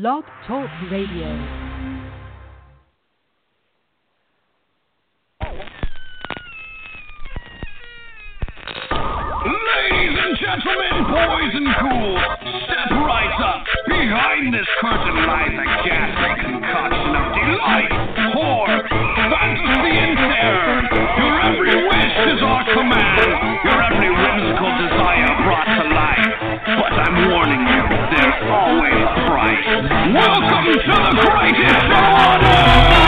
Blog Talk Radio. Ladies and gentlemen, boys and ghouls, step right up. Behind this curtain lies a ghastly concoction of delight, horror, fantasy, and terror. Your every is our command. Your every whimsical desire brought to life. But I'm warning you, there's always a price. Welcome to the greatest on earth!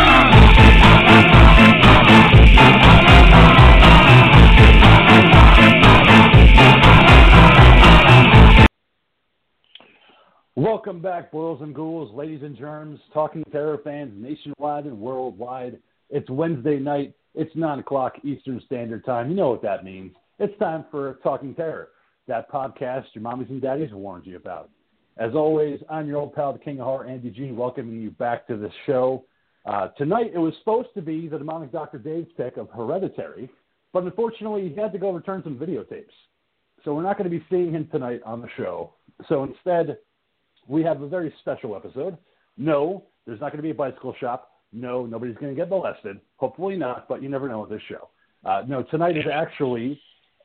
Welcome back, boils and ghouls, ladies and germs, talking terror fans nationwide and worldwide. It's Wednesday night. It's 9 o'clock Eastern Standard Time. You know what that means. It's time for Talking Terror, that podcast your mommies and daddies warned you about. As always, I'm your old pal, the King of Horror, Andy G, welcoming you back to the show. Uh, tonight, it was supposed to be the demonic Dr. Dave's pick of Hereditary, but unfortunately, he had to go return some videotapes. So we're not going to be seeing him tonight on the show. So instead, we have a very special episode. No, there's not going to be a bicycle shop. No, nobody's going to get molested. Hopefully not, but you never know with this show. Uh, no, tonight is actually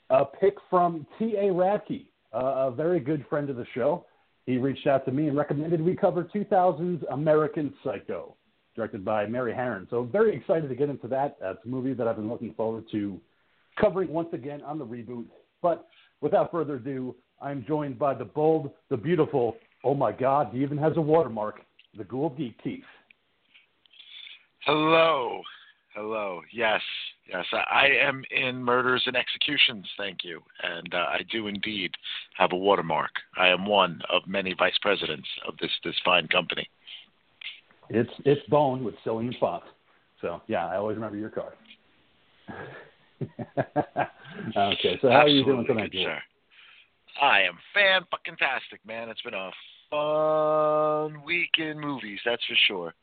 a pick from T.A. Radke, uh, a very good friend of the show. He reached out to me and recommended we cover 2000's American Psycho, directed by Mary Harron. So very excited to get into that. It's a movie that I've been looking forward to covering once again on the reboot. But without further ado, I'm joined by the bold, the beautiful, oh my God, he even has a watermark, the Ghoul Geek Keith. Hello. Hello. Yes. Yes. I, I am in murders and executions, thank you. And uh, I do indeed have a watermark. I am one of many vice presidents of this, this fine company. It's it's Bone with Cillian Fox. So yeah, I always remember your card. okay, so how are you doing tonight, sir. I am fan fucking tastic, man. It's been a fun week in movies, that's for sure.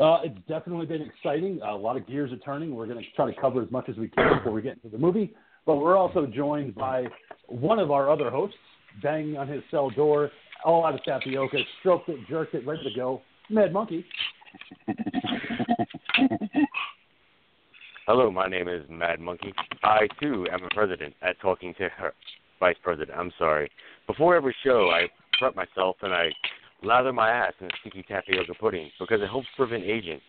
Uh, it's definitely been exciting. a lot of gears are turning. We're going to try to cover as much as we can before we get into the movie. But we're also joined by one of our other hosts, banging on his cell door, all out of tapioca, stroked it, jerked it, ready to go. Mad Monkey. Hello, my name is Mad Monkey. I too am a president at Talking Terror Vice President. I'm sorry. Before every show, I prep myself and I lather my ass in sticky tapioca pudding because it helps prevent aging.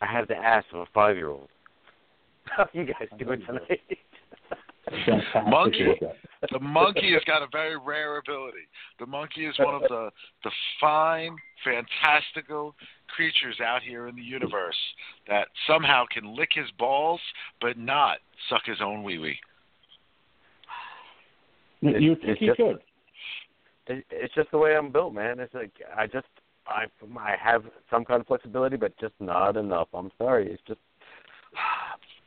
I have the ass of a five-year-old. How you guys doing tonight? Monkey. The monkey has got a very rare ability. The monkey is one of the the fine, fantastical creatures out here in the universe that somehow can lick his balls but not suck his own wee wee. You think he could? It- it's just the way I'm built, man. It's like I just I I have some kind of flexibility, but just not enough. I'm sorry. It's just.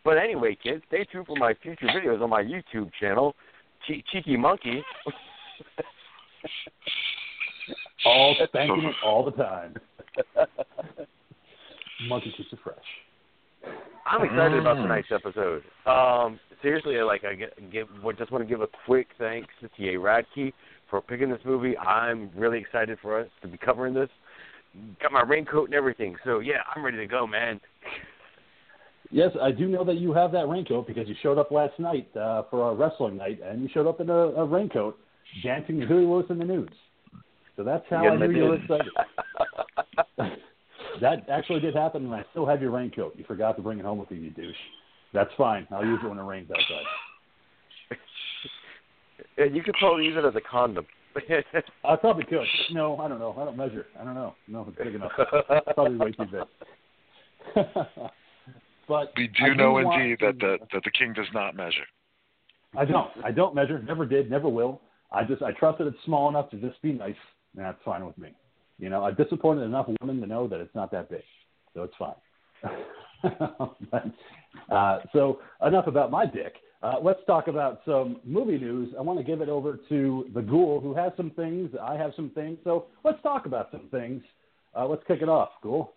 But anyway, kids, stay tuned for my future videos on my YouTube channel, che- Cheeky Monkey. All spanking it all the time. Monkey keeps it fresh. I'm excited about Mm. tonight's episode. Um, seriously, like I get, give, just want to give a quick thanks to T.A. Radke for picking this movie. I'm really excited for us to be covering this. Got my raincoat and everything, so yeah, I'm ready to go, man. Yes, I do know that you have that raincoat because you showed up last night uh, for our wrestling night, and you showed up in a, a raincoat dancing to Huey Lewis in the nudes. So that's how Yes, I knew I you were excited. that actually did happen, and I still have your raincoat. You forgot to bring it home with you, you douche. That's fine. I'll use it when it rains outside. Yeah, you could probably use it as a condom. I probably could. No, I don't know. I don't measure. I don't know. No, it's big enough. It's probably way too big. but We I do know indeed to- that the that the king does not measure. I don't. I don't measure. Never did. Never will. I just I trust that it's small enough to just be nice, and that's fine with me. You know, I've disappointed enough women to know that it's not that big, so it's fine. but, uh, so enough about my dick. Uh, let's talk about some movie news. I want to give it over to the Ghoul, who has some things. I have some things. So let's talk about some things. Uh, let's kick it off, Ghoul.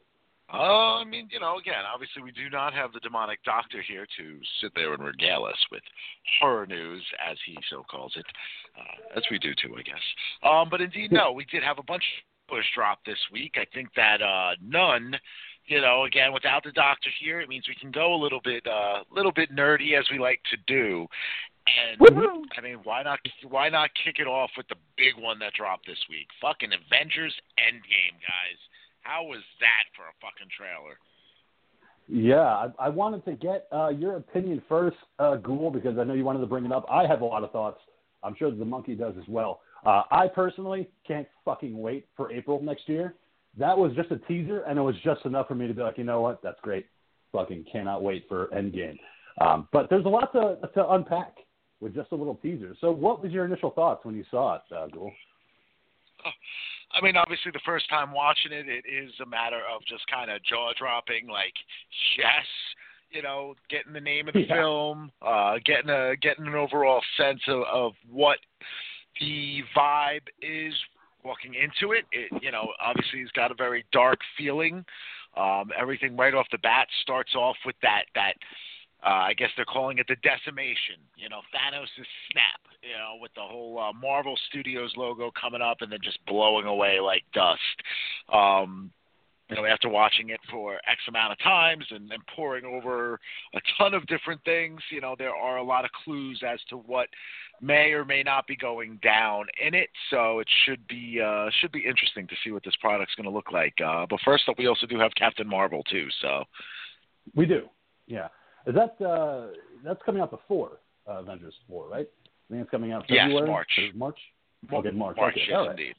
Uh, I mean, you know, again, obviously we do not have the demonic doctor here to sit there and regale us with horror news, as he so calls it, uh, as we do too, I guess. Um, but indeed, no, we did have a bunch was dropped this week. I think that uh, none, you know, again without the doctor here, it means we can go a little bit, a uh, little bit nerdy as we like to do. And Woo-hoo! I mean, why not? Why not kick it off with the big one that dropped this week? Fucking Avengers Endgame, guys. How was that for a fucking trailer? Yeah, I, I wanted to get uh, your opinion first, uh, Ghoul, because I know you wanted to bring it up. I have a lot of thoughts. I'm sure the monkey does as well. Uh, I personally can't fucking wait for April next year. That was just a teaser, and it was just enough for me to be like, you know what, that's great. Fucking cannot wait for Endgame. Um, but there's a lot to, to unpack with just a little teaser. So, what was your initial thoughts when you saw it, uh, Ghoul? I mean, obviously, the first time watching it, it is a matter of just kind of jaw dropping, like, yes, you know, getting the name of the Yeah. film, uh, getting a getting an overall sense of, of what the vibe is walking into it. It, you know, obviously, it's got a very dark feeling. Um, everything right off the bat starts off with that that uh, I guess they're calling it the decimation. You know, Thanos' snap. You know, with the whole uh, Marvel Studios logo coming up and then just blowing away like dust. Um, you know, after watching it for X amount of times and, and poring over a ton of different things, you know, there are a lot of clues as to what may or may not be going down in it. So it should be uh, should be interesting to see what this product's going to look like. Uh, but first up, we also do have Captain Marvel too. So We do. Yeah. Is that uh, that's coming out before uh, Avengers four, right? I think it's coming out Yes, February. March. March. Okay, March. March, okay, yes, right. indeed.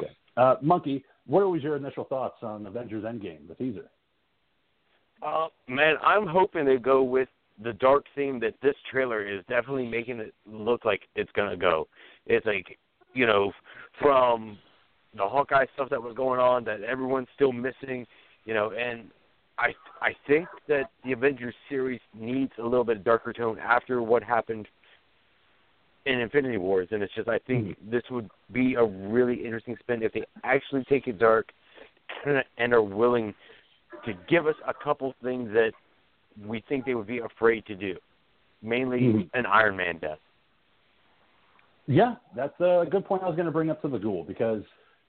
Okay. Uh, Monkey, what was your initial thoughts on Avengers Endgame, the teaser? Uh, man, I'm hoping they go with the dark theme that this trailer is definitely making it look like it's gonna go. It's like, you know, from the Hawkeye stuff that was going on that everyone's still missing, you know, and I I think that the Avengers series needs a little bit of darker tone after what happened in Infinity Wars, and it's just I think this would be a really interesting spin if they actually take it dark and are willing to give us a couple things that we think they would be afraid to do, mainly Mhm. an Iron Man death. Yeah, that's a good point I was going to bring up to the Ghoul because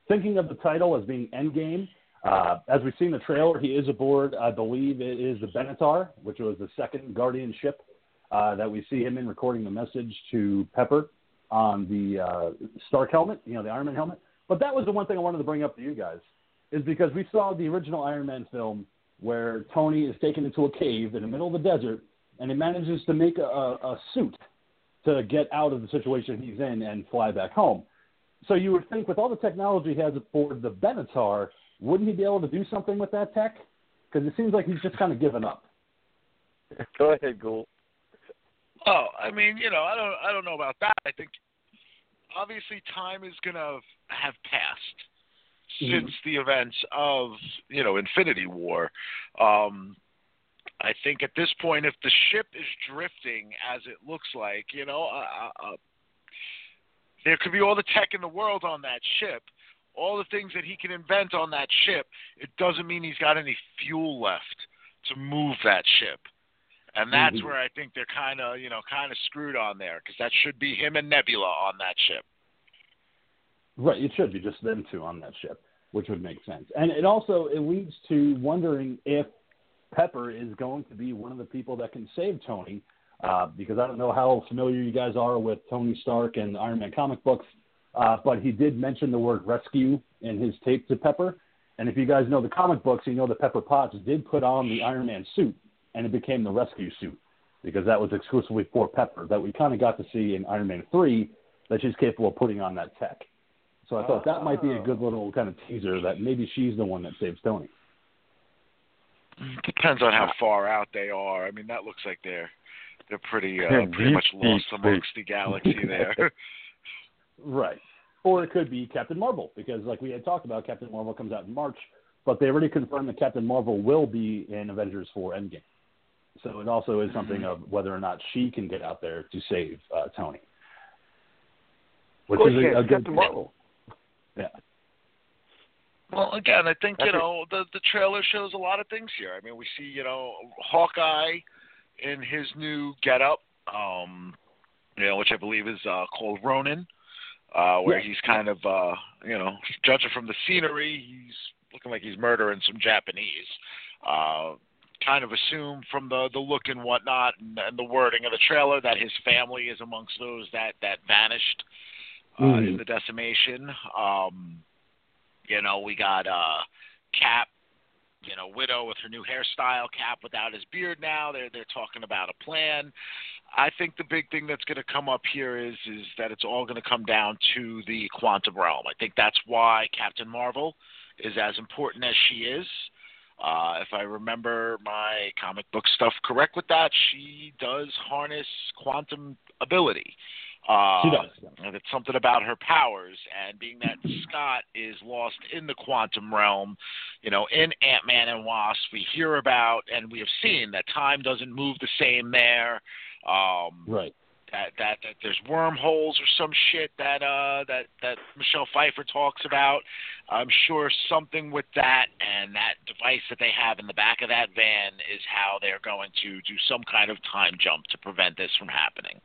thinking of the title as being Endgame, uh, as we've seen the trailer, he is aboard, I believe it is the Benatar, which was the second Guardian ship uh, that we see him in recording the message to Pepper on the uh, Stark helmet, you know, the Iron Man helmet. But that was the one thing I wanted to bring up to you guys, is because we saw the original Iron Man film where Tony is taken into a cave in the middle of the desert and he manages to make a, a, suit to get out of the situation he's in and fly back home. So you would think with all the technology he has aboard the Benatar, wouldn't he be able to do something with that tech? Because it seems like he's just kind of given up. Go ahead, Ghoul. Oh, I mean, you know, I don't, I don't know about that. I think obviously time is gonna have passed Mhm. since the events of, you know, Infinity War. Um, I think at this point, if the ship is drifting as it looks like, you know, uh, uh, uh, there could be all the tech in the world on that ship, all the things that he can invent on that ship. It doesn't mean he's got any fuel left to move that ship. And that's Mhm. where I think they're kind of, you know, kind of screwed on there because that should be him and Nebula on that ship. Right, it should be just them two on that ship, which would make sense. And it also it leads to wondering if Pepper is going to be one of the people that can save Tony, uh, because I don't know how familiar you guys are with Tony Stark and Iron Man comic books, uh, but he did mention the word rescue in his tape to Pepper. And if you guys know the comic books, you know that Pepper Potts did put on the Iron Man suit, and it became the rescue suit because that was exclusively for Pepper that we kind of got to see in Iron Man 3 that she's capable of putting on that tech. So I thought that might be a good little kind of teaser that maybe she's the one that saves Tony. Depends on how far out they are. I mean, that looks like they're they're pretty uh, pretty much lost amongst the galaxy there. Right. Or it could be Captain Marvel because, like we had talked about, Captain Marvel comes out in March, but they already confirmed that Captain Marvel will be in Avengers 4 Endgame. So it also is something of whether or not she can get out there to save uh, Tony. Which course is a, can. a good Captain Marvel. Yeah. Well, again, I think you know the the trailer shows a lot of things here. I mean, we see you know Hawkeye in his new getup, um, you know, which I believe is uh, called Ronin. uh, where Yeah. he's kind of, uh, you know, judging from the scenery, he's looking like he's murdering some Japanese. Uh, kind of assume from the the look and whatnot and, and the wording of the trailer that his family is amongst those that that vanished uh, Mhm. in the decimation. Um, you know, we got uh, Cap, you know, widow with her new hairstyle. Cap without his beard now. They're they're talking about a plan. I think the big thing that's going to come up here is is that it's all going to come down to the quantum realm. I think that's why Captain Marvel is as important as she is. Uh, if I remember my comic book stuff correct with that, she does harness quantum ability. Uh, She does. and it's something about her powers, and being that Scott is lost in the quantum realm, you know, in Ant Man and Wasp, we hear about and we have seen that time doesn't move the same there. Um, Right. That, that that there's wormholes or some shit that uh that that Michelle Pfeiffer talks about. I'm sure something with that and that device that they have in the back of that van is how they're going to do some kind of time jump to prevent this from happening.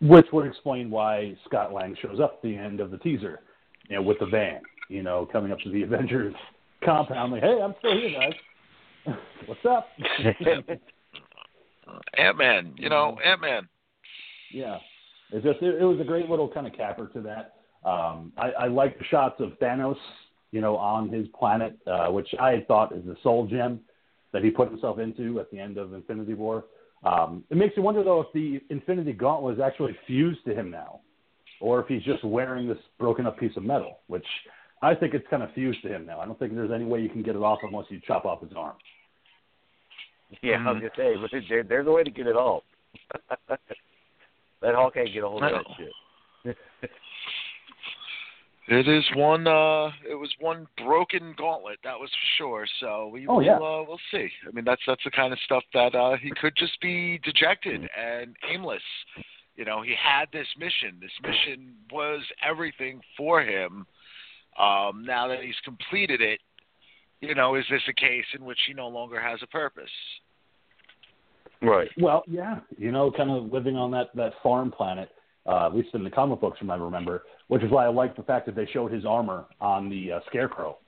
Which would explain why Scott Lang shows up at the end of the teaser, you know, with the van, you know, coming up to the Avengers compound, like, hey, I'm still here, guys. What's up? Ant Man, you know, Ant Man. Yeah. It's just it, it was a great little kind of capper to that. Um, I, I like the shots of Thanos, you know, on his planet, uh, which I had thought is the soul gem that he put himself into at the end of Infinity War. Um, it makes you wonder though if the Infinity Gauntlet is actually fused to him now, or if he's just wearing this broken up piece of metal, which I think it's kind of fused to him now. I don't think there's any way you can get it off unless you chop off his arm. Yeah, I was gonna say, but there's a way to get it off. Let Hawkeye get a hold of that shit. It is one. uh It was one broken gauntlet, that was for sure. So we Oh, will. yeah. Uh, we'll see. I mean, that's that's the kind of stuff that uh he could just be dejected and aimless. You know, he had this mission. This mission was everything for him. Um, now that he's completed it, you know, is this a case in which he no longer has a purpose? Right. Well, yeah, you know, kind of living on that that farm planet, uh, at least in the comic books, from I remember, which is why I like the fact that they showed his armor on the uh, Scarecrow.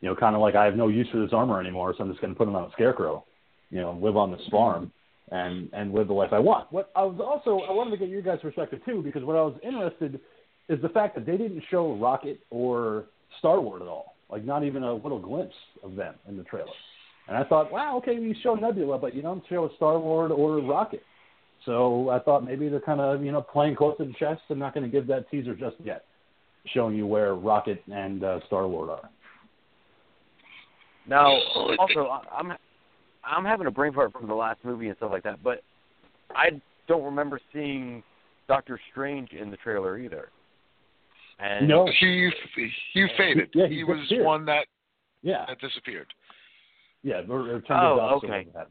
You know, kind of like I have no use for this armor anymore, so I'm just going to put it on a Scarecrow. You know, live on this farm and and live the life I want. What I was also I wanted to get your guys' perspective too, because what I was interested is the fact that they didn't show Rocket or Star Lord at all, like not even a little glimpse of them in the trailer. And I thought, wow, okay, you show Nebula, but you don't show Star Lord or Rocket. So I thought maybe they're kind of you know playing close to the chest and not going to give that teaser just yet, showing you where Rocket and uh, Star Lord are. Now, also, I- I'm I'm having a brain fart from the last movie and stuff like that, but I don't remember seeing Doctor Strange in the trailer either. And No, He he faded. Yeah, he he was one that yeah, that disappeared. Yeah, or, or turned Oh, his opposite okay. of that.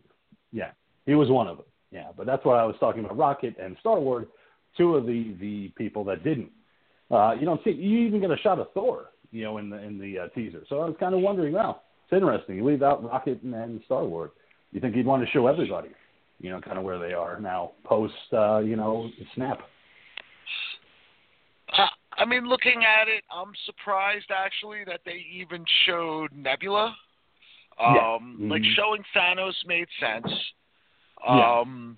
Yeah, he was one of them. Yeah, but that's what I was talking about. Rocket and Star Lord, two of the the people that didn't. Uh, you don't see you even get a shot of Thor, you know, in the in the uh, teaser. So I was kind of wondering, wow, it's interesting. You leave out Rocket and, and Star Lord. You think he'd want to show everybody, you know, kind of where they are now post, uh, you know, snap. Uh, I mean, looking at it, I'm surprised actually that they even showed Nebula. Yeah. Um, Like Mhm. showing Thanos made sense. Yeah. Um,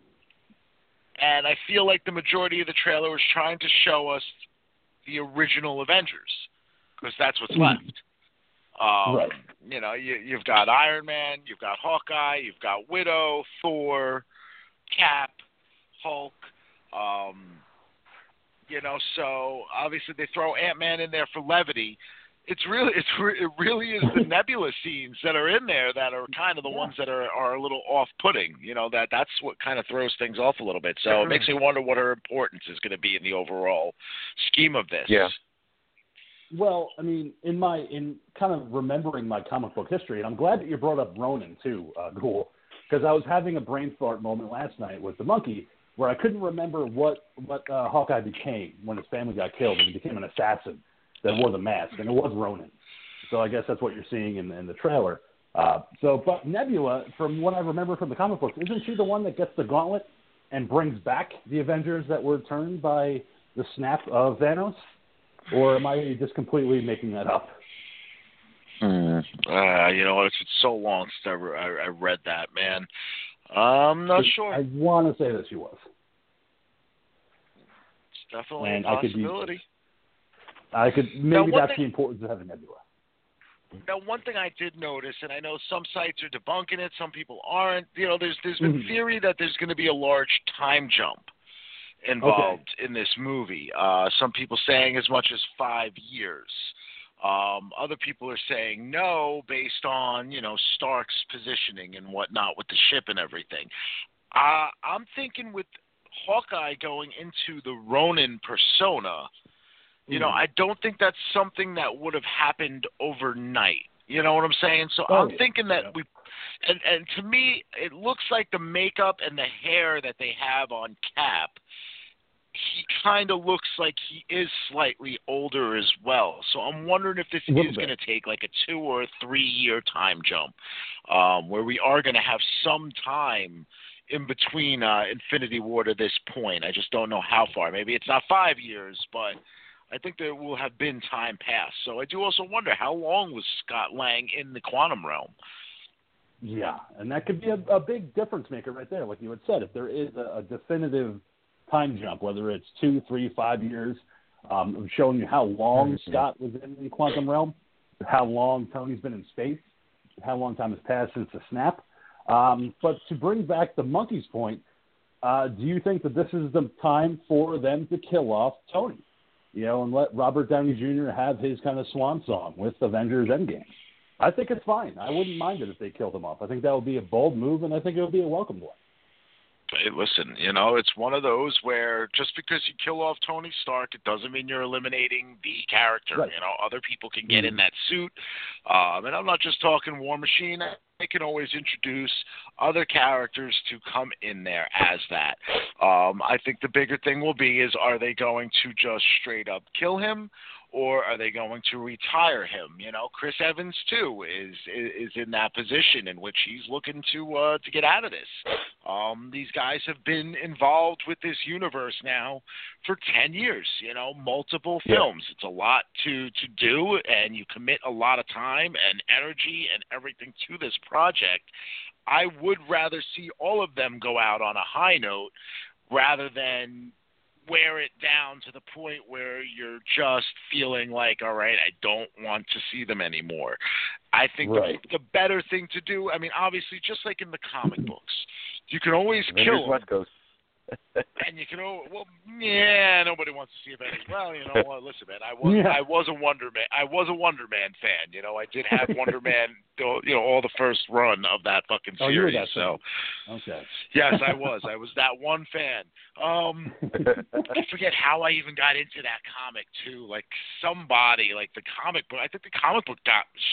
and I feel like the majority of the trailer was trying to show us the original Avengers because that's what's Mhm. left. Um, Right. You know, you, you've got Iron Man, you've got Hawkeye, you've got Widow, Thor, Cap, Hulk. Um, you know, so obviously they throw Ant Man in there for levity. It's really, it's re- it really is the Nebula scenes that are in there that are kind of the Yeah. ones that are are a little off-putting. You know, that that's what kind of throws things off a little bit. So it makes me wonder what her importance is going to be in the overall scheme of this. Yeah. Well, I mean, in my in kind of remembering my comic book history, and I'm glad that you brought up Ronin too, uh, Ghoul, because I was having a brain fart moment last night with the monkey where I couldn't remember what what uh, Hawkeye became when his family got killed and he became an assassin that wore the mask, and it was Ronin. So I guess that's what you're seeing in, in the trailer. Uh, so, but Nebula, from what I remember from the comic books, isn't she the one that gets the gauntlet and brings back the Avengers that were turned by the snap of Thanos, or am I just completely making that up? Mm. Uh, you know, it's, it's so long since I, I, I read that, man. I'm not sure. I want to say that she was. It's definitely And a I could be- possibility. I could maybe that's thing- the importance of having Nebula. Now, one thing I did notice, and I know some sites are debunking it, some people aren't. You know, there's there's been Mhm. theory that there's going to be a large time jump involved in this movie. Uh, some people saying as much as five years. Um, other people are saying no, based on you know Stark's positioning and whatnot with the ship and everything. Uh, I'm thinking with Hawkeye going into the Ronin persona, you know, Mhm. I don't think that's something that would have happened overnight. You know what I'm saying? So Oh, I'm yeah. thinking that Yeah. we, and and to me, it looks like the makeup and the hair that they have on Cap. He kind of looks like he is slightly older as well. So I'm wondering if this is going to take like a two or three year time jump, um, where we are going to have some time in between uh, Infinity War to this point. I just don't know how far. Maybe it's not five years, but I think there will have been time passed. So I do also wonder how long was Scott Lang in the quantum realm? Yeah, and that could be a, a big difference maker right there, like you had said. If there is a, a definitive time jump, whether it's two, three, five years, um, showing you how long Mhm. Scott was in the quantum realm, how long Tony's been in space, how long time has passed since the snap. Um, but to bring back the monkey's point, uh, do you think that this is the time for them to kill off Tony? You know, and let Robert Downey Jr. have his kind of swan song with Avengers Endgame. I think it's fine. I wouldn't mind it if they killed him off. I think that would be a bold move, and I think it would be a welcome one. Hey, listen, you know, it's one of those where just because you kill off Tony Stark, it doesn't mean you're eliminating the character. Right. You know, other people can get in Mhm. that suit. Um, and I'm not just talking War Machine. They can always introduce other characters to come in there as that. Um, I think the bigger thing will be is are they going to just straight up kill him? Or are they going to retire him? You know, Chris Evans too is is in that position in which he's looking to uh, to get out of this. Um, these guys have been involved with this universe now for 10 years, you know, multiple Yeah. films. It's a lot to, to do, and you commit a lot of time and energy and everything to this project. I would rather see all of them go out on a high note rather than wear it down to the point where you're just feeling like, all right, I don't want to see them anymore. I think Right. the, the better thing to do, I mean, obviously, just like in the comic books, you can always Avengers kill them West Coast. And you can oh well yeah nobody wants to see Avengers. Well, you know what? Listen, man, I was Yeah. I was a Wonder Man. I was a Wonder Man fan. You know, I did have Wonder Man. You know, all the first run of that fucking Oh, you were series. that so fan. Okay. yes, I was. I was that one fan. Um, I forget how I even got into that comic too. Like somebody, like the comic book. I think the comic book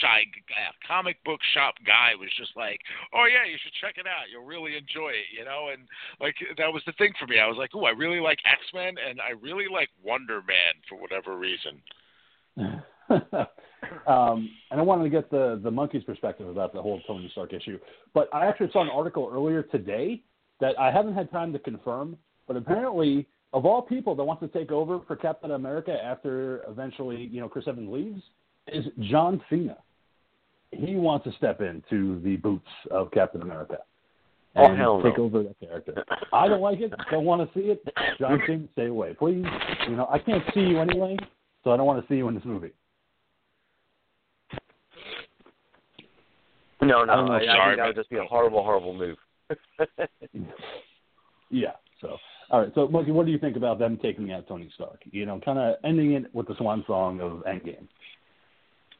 shy uh, comic book shop guy was just like, "Oh yeah, you should check it out. You'll really enjoy it." You know, and like that was the thing for me. I was like, "Oh, I really like X Men, and I really like Wonder Man for whatever reason." um, and I wanted to get the the monkey's perspective about the whole Tony Stark issue. But I actually saw an article earlier today that I haven't had time to confirm, but apparently, of all people that wants to take over for Captain America after eventually, you know, Chris Evans leaves, is John Cena. He wants to step into the boots of Captain America Oh, and hell no. take over that character. I don't like it. Don't want to see it. John Cena, stay away, please. You know, I can't see you anyway, so I don't want to see you in this movie. No, no, I know. I, I Sorry, think that would just be a horrible, horrible move. Yeah. So, all right. So, Monkey, what do you think about them taking out Tony Stark? You know, kind of ending it with the swan song of Endgame.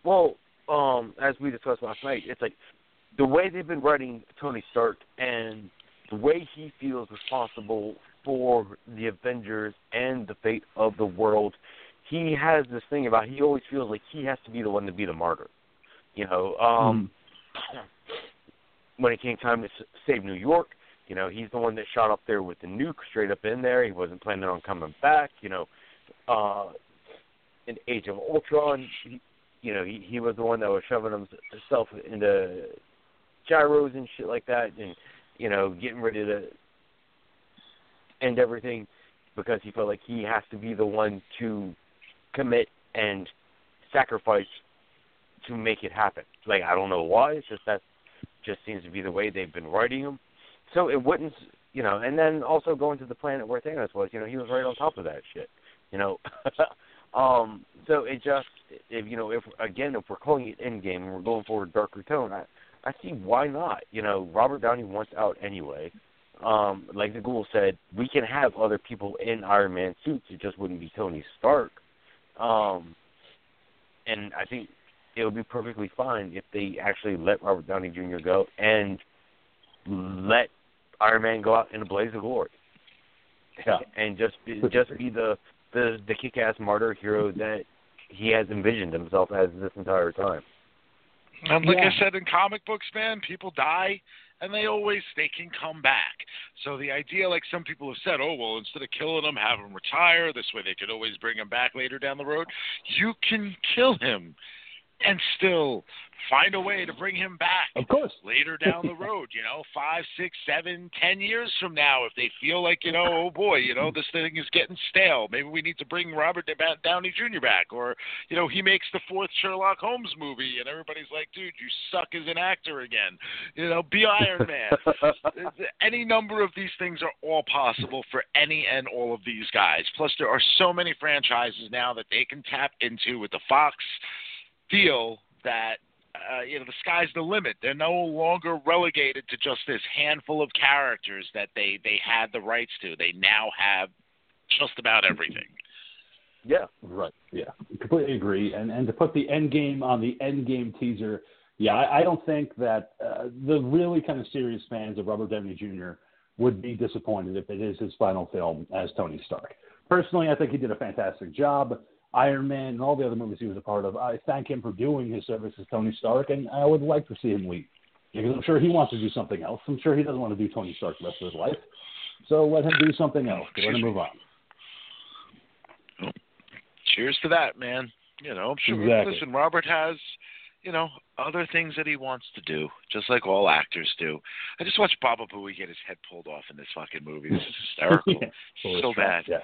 Well, um, as we discussed last night, it's like the way they've been writing Tony Stark and the way he feels responsible for the Avengers and the fate of the world. He has this thing about he always feels like he has to be the one to be the martyr. You know, um, when it came time to save New York, you know, he's the one that shot up there with the nuke straight up in there. He wasn't planning on coming back. You know, uh, in Age of Ultron, he, you know, he he was the one that was shoving himself into gyros and shit like that, and you know, getting ready to end everything. because he felt like he has to be the one to commit and sacrifice to make it happen. Like I don't know why, it's just that just seems to be the way they've been writing him. So it wouldn't, you know. And then also going to the planet where Thanos was, you know, he was right on top of that shit, you know. um, so it just, if you know, if again, if we're calling it Endgame and we're going for a darker tone, I, I see why not. You know, Robert Downey wants out anyway. Um, like the Ghoul said, we can have other people in Iron Man suits. It just wouldn't be Tony Stark. Um, and I think it would be perfectly fine if they actually let Robert Downey Jr. go and let Iron Man go out in a blaze of glory. Yeah. And just be, just be the the the kick-ass martyr hero that he has envisioned himself as this entire time. And like Yeah. I said in comic books, man, people die and they always they can come back. So the idea, like some people have said, oh well, instead of killing him, have him retire. This way, they could always bring him back later down the road. You can kill him and still find a way to bring him back Of course. later down the road, you know, five, six, seven, ten years from now, if they feel like, you know, oh boy, you know, this thing is getting stale. Maybe we need to bring Robert Downey Jr. back, or you know, he makes the fourth Sherlock Holmes movie, and everybody's like, dude, you suck as an actor again. You know, be Iron Man. any number of these things are all possible for any and all of these guys. Plus, there are so many franchises now that they can tap into with the Fox deal that uh, you know the sky's the limit. They're no longer relegated to just this handful of characters that they they had the rights to. They now have just about everything. Yeah. Right. Yeah. Completely agree. And and to put the end game on the end game teaser, yeah, I, I don't think that uh, the really kind of serious fans of Robert Downey Jr. would be disappointed if it is his final film as Tony Stark. Personally, I think he did a fantastic job. Iron Man and all the other movies he was a part of, I thank him for doing his service as Tony Stark, and I would like to see him leave because I'm sure he wants to do something else. I'm sure he doesn't want to do Tony Stark the rest of his life. So let him do something else. Let him move on. Cheers to that, man. You know, I'm sure. Exactly. Listen, Robert has, you know, other things that he wants to do, just like all actors do. I just watched Baba Booey get his head pulled off in this fucking movie. This is hysterical. Yeah, so bad. Yeah.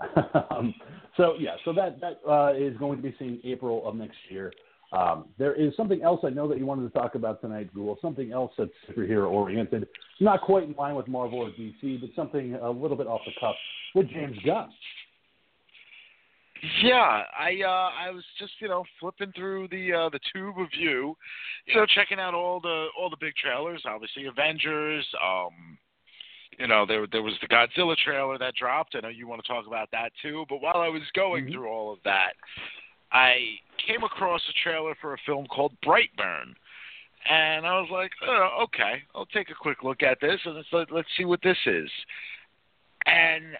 um, so yeah, so that that uh, is going to be seen April of next year. Um, there is something else I know that you wanted to talk about tonight, Ghoul. Something else that's superhero oriented, not quite in line with Marvel or DC, but something a little bit off the cuff with James Gunn. Yeah, I uh I was just, you know, flipping through the uh the tube of you, you know, checking out all the all the big trailers, obviously Avengers, um you know, there there was the Godzilla trailer that dropped. I know you want to talk about that too, but while I was going Mhm. through all of that, I came across a trailer for a film called Brightburn. And I was like, oh, okay, I'll take a quick look at this and let's let's see what this is. And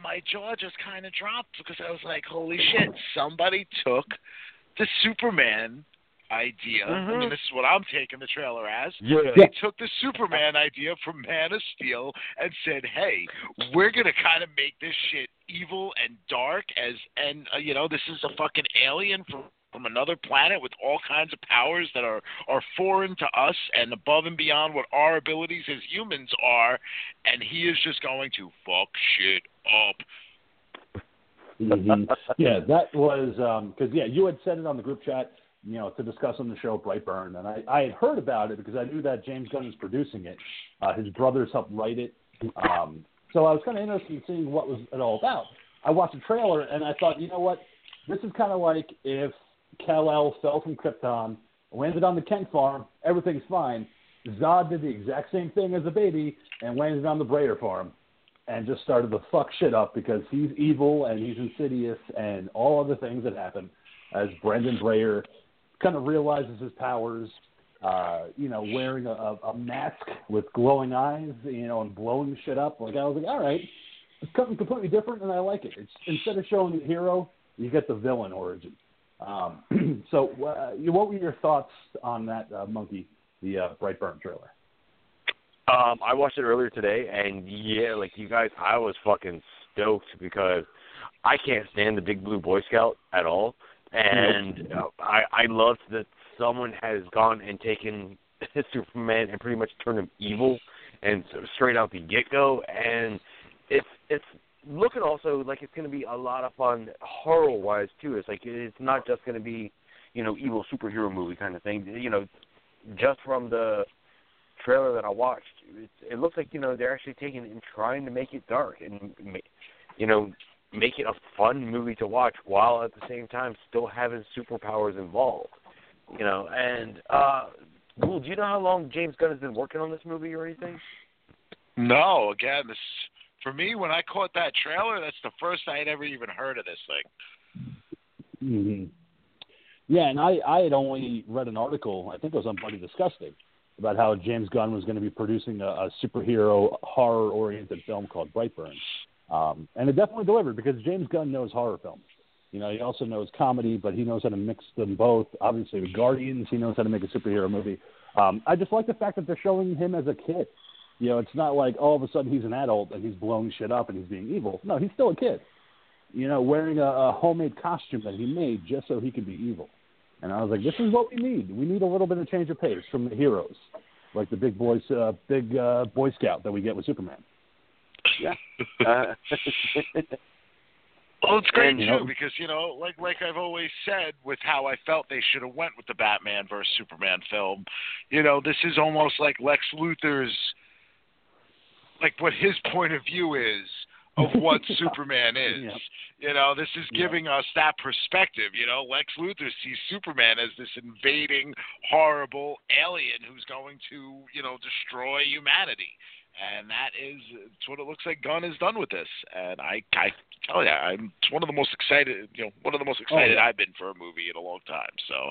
my jaw just kind of dropped because I was like, holy shit, somebody took the Superman idea. I mean, Mhm. this is what I'm taking the trailer as. Yeah. They took the Superman idea from Man of Steel and said, "Hey, we're gonna kind of make this shit evil and dark as, and uh, you know, this is a fucking alien from from another planet with all kinds of powers that are are foreign to us and above and beyond what our abilities as humans are, and he is just going to fuck shit up." Mhm. yeah, that was because yeah, you had said it on the group chat, you know, to discuss on the show Brightburn, and I, I had heard about it because I knew that James Gunn is producing it. Uh, his brothers helped write it, um, so I was kind of interested in seeing what it was it all about. I watched the trailer and I thought, you know what, this is kind of like if Kal El fell from Krypton, landed on the Kent farm, everything's fine. Zod did the exact same thing as a baby and landed on the Breyer farm and just started to fuck shit up because he's evil and he's insidious and all other things that happen as Brendan Breyer kind of realizes his powers, uh, you know, wearing a, a, mask with glowing eyes, you know, and blowing shit up. Like I was like, all right, it's something completely different and I like it. It's instead of showing the hero, you get the villain origin. Um, so, uh, what were your thoughts on that uh, monkey, the uh, Brightburn trailer? Um, I watched it earlier today, and yeah, like you guys, I was fucking stoked because I can't stand the Big Blue Boy Scout at all, and uh, I I loved that someone has gone and taken Superman and pretty much turned him evil, and so straight out the get go, and it's it's looking also like it's going to be a lot of fun horror wise too. It's like it's not just going to be you know evil superhero movie kind of thing. You know, just from the trailer that I watched, it, it looks like you know they're actually taking and trying to make it dark and you know make it a fun movie to watch while at the same time still having superpowers involved. You know, and uh, Cool. Do you know how long James Gunn has been working on this movie or anything? No. Again, this for me when I caught that trailer, that's the first I had ever even heard of this thing. Mm-hmm. Yeah, and I I had only read an article. I think it was on Bloody Disgusting about how James Gunn was going to be producing a, a superhero horror oriented film called Brightburn. Um, and it definitely delivered because James Gunn knows horror films. You know, he also knows comedy, but he knows how to mix them both. Obviously, with Guardians, he knows how to make a superhero movie. Um, I just like the fact that they're showing him as a kid. You know, it's not like all of a sudden he's an adult and he's blowing shit up and he's being evil. No, he's still a kid. You know, wearing a, a homemade costume that he made just so he could be evil. And I was like, this is what we need. We need a little bit of change of pace from the heroes, like the big boys, uh, big uh, Boy Scout that we get with Superman. Yeah. Uh, Well, it's great And, too you know- because you know, like like I've always said, with how I felt they should have went with the Batman versus Superman film. You know, this is almost like Lex Luthor's, like what his point of view is of what Superman is. You know, this is giving us that perspective. You know, Lex Luthor sees Superman as this invading, horrible alien who's going to, you know, destroy humanity. And that is it's what it looks like Gunn has done with this. And I, I tell you, I'm it's one of the most excited, you know, one of the most excited yeah. I've been for a movie in a long time. So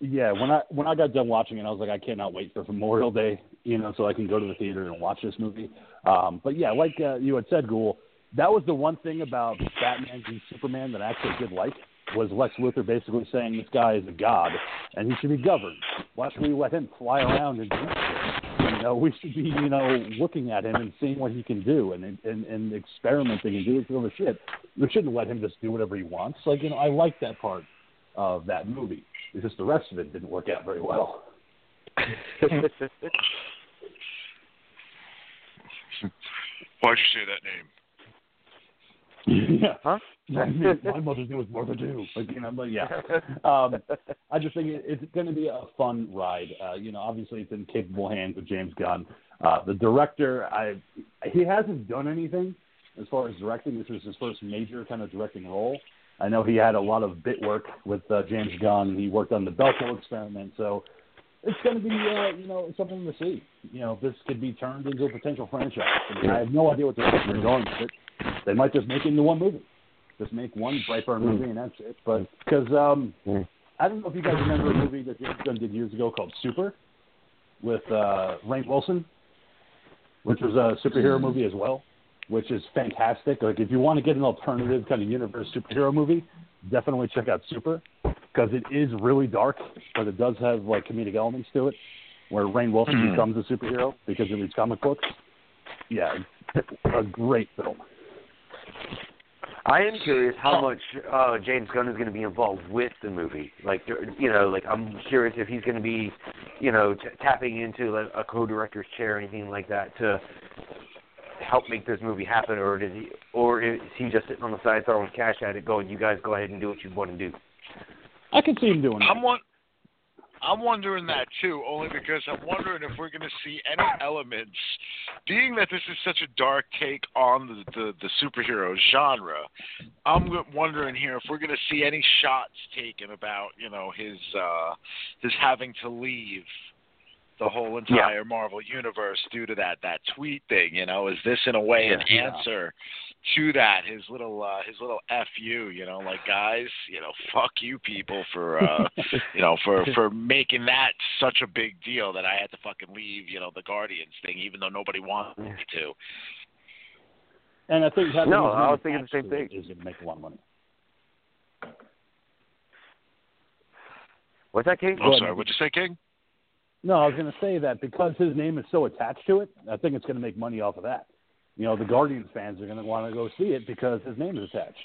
Yeah, when I when I got done watching it, I was like, I cannot wait for Memorial Day, you know, so I can go to the theater and watch this movie. Um, but yeah, like uh, you had said, Ghoul, that was the one thing about Batman v Superman that I actually did like was Lex Luthor basically saying this guy is a god and he should be governed. Why should we let him fly around and do shit? You know, we should be, you know, looking at him and seeing what he can do and and, and experimenting and doing some other shit. We shouldn't let him just do whatever he wants. Like, you know, I like that part of that movie. It's just the rest of it didn't work out very well. why'd you say that name? yeah. huh? My, mother's name was Martha too. Like, you know, but yeah. Um, I just think it, it's going to be a fun ride. Uh, you know, obviously it's in capable hands with James Gunn. Uh, the director, I he hasn't done anything as far as directing. This was his first major kind of directing role. I know he had a lot of bit work with uh, James Gunn. He worked on the Belko experiment, so it's going to be uh, you know something to see. You know, this could be turned into a potential franchise. I, mean, I have no idea what they're going with it. They might just make it into one movie. Just make one Brightburn movie and that's it. But because um, Mm. I don't know if you guys remember a movie that James Gunn did years ago called Super with uh, Rainn Wilson, which was a superhero movie as well, which is fantastic. Like if you want to get an alternative kind of universe superhero movie, definitely check out Super because it is really dark, but it does have like comedic elements to it, where Rainn Wilson becomes a superhero because of these comic books. Yeah, a great film. I am curious how much uh, James Gunn is going to be involved with the movie. Like, you know, like I'm curious if he's going to be, you know, t- tapping into like, a co-director's chair or anything like that to help make this movie happen, or does he, or is he just sitting on the side throwing cash at it, going, "You guys go ahead and do what you want to do." I can see him doing that. I'm one. I'm wondering that too, only because I'm wondering if we're going to see any elements, being that this is such a dark take on the the, the superhero genre. I'm wondering here if we're going to see any shots taken about you know his uh his having to leave the whole entire Marvel universe due to that that tweet thing. You know, is this in a way an Yeah. answer to that? His little uh, his little fu. You know, like guys, you know, fuck you people for uh, you know for for making that such a big deal that I had to fucking leave. You know, the Guardians thing, even though nobody wanted me to. And I think having No, his I was thinking the same thing. is going to make a lot of money. What's that, King? Oh, sorry. What'd you say, King? No, I was going to say that because his name is so attached to it, I think it's going to make money off of that. You know, the Guardians fans are going to want to go see it because his name is attached,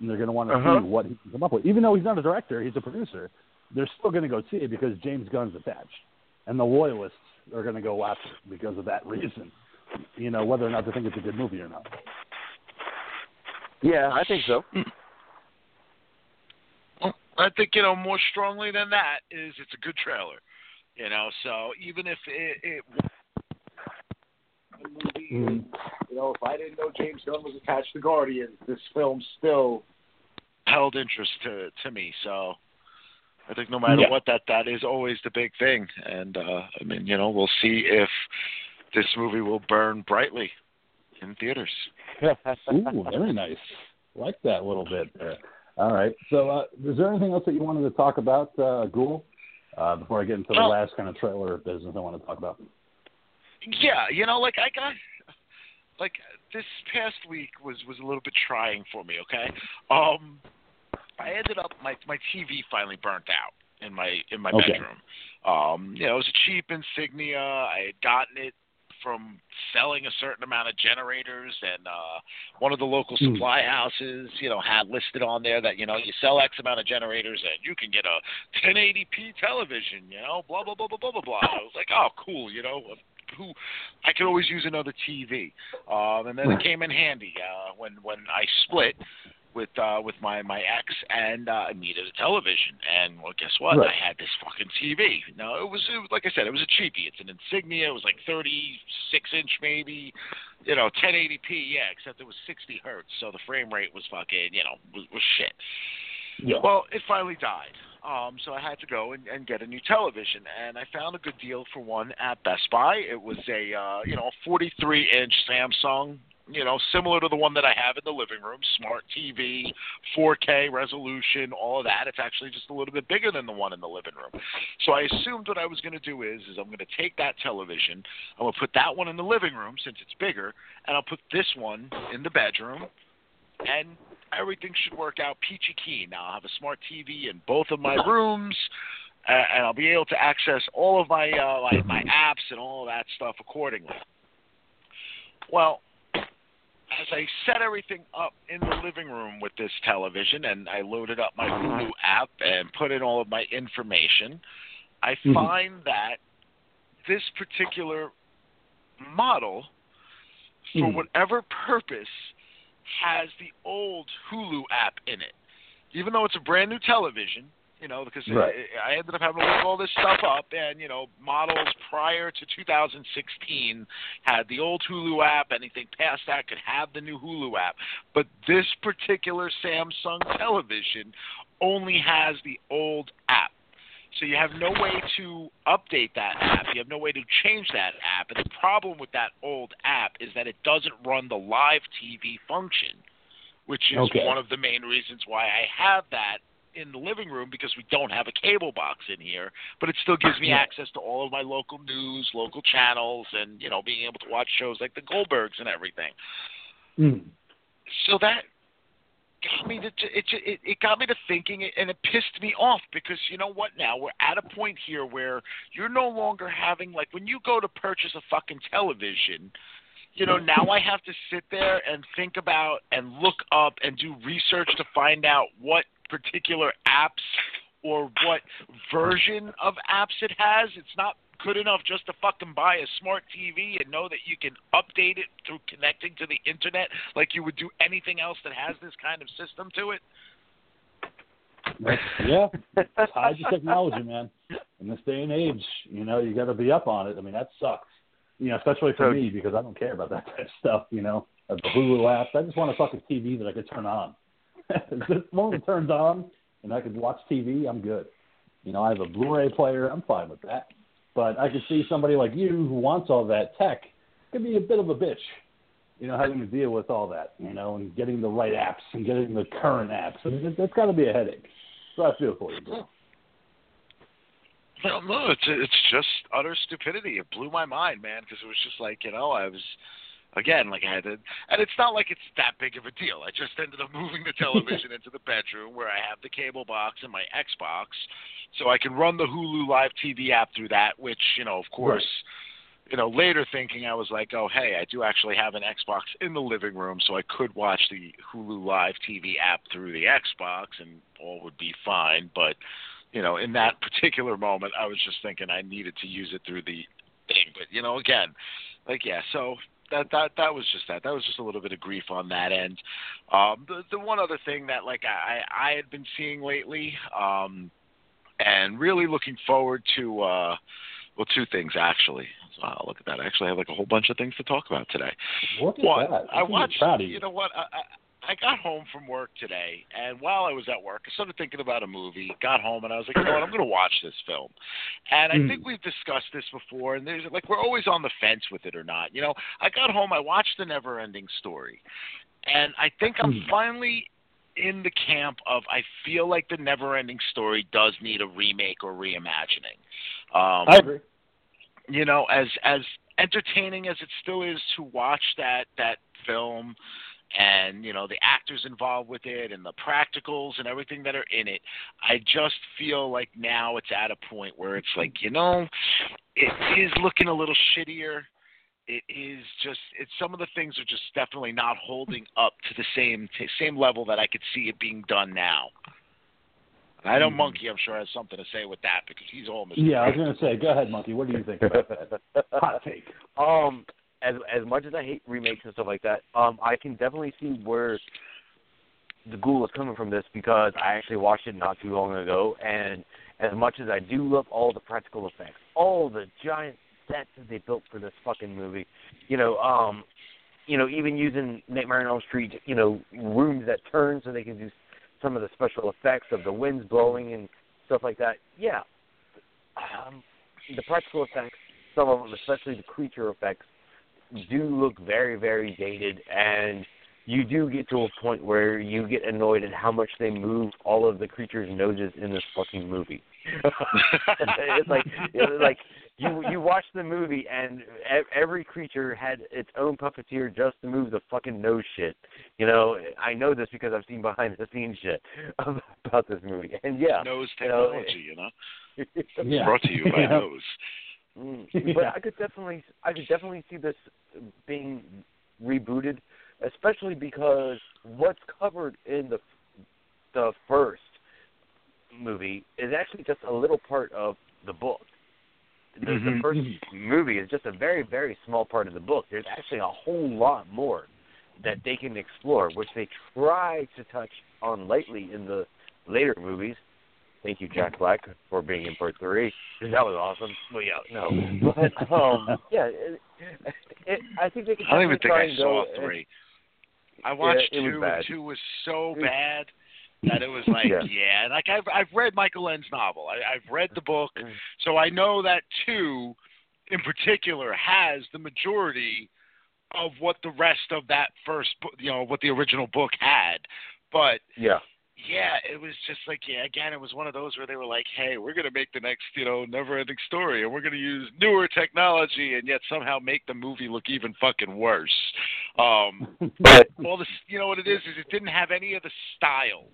and they're going to want to Uh-huh. see what he can come up with. Even though he's not a director, he's a producer. They're still going to go see it because James Gunn's attached, and the loyalists are going to go after it because of that reason. You know, whether or not they think it's a good movie or not. Yeah, I think so. I think you know more strongly than that is it's a good trailer. You know, so even if it, it movie, Mhm. Know, if I didn't know James Gunn was attached to Guardians, this film still held interest to to me. So I think no matter Yeah. what, that that is always the big thing. And uh, I mean, you know, we'll see if this movie will burn brightly in theaters. Ooh, very nice. Like that little bit there. All right. So, uh, is there anything else that you wanted to talk about, uh, Ghoul? Uh, before I get into the last kind of trailer business I want to talk about. Yeah, you know, like I got like this past week was was a little bit trying for me. Okay, um, I ended up my my TV finally burnt out in my in my Okay. bedroom. Um, you know, it was a cheap insignia. I had gotten it from selling a certain amount of generators and uh one of the local Hmm. supply houses you know had listed on there that you know you sell x amount of generators and you can get a 1080p television you know blah blah blah blah blah blah blah i was like oh cool you know who I could always use another TV. Um, and then it came in handy uh, when when I split with uh, with my my ex and uh, I needed a television. And well, guess what? Right. I had this fucking TV. No, it was, it was like I said, it was a cheapie. It's an Insignia. It was like 36 inch maybe, you know, 1080p. Yeah, except it was 60 hertz, so the frame rate was fucking you know was, was shit. Yeah. Well, it finally died. Um, so I had to go and, and get a new television, and I found a good deal for one at Best Buy. It was a uh, you know 43 inch Samsung, you know similar to the one that I have in the living room, smart TV, 4K resolution, all of that. It's actually just a little bit bigger than the one in the living room. So I assumed what I was going to do is is I'm going to take that television, I'm going to put that one in the living room since it's bigger, and I'll put this one in the bedroom, and everything should work out peachy keen. Now I'll have a smart TV in both of my rooms, uh, and I'll be able to access all of my uh, my, my apps and all of that stuff accordingly. Well, as I set everything up in the living room with this television, and I loaded up my Hulu app and put in all of my information, I Mhm. find that this particular model, for Mhm. whatever purpose, has the old Hulu app in it. Even though it's a brand new television, you know, because Right. I, I ended up having to look all this stuff up, and you know, models prior to 2016 had the old Hulu app. Anything past that could have the new Hulu app, but this particular Samsung television only has the old app. So you have no way to update that app. You have no way to change that app. And the problem with that old app is that it doesn't run the live TV function, which is Okay. one of the main reasons why I have that in the living room because we don't have a cable box in here, but it still gives me access to all of my local news, local channels, and you know being able to watch shows like the Goldbergs and everything. Mm. So that got me to it, it it got me to thinking and it pissed me off because you know what now? We're at a point here where you're no longer having like when you go to purchase a fucking television you know now I have to sit there and think about and look up and do research to find out what particular apps or what version of apps it has. It's not good enough just to fucking buy a smart TV and know that you can update it through connecting to the internet like you would do anything else that has this kind of system to it. Yeah, it's high technology, man. In this day and age, you know, you got to be up on it. I mean, that sucks. You know, especially for me because I don't care about that type of stuff. You know, the Hulu app. I just want a fucking TV that I could turn on. if this one turns on and I could watch TV, I'm good. You know, I have a Blu-ray player. I'm fine with that. But I could see somebody like you who wants all that tech could be a bit of a bitch. You know, having to deal with all that. You know, and getting the right apps and getting the current apps. I mean, that- that's got to be a headache. So I feel for you, bro. No, no, it's it's just utter stupidity. It blew my mind, man, because it was just like you know I was again like I had to, and it's not like it's that big of a deal. I just ended up moving the television into the bedroom where I have the cable box and my Xbox, so I can run the Hulu Live TV app through that. Which you know, of course. You know, later thinking I was like, oh, hey, I do actually have an Xbox in the living room, so I could watch the Hulu Live TV app through the Xbox, and all would be fine. But you know, in that particular moment, I was just thinking I needed to use it through the thing. But you know, again, like yeah, so that that that was just that. That was just a little bit of grief on that end. Um, the the one other thing that like I I had been seeing lately, um, and really looking forward to. uh well, two things actually. Uh, look at that. I actually have like a whole bunch of things to talk about today. Look at One, that. I I'm watched. proud of you. You know what? I, I got home from work today, and while I was at work, I started thinking about a movie. Got home, and I was like, you know what? I'm going to watch this film. And I Mm. think we've discussed this before, and there's like we're always on the fence with it or not. You know, I got home, I watched The Never-Ending Story, and I think I'm Mm. finally in the camp of I feel like The Never-Ending Story does need a remake or reimagining. Um, I agree. you know, as as entertaining as it still is to watch that that film and you know the actors involved with it and the practicals and everything that are in it i just feel like now it's at a point where it's like you know it is looking a little shittier it is just it's some of the things are just definitely not holding up to the same t- same level that i could see it being done now and i know Mhm. monkey i'm sure has something to say with that because he's all Mr. Yeah, I was going to say, go ahead, Monkey. What do you think about that? Hot take. Um, as as much as I hate remakes and stuff like that, um, I can definitely see where the ghoul is coming from this because I actually watched it not too long ago, and as much as I do love all the practical effects, all the giant sets that they built for this fucking movie, you know, um, you know, even using Nightmare on Elm Street, you know, rooms that turn so they can do some of the special effects of the winds blowing and stuff like that. Yeah, um, the practical effects, some of them, especially the creature effects, do look very, very dated, and you do get to a point where you get annoyed at how much they move all of the creatures' noses in this fucking movie. it's like, it's like you you watch the movie and e- every creature had its own puppeteer just to move the fucking nose shit. You know, I know this because I've seen behind the scenes shit about this movie, and yeah, Nose you know, technology, you know. Yeah. Brought to you by Yeah. Nose. Mm, but I could definitely, I could definitely see this being rebooted, especially because what's covered in the the first movie is actually just a little part of the book. The, the Mhm. first movie is just a very, very small part of the book. There's actually a whole lot more that they can explore, which they try to touch on lightly in the later movies. Thank you, Jack Black, for being in part three. That was awesome. Well, yeah, no, but um, yeah, it, it, I think they can. I don't even think I saw go- three. I watched was two, and two was so bad that it was like, Yeah. yeah. Like I've I've read Michael Ende's novel. I, I've read the book, Mm. so I know that two, in particular, has the majority of what the rest of that first, book, you know, what the original book had. But Yeah, yeah, it was just like yeah. Again, it was one of those where they were like, "Hey, we're gonna make the next, you know, never-ending story, and we're gonna use newer technology, and yet somehow make the movie look even fucking worse." Um, but all this, you know what it is, is it didn't have any of the style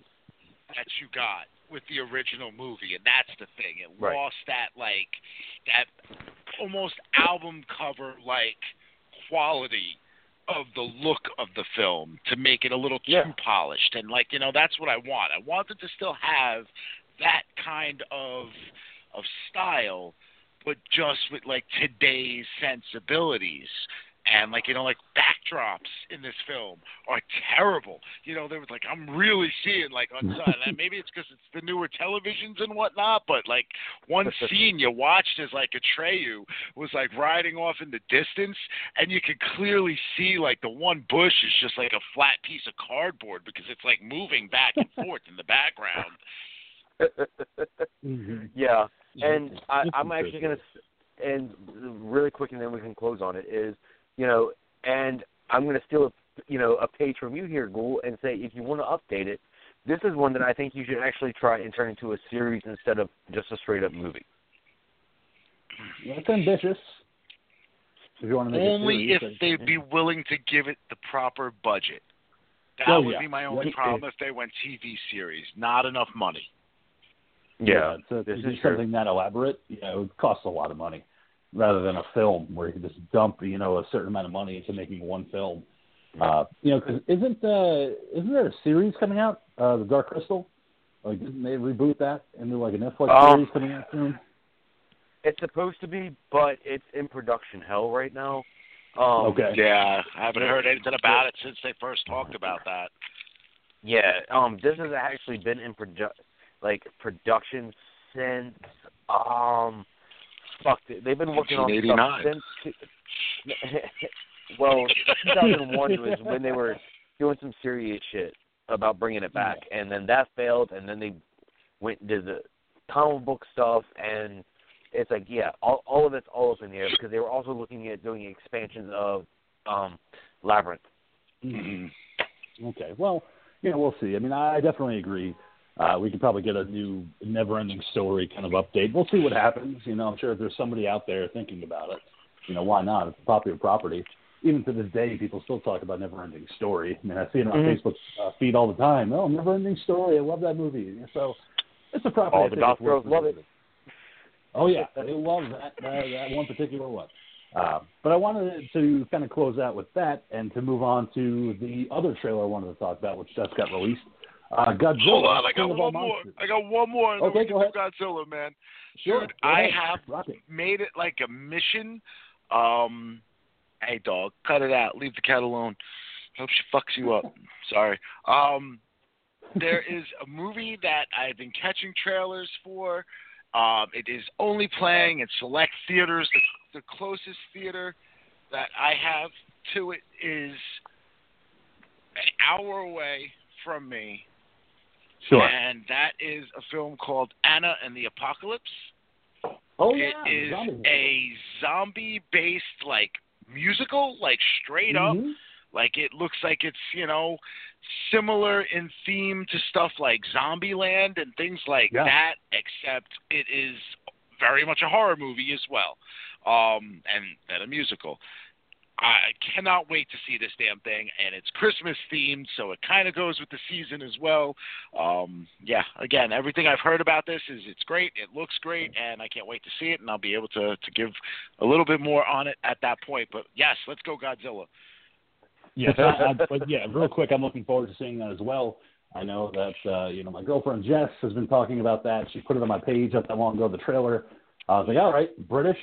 that you got with the original movie, and that's the thing. It Right. lost that like that almost album cover like quality of the look of the film to make it a little too Yeah. polished and like you know that's what I want. I wanted it to still have that kind of of style but just with like today's sensibilities and like you know like backdrops in this film are terrible you know there was like i'm really seeing like on sun and maybe it's because it's the newer televisions and whatnot but like one scene you watched as like atreyu was like riding off in the distance and you could clearly see like the one bush is just like a flat piece of cardboard because it's like moving back and forth in the background Mhm. yeah, and I, I'm actually gonna, s- and really quick, and then we can close on it. Is you know, and I'm gonna steal, a, you know, a page from you here, Ghoul, and say if you want to update it, this is one that I think you should actually try and turn into a series instead of just a straight up movie. That's ambitious. If you want to make a only if series, they'd be willing to give it the proper budget. That Oh, would yeah. be my only Yeah. problem if they went TV series. Not enough money. Yeah, so this to do is true. something that elaborate, you know, it costs a lot of money, rather than a film where you can just dump, you know, a certain amount of money into making one film. Uh, you know, because isn't uh, isn't there a series coming out, uh, the Dark Crystal? Like, didn't they reboot that into like a Netflix Um, series coming out soon? It's supposed to be, but it's in production hell right now. Um, Okay. Yeah, I haven't heard anything about it since they first talked about that. Yeah, um, this has actually been in produ- like production since um, fuck, they- they've been working on stuff 1989. since. well, 2001 was when they were doing some serious shit about bringing it back, and then that failed, and then they went and did the comic book stuff, and it's like, yeah, all all of it's all up in the air because they were also looking at doing expansions of um, Labyrinth. Mhm. Okay. Well, you know, we'll see. I mean, I definitely agree. Uh, we could probably get a new never-ending story kind of update. We'll see what happens. You know, I'm sure if there's somebody out there thinking about it, you know, why not? It's a popular property. Even to this day, people still talk about never-ending story. I mean, I see it on Mhm. Facebook uh, feed all the time. Oh, never-ending story. I love that movie. So it's a property. All I the think goth it's worth girls love it. Oh yeah, they love that that, that one particular one. Uh, but I wanted to kind of close out with that and to move on to the other trailer I wanted to talk about, which just got released. Uh, Godzilla. Hold on, I got one more. I got one more. Okay, go do Godzilla, man. Sure, Dude, I ahead. have it. made it like a mission. Um, hey dog, cut it out. Leave the cat alone. Hope she fucks you up. Sorry. Um, there is a movie that I've been catching trailers for. Um, it is only playing in select theaters. The, the closest theater that I have to it is an hour away from me, Sure. and that is a film called Anna and the Apocalypse. Oh It yeah. is zombie a zombie-based like musical, like straight up. Mhm. Like it looks like it's you know similar in theme to stuff like Zombieland and things like Yeah. that, except it is very much a horror movie as well, um, and and a musical. I cannot wait to see this damn thing, and it's Christmas themed, so it kind of goes with the season as well. Um, yeah, again, everything I've heard about this is it's great, it looks great, and I can't wait to see it, and I'll be able to to give a little bit more on it at that point. But yes, let's go Godzilla. Yes, I, I, but yeah, real quick, I'm looking forward to seeing that as well. I know that uh, you know my girlfriend Jess has been talking about that. She put it on my page not that long ago. The trailer. I was like, all right, British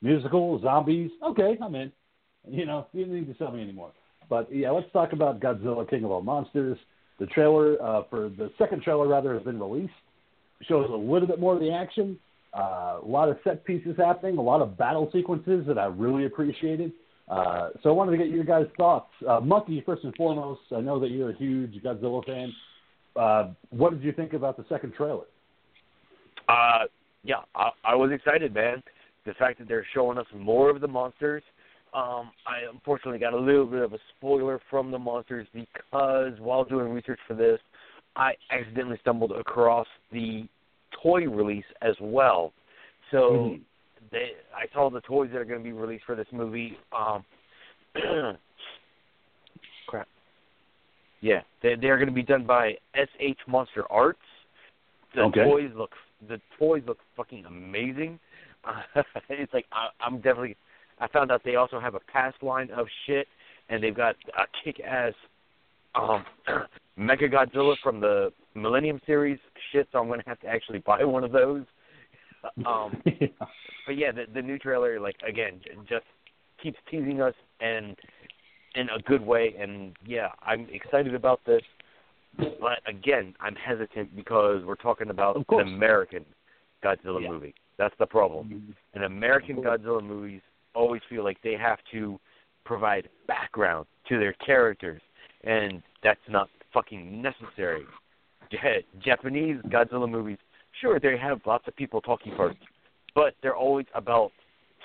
musical zombies. Okay, I'm in. You know, you don't need to sell me anymore. But yeah, let's talk about Godzilla King of All Monsters. The trailer uh, for the second trailer rather has been released. Shows a little bit more of the action. Uh, a lot of set pieces happening. A lot of battle sequences that I really appreciated. Uh, so I wanted to get your guys' thoughts. Uh, Monkey, first and foremost, I know that you're a huge Godzilla fan. Uh, what did you think about the second trailer? Uh, yeah, I, I was excited, man. The fact that they're showing us more of the monsters. Um, I unfortunately got a little bit of a spoiler from the monsters because while doing research for this, I accidentally stumbled across the toy release as well. So Mhm. they, I saw the toys that are going to be released for this movie. Um, crap. Yeah, they they're going to be done by SH Monster Arts. The Okay. toys look the toys look fucking amazing. Uh, it's like I, I'm definitely. I found out they also have a past line of shit, and they've got a kick-ass um, Mecha Godzilla from the Millennium series shit. So I'm going to have to actually buy one of those. Um, but yeah, the the new trailer, like again, just keeps teasing us and in a good way. And yeah, I'm excited about this. But again, I'm hesitant because we're talking about an. American Godzilla Yeah. movie. That's the problem. An American Godzilla movies always feel like they have to provide background to their characters, and that's not fucking necessary. Ja- Japanese Godzilla movies, sure, they have lots of people talking first, but they're always about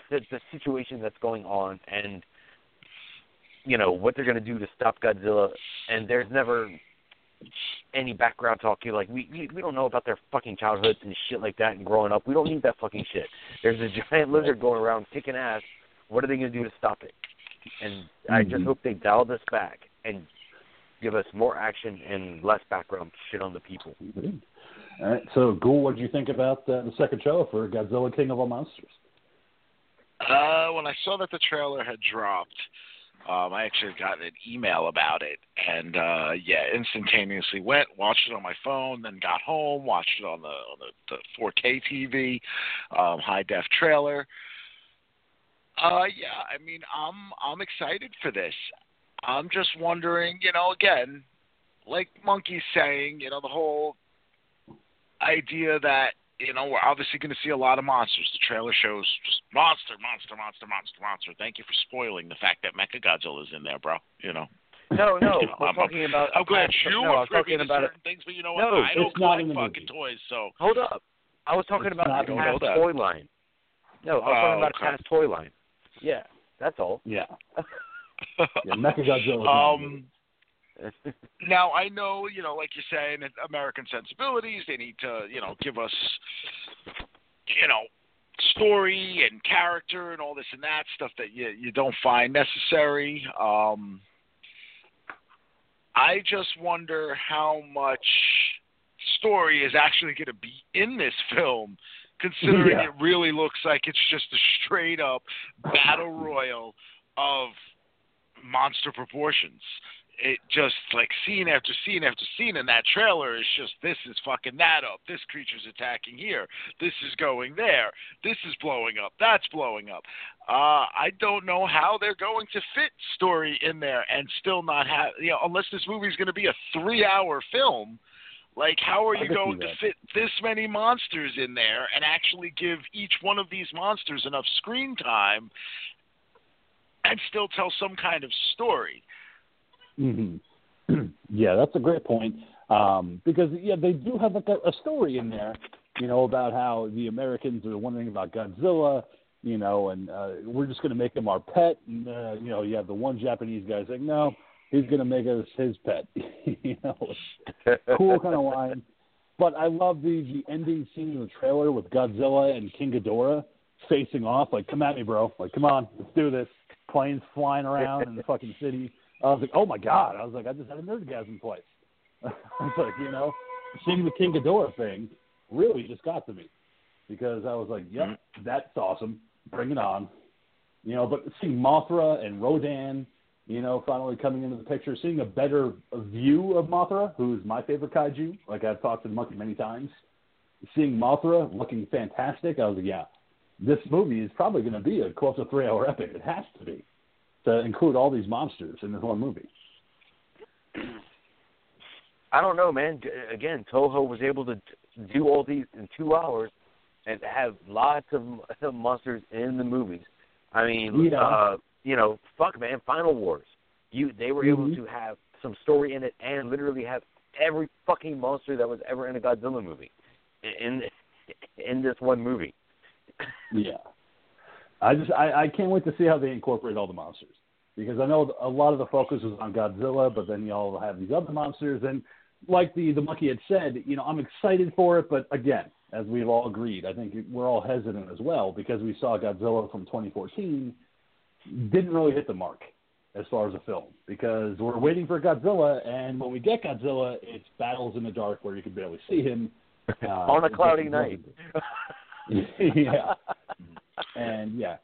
the, the situation that's going on and you know what they're going to do to stop Godzilla, and there's never any background talk. Like, we, we we don't know about their fucking childhoods and shit like that and growing up. We don't need that fucking shit. There's a giant lizard going around kicking ass. What are they going to do to stop it? And I just Mhm. hope they dial this back and give us more action and less background shit on the people. All right. So, Ghoul, what did you think about uh, the second trailer for Godzilla King of All Monsters? Uh, when I saw that the trailer had dropped, um, I actually got an email about it, and uh, yeah, instantaneously went, watched it on my phone, then got home, watched it on the on the, the 4K TV, um, high def trailer. Uh, yeah. I mean, I'm I'm excited for this. I'm just wondering, you know, again, like Monkey's saying, you know, the whole idea that you know we're obviously going to see a lot of monsters. The trailer shows just monster, monster, monster, monster, monster. Thank you for spoiling the fact that Mechagodzilla is in there, bro. You know. No, no, You know, we're I'm- talking about. I'm glad you no, were I was privy talking about it. things, but you know what? No, I don't it's not in collect fucking toys, so Hold up. I was talking It's about the past toy line. No, I was Oh, talking about okay. past toy line. Yeah, that's all. Yeah. Yeah, Mechagodzilla. was in the movie. um. Now I know, you know, like you're saying, American sensibilities. They need to, you know, give us, you know, story and character and all this and that stuff that you you don't find necessary. Um, I just wonder how much story is actually going to be in this film, considering Yeah. it really looks like it's just a straight up battle royal of monster proportions. It just like scene after scene after scene in that trailer is just this is fucking that up. This creature's attacking here. This is going there. This is blowing up. That's blowing up. Uh, I don't know how they're going to fit story in there and still not have you know unless this movie's going to be a three hour film. Like how are you going to fit this many monsters in there and actually give each one of these monsters enough screen time and still tell some kind of story? hmm yeah, that's a great point. Um, because yeah, they do have like a, a story in there, you know, about how the Americans are wondering about Godzilla, you know, and uh, we're just going to make him our pet. And uh, you know, you have the one Japanese guy saying, no, he's going to make us his pet. you know, cool kind of line. But I love the the ending scene in the trailer with Godzilla and King Ghidorah facing off. Like, come at me, bro. Like, come on, let's do this. Planes flying around in the fucking city. I was like, oh my god. I was like, I just had a nerdgasm twice. I was like, you know, seeing the King Ghidorah thing really just got to me because I was like, yep, mm. that's awesome. Bring it on. You know, but seeing Mothra and Rodan, you know, finally coming into the picture, seeing a better view of Mothra, who's my favorite kaiju, like I've talked to the monkey many times. Seeing Mothra looking fantastic, I was like, yeah, this movie is probably going to be a close to three hour epic. It has to be to include all these monsters in this one movie. I don't know, man. Again, Toho was able to do all these in two hours and have lots of of monsters in the movies. I mean, Yeah. uh, you know, fuck, man. Final Wars. You they were able Mhm. to have some story in it and literally have every fucking monster that was ever in a Godzilla movie in in this one movie. Yeah. I just I, I can't wait to see how they incorporate all the monsters because I know a lot of the focus is on Godzilla, but then y'all have these other monsters, and like the the monkey had said, you know, I'm excited for it, but again, as we've all agreed, I think we're all hesitant as well because we saw Godzilla from 2014 didn't really hit the mark as far as a film because we're waiting for Godzilla, and when we get Godzilla, it's battles in the dark where you can barely see him uh, On a cloudy night. yeah and yeah,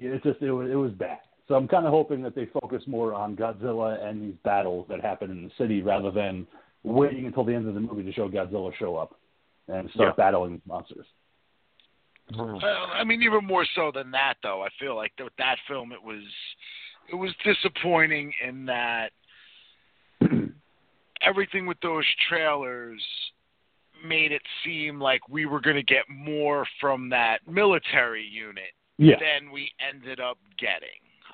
it's just it was it was bad. So I'm kind of hoping that they focus more on Godzilla and these battles that happen in the city rather than waiting until the end of the movie to show Godzilla show up and start Yeah. battling monsters. Well, I mean, even more so than that, though. I feel like with that film, it was it was disappointing in that everything with those trailers made it seem like we were going to get more from that military unit Yeah, than we ended up getting.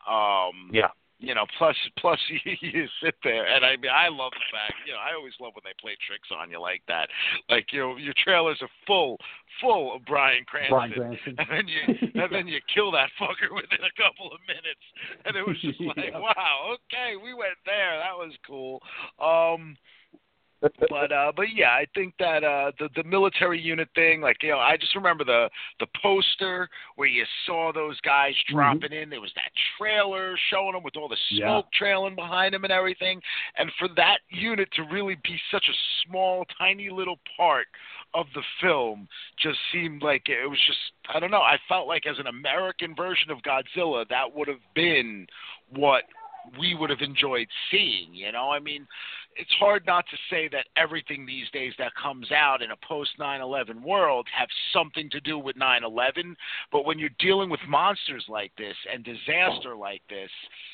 Um, yeah. You know, plus plus you, you sit there, and I mean, I love the fact, you know, I always love when they play tricks on you like that. Like you know, your trailers are full full of Bryan Cranston, Bryan Cranston. and then you and then you kill that fucker within a couple of minutes, and it was just like, Yeah. wow, okay, we went there, that was cool. Um, but uh but yeah i think that uh the the military unit thing like you know i just remember the the poster where you saw those guys dropping in. There was that trailer showing them with all the Yeah. smoke trailing behind them and everything. And for that unit to really be such a small tiny little part of the film just seemed like it was just i don't know i felt like as an american version of godzilla that would have been what we would have enjoyed seeing. You know, I mean, it's hard not to say that everything these days that comes out in a post 9/11 world have something to do with 9/11. But when you're dealing with monsters like this and disaster like this,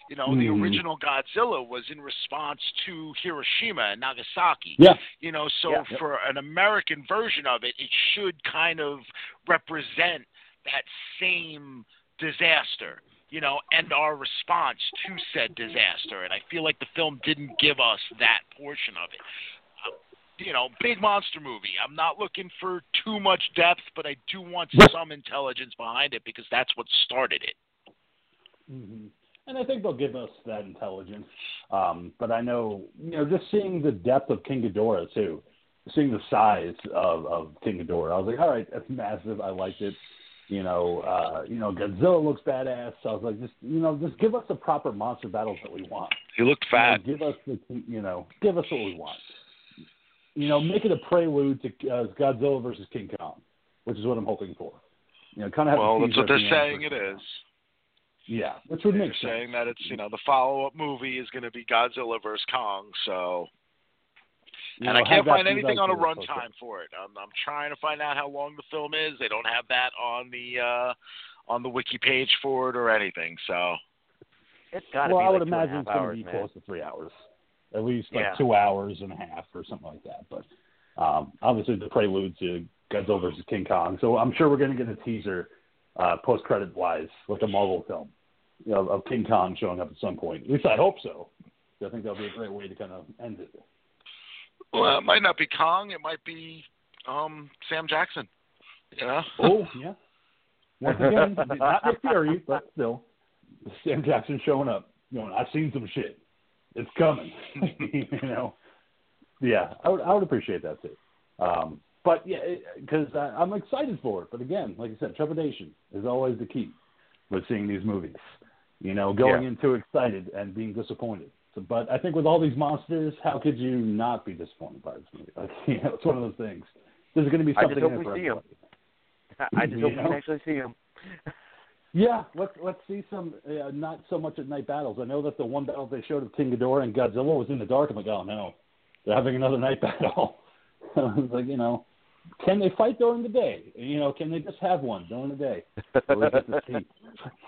you know, the Mhm. original Godzilla was in response to Hiroshima and Nagasaki. Yeah. You know, so Yeah, for an American version of it, it should kind of represent that same disaster, you know, and our response to said disaster. And I feel like the film didn't give us that portion of it. Uh, you know, big monster movie. I'm not looking for too much depth, but I do want some intelligence behind it because that's what started it. hmm And I think they'll give us that intelligence. Um, but I know, you know, just seeing the depth of King Ghidorah too, seeing the size of, of King Ghidorah, I was like, all right, that's massive. I liked it. You know, uh, you know, Godzilla looks badass. So I was like, just you know, just give us the proper monster battles that we want. He looked You know, give us the, you know, give us what we want. You know, make it a prelude to uh, Godzilla versus King Kong, which is what I'm hoping for. You know, kind of Well, that's what they're saying it is. Yeah, which would They're make sense. saying that it's you know the follow up movie is going to be Godzilla versus Kong. So You and know, I can't find anything on a runtime for it. I'm, I'm trying to find out how long the film is. They don't have that on the uh, on the wiki page for it or anything. So It's got to well, be I like would two and a imagine it's going to be man. close to three hours, at least like Yeah. two hours and a half or something like that. But um, obviously, the prelude to Godzilla versus King Kong. So I'm sure we're going to get a teaser, uh, post credit wise, like a Marvel film, you know, of King Kong showing up at some point. At least I hope so. I think that'll be a great way to kind of end it. Well, it might not be Kong. It might be um, Sam Jackson. You know. Oh yeah. Once again, not Nick Fury, but still, Sam Jackson showing up. You know, I've seen some shit. It's coming. you know. Yeah, I would I would appreciate that too. Um, but yeah, because I'm excited for it. But again, like I said, trepidation is always the key with seeing these movies. You know, going Yeah. into excited and being disappointed. So, but I think with all these monsters, how could you not be disappointed by this movie? Like, you know, it's one of those things. There's going to be something. I just something hope in it we for see 'em. everybody. I just hope You we can actually see him. Yeah, let's let's see some uh, not so much at night battles. I know that the one battle they showed of King Ghidorah and Godzilla was in the dark. I'm like, oh no, they're having another night battle. I was like, you know, can they fight during the day? You know, can they just have one during the day? Where we get to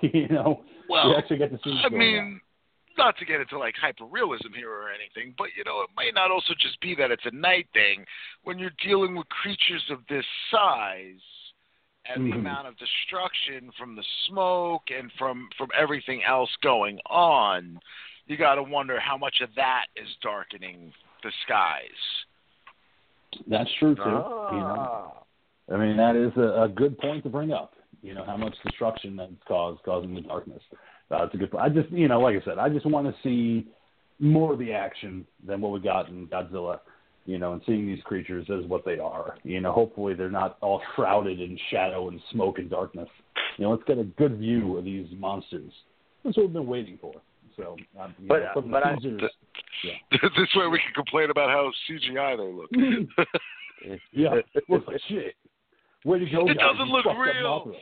see, you know, Well, we actually get to see. what's I going mean, not to get into like hyper realism here or anything, but you know, it might not also just be that it's a night thing. When you're dealing with creatures of this size and the Mhm. amount of destruction from the smoke and from from everything else going on, you got to wonder how much of that is darkening the skies. That's true too. You know, Ah. I mean, that is a, a good point to bring up. You know, how much destruction that's caused, causing the darkness. Uh, it's a good. I just, you know, like I said, I just want to see more of the action than what we got in Godzilla. You know, and seeing these creatures as what they are. You know, hopefully they're not all shrouded in shadow and smoke and darkness. You know, let's get a good view of these monsters. That's what we've been waiting for. So, um, But- know, but I- teasers, this way we can complain about how CGI they look. yeah, It looks like shit. Way to go, It guys. doesn't You look real.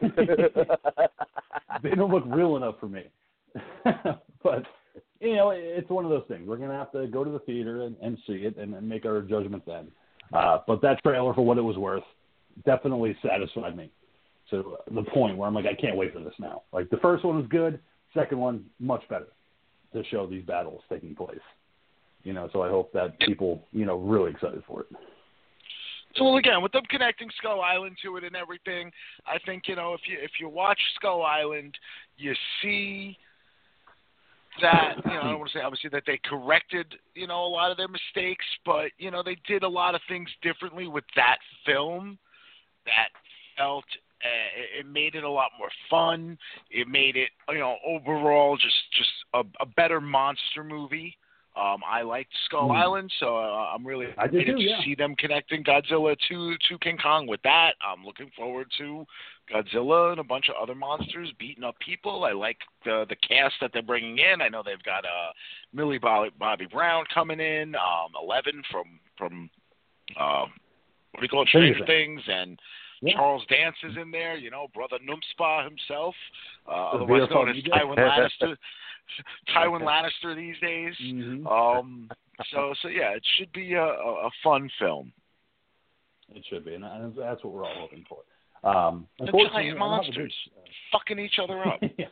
They don't look real enough for me. but you know, it's one of those things. We're gonna have to go to the theater and, and see it and, and make our judgment then. Uh, but that trailer, for what it was worth, definitely satisfied me to the point where I'm like, I can't wait for this now. Like the first one was good, second one much better to show these battles taking place. You know, so I hope that people, you know, really excited for it. So again, with them connecting Skull Island to it and everything, I think you know if you if you watch Skull Island, you see that you know I don't want to say obviously that they corrected you know a lot of their mistakes, but you know they did a lot of things differently with that film that felt uh, it- it made it a lot more fun. It made it you know overall just just a, a better monster movie. Um, I liked Skull Hmm. Island, so uh, I'm really excited too, to see them connecting Godzilla to to King Kong with that. I'm looking forward to Godzilla and a bunch of other monsters beating up people. I like the the cast that they're bringing in. I know they've got uh, Millie Bobby, Bobby Brown coming in, um, Eleven from from uh, what do you call it, Stranger Things, and Yeah. Charles Dance is in there. You know, brother Numspa himself, uh, The otherwise known as Tywin Lannister. Tywin Lannister these days. Mhm. Um, so so yeah, it should be a, a, fun film. It should be, and that's what we're all hoping for. Um, The giant I don't have a monsters big- fucking each other up. Yeah.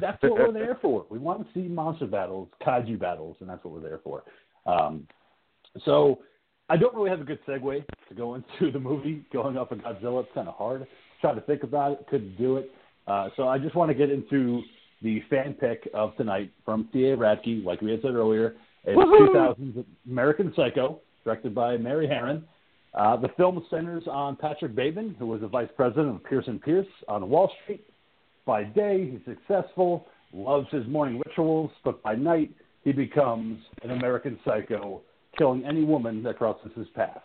That's what we're there for. We want to see monster battles, kaiju battles, and that's what we're there for. Um, so I don't really have a good segue to go into the movie going up against Godzilla. It's kind of hard. Tried to think about it, couldn't do it. Uh, so I just want to get into the fan pick of tonight from T.A. Radke, like we had said earlier. It's Woohoo! 2000's American Psycho, directed by Mary Harron. Uh, the film centers on Patrick Bateman, who was the vice president of Pierce and Pierce on Wall Street. By day, he's successful, loves his morning rituals, but by night, he becomes an American psycho, killing any woman that crosses his path.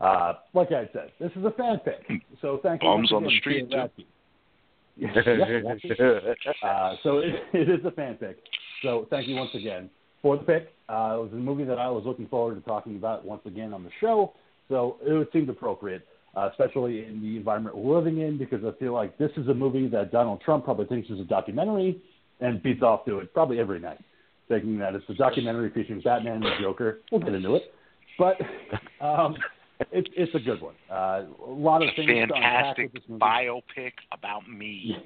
Uh, like I said, this is a fan pick, so thank you. Bums once on the street, T.A. Radke. Yeah. Uh, so it, it is a fan pick. So thank you once again for the pick. Uh, it was a movie that I was looking forward to talking about once again on the show. So it would seem appropriate, uh, especially in the environment we're living in, because I feel like this is a movie that Donald Trump probably thinks is a documentary and beats off to it probably every night, thinking that it's a documentary featuring Batman and the Joker. We'll get into it. But um, it's it's a good one. Uh, a lot of things to unpack Fantastic biopic about me.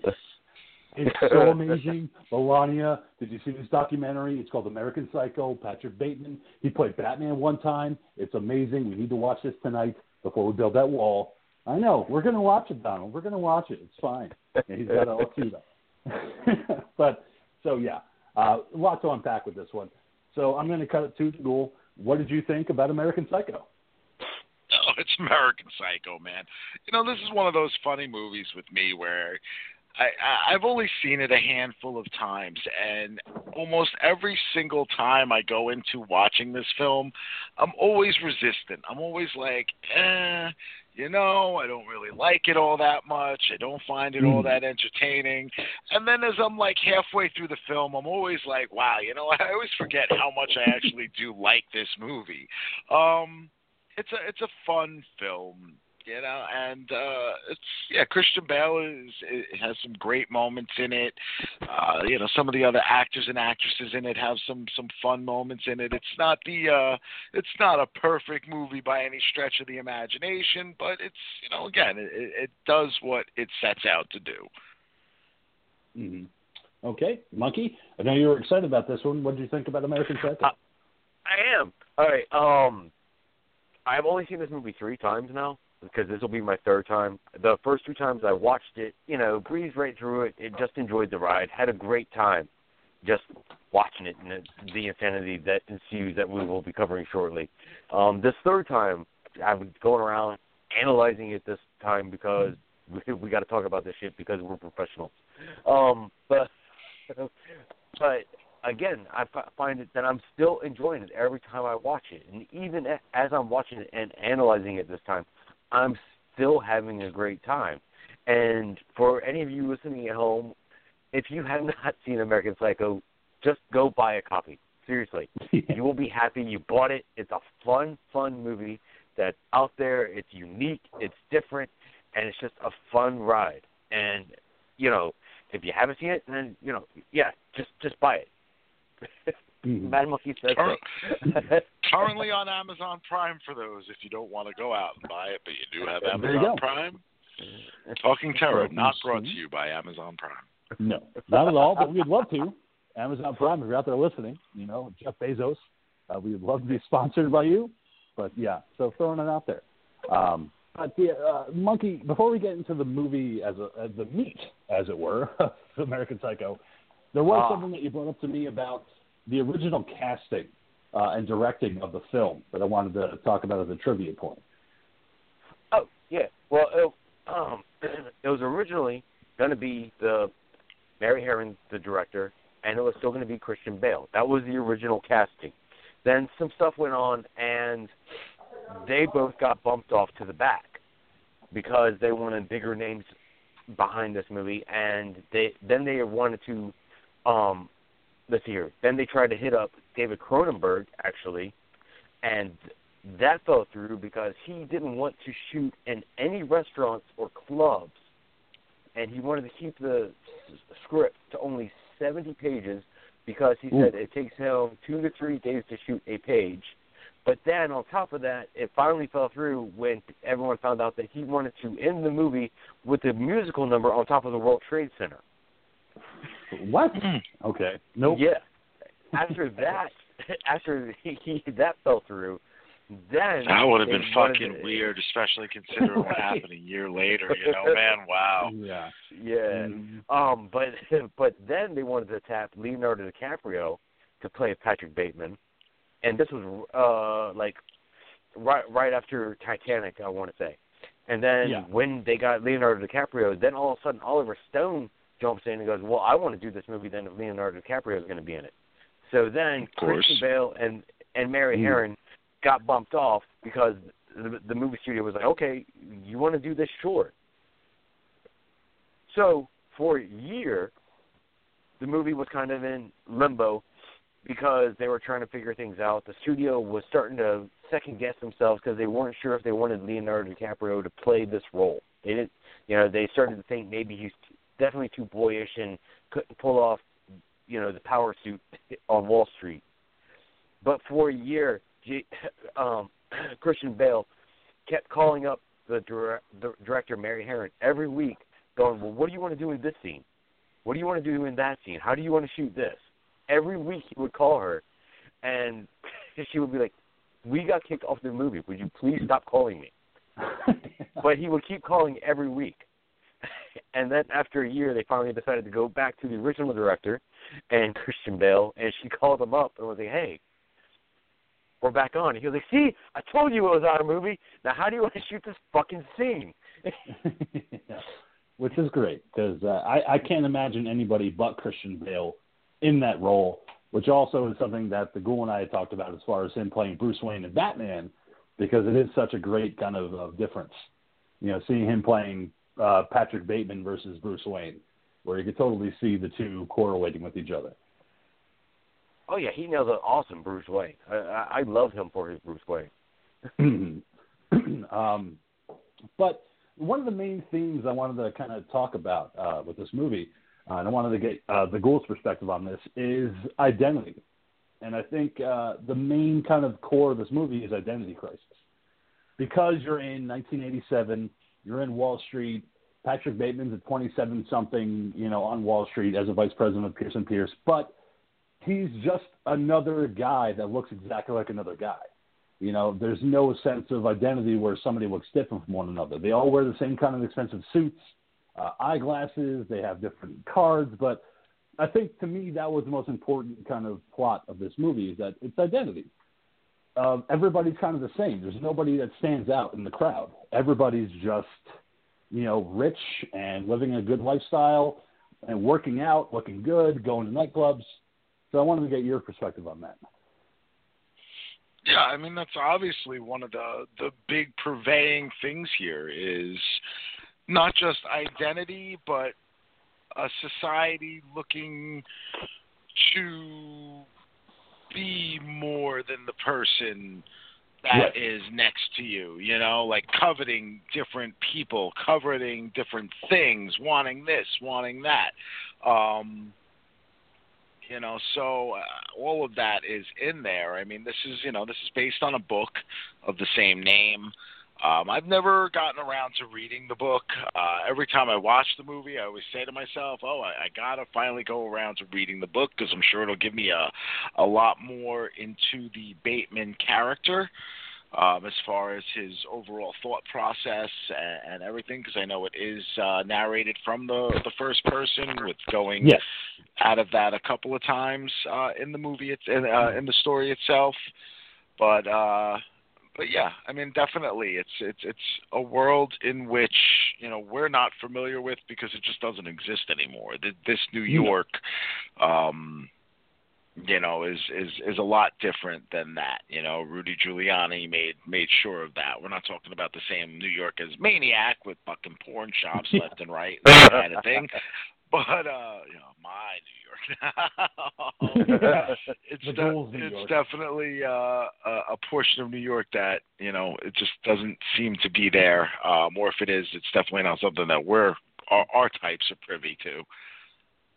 It's so amazing. Melania, did you see this documentary? It's called American Psycho. Patrick Bateman. He played Batman one time. It's amazing. We need to watch this tonight before we build that wall. I know. We're going to watch it, Donald. We're going to watch it. It's fine. And he's got a Latina. but, so yeah, uh, a lot to unpack with this one. So I'm going to cut it to the ghoul. What did you think about American Psycho? It's American Psycho, man. You know, this is one of those funny movies with me where I, I've only seen it a handful of times, and almost every single time I go into watching this film, I'm always resistant. I'm always like, eh, you know, I don't really like it all that much. I don't find it all Mm. that entertaining. And then as I'm like halfway through the film, I'm always like, wow, you know, I always forget how much I actually do like this movie. Um, it's a it's a fun film, you know, and uh it's yeah, Christian Bale is it has some great moments in it. Uh, you know, some of the other actors and actresses in it have some some fun moments in it. It's not the uh it's not a perfect movie by any stretch of the imagination, but it's you know, again, it, it does what it sets out to do. hmm Okay, Monkey. I know you were excited about this one. What did you think about American Psycho? I am. All right. Um, I've only seen this movie three times now because this will be my third time. The first two times I watched it, you know, breezed right through it. It just enjoyed the ride. Had a great time, just watching it and the, insanity that ensues that we will be covering shortly. Um, this third time, I'm going around analyzing it this time because we, we got to talk about this shit because we're professionals. Um, but but again, I find it that I'm still enjoying it every time I watch it, and even as I'm watching it and analyzing it this time, I'm still having a great time. And for any of you listening at home, if you have not seen American Psycho, just go buy a copy. Seriously, you will be happy you bought it. It's a fun, fun movie that's out there. It's unique. It's different, and it's just a fun ride. And you know, if you haven't seen it, then you know, yeah, just just buy it. Mad Monkey says Cur- so. Currently on Amazon Prime for those if you don't want to go out and buy it, but you do have Amazon. Prime. Talking Terror, not brought to you by Amazon Prime. No, not at all. But we'd love to. Amazon Prime, if you're out there listening, you know Jeff Bezos, uh, we would love to be sponsored by you. But yeah, so throwing it out there. Um, but the uh, monkey. Before we get into the movie as, a, as the meat, as it were, of American Psycho, there was Ah. something that you brought up to me about the original casting uh, and directing of the film that I wanted to talk about as a trivia point. Oh yeah. Well, it, um, it was originally going to be the Mary Harron, the director, and it was still going to be Christian Bale. That was the original casting. Then some stuff went on, and they both got bumped off to the back because they wanted bigger names behind this movie, and they then they wanted to, um, let's see here. Then they tried to hit up David Cronenberg actually, and that fell through because he didn't want to shoot in any restaurants or clubs, and he wanted to keep the s- script to only 70 pages because he Ooh. said it takes him two to three days to shoot a page. But then on top of that, it finally fell through when everyone found out that he wanted to end the movie with a musical number on top of the World Trade Center. What? Hmm. Okay. Nope. Yeah. After that, after he, he that fell through, then That would have been fucking to- weird, especially considering what happened a year later. You know, man, wow. Yeah. Yeah. Mhm. Um, but but then they wanted to tap Leonardo DiCaprio to play Patrick Bateman, and this was uh like right right after Titanic, I want to say. And then Yeah. when they got Leonardo DiCaprio, then all of a sudden Oliver Stone jumps in and goes, "Well, I want to do this movie then if Leonardo DiCaprio is going to be in it." So then. Christian Bale and and Mary Mm. Harron got bumped off because the, the movie studio was like, "Okay, you want to do this short." So for a year, the movie was kind of in limbo because they were trying to figure things out. The studio was starting to second guess themselves because they weren't sure if they wanted Leonardo DiCaprio to play this role. They didn't, you know, they started to think maybe he's definitely too boyish and couldn't pull off, you know, the power suit on Wall Street. But for a year, G- um, Christian Bale kept calling up the, dire- the director Mary Harron every week, going, "Well, what do you want to do in this scene? What do you want to do in that scene? How do you want to shoot this?" Every week he would call her, and she would be like, "We got kicked off the movie. Would you please stop calling me?" But he would keep calling every week. And then after a year, they finally decided to go back to the original director and Christian Bale, and she called him up and was like, "Hey, we're back on." He was like, "See, I told you it was our movie. Now, how do you want to shoot this fucking scene?" Which is great because uh, I, I can't imagine anybody but Christian Bale in that role, which also is something that the Ghoul and I had talked about as far as him playing Bruce Wayne and Batman, because it is such a great kind of uh, difference. You know, seeing him playing uh, Patrick Bateman versus Bruce Wayne, where you could totally see the two correlating with each other. Oh yeah, he nails an awesome Bruce Wayne. I, I, I love him for his Bruce Wayne. um, but one of the main themes I wanted to kind of talk about uh, with this movie, uh, and I wanted to get uh, the Ghoul's perspective on this, is identity. And I think uh, the main kind of core of this movie is identity crisis. Because you're in 1987, you're in Wall Street. Patrick Bateman's at 27 something, you know, on Wall Street as a vice president of Pierce and Pierce, but he's just another guy that looks exactly like another guy. You know, there's no sense of identity where somebody looks different from one another. They all wear the same kind of expensive suits, uh, eyeglasses. They have different cards, but I think to me that was the most important kind of plot of this movie is that it's identity. Uh, everybody's kind of the same. There's nobody that stands out in the crowd. Everybody's just, you know, rich and living a good lifestyle and working out, looking good, going to nightclubs. So I wanted to get your perspective on that. Yeah, I mean that's obviously one of the the big purveying things here is not just identity, but a society looking to be more than the person that is next to you, you know, like coveting different people, coveting different things, wanting this, wanting that. Um you know so uh, all of that is in there. I mean this is you know this is based on a book of the same name um i've never gotten around to reading the book uh every time i watch the movie i always say to myself oh i, I gotta finally go around to reading the book because i'm sure it'll give me a a lot more into the bateman character um, as far as his overall thought process and, and everything, because I know it is uh, narrated from the the first person, with going Yes. out of that a couple of times uh, in the movie, it's in, uh, in the story itself. But uh, but yeah, I mean, definitely, it's it's it's a world in which you know we're not familiar with because it just doesn't exist anymore. This New York. Um, you know, is is is a lot different than that. You know, Rudy Giuliani made made sure of that. We're not talking about the same New York as Maniac with fucking porn shops left and right, and that kind of thing. But uh, you know, my New York. it's de- it's York. definitely uh, a, a portion of New York that you know it just doesn't seem to be there. Um, or if it is, it's definitely not something that we're our, our types are privy to.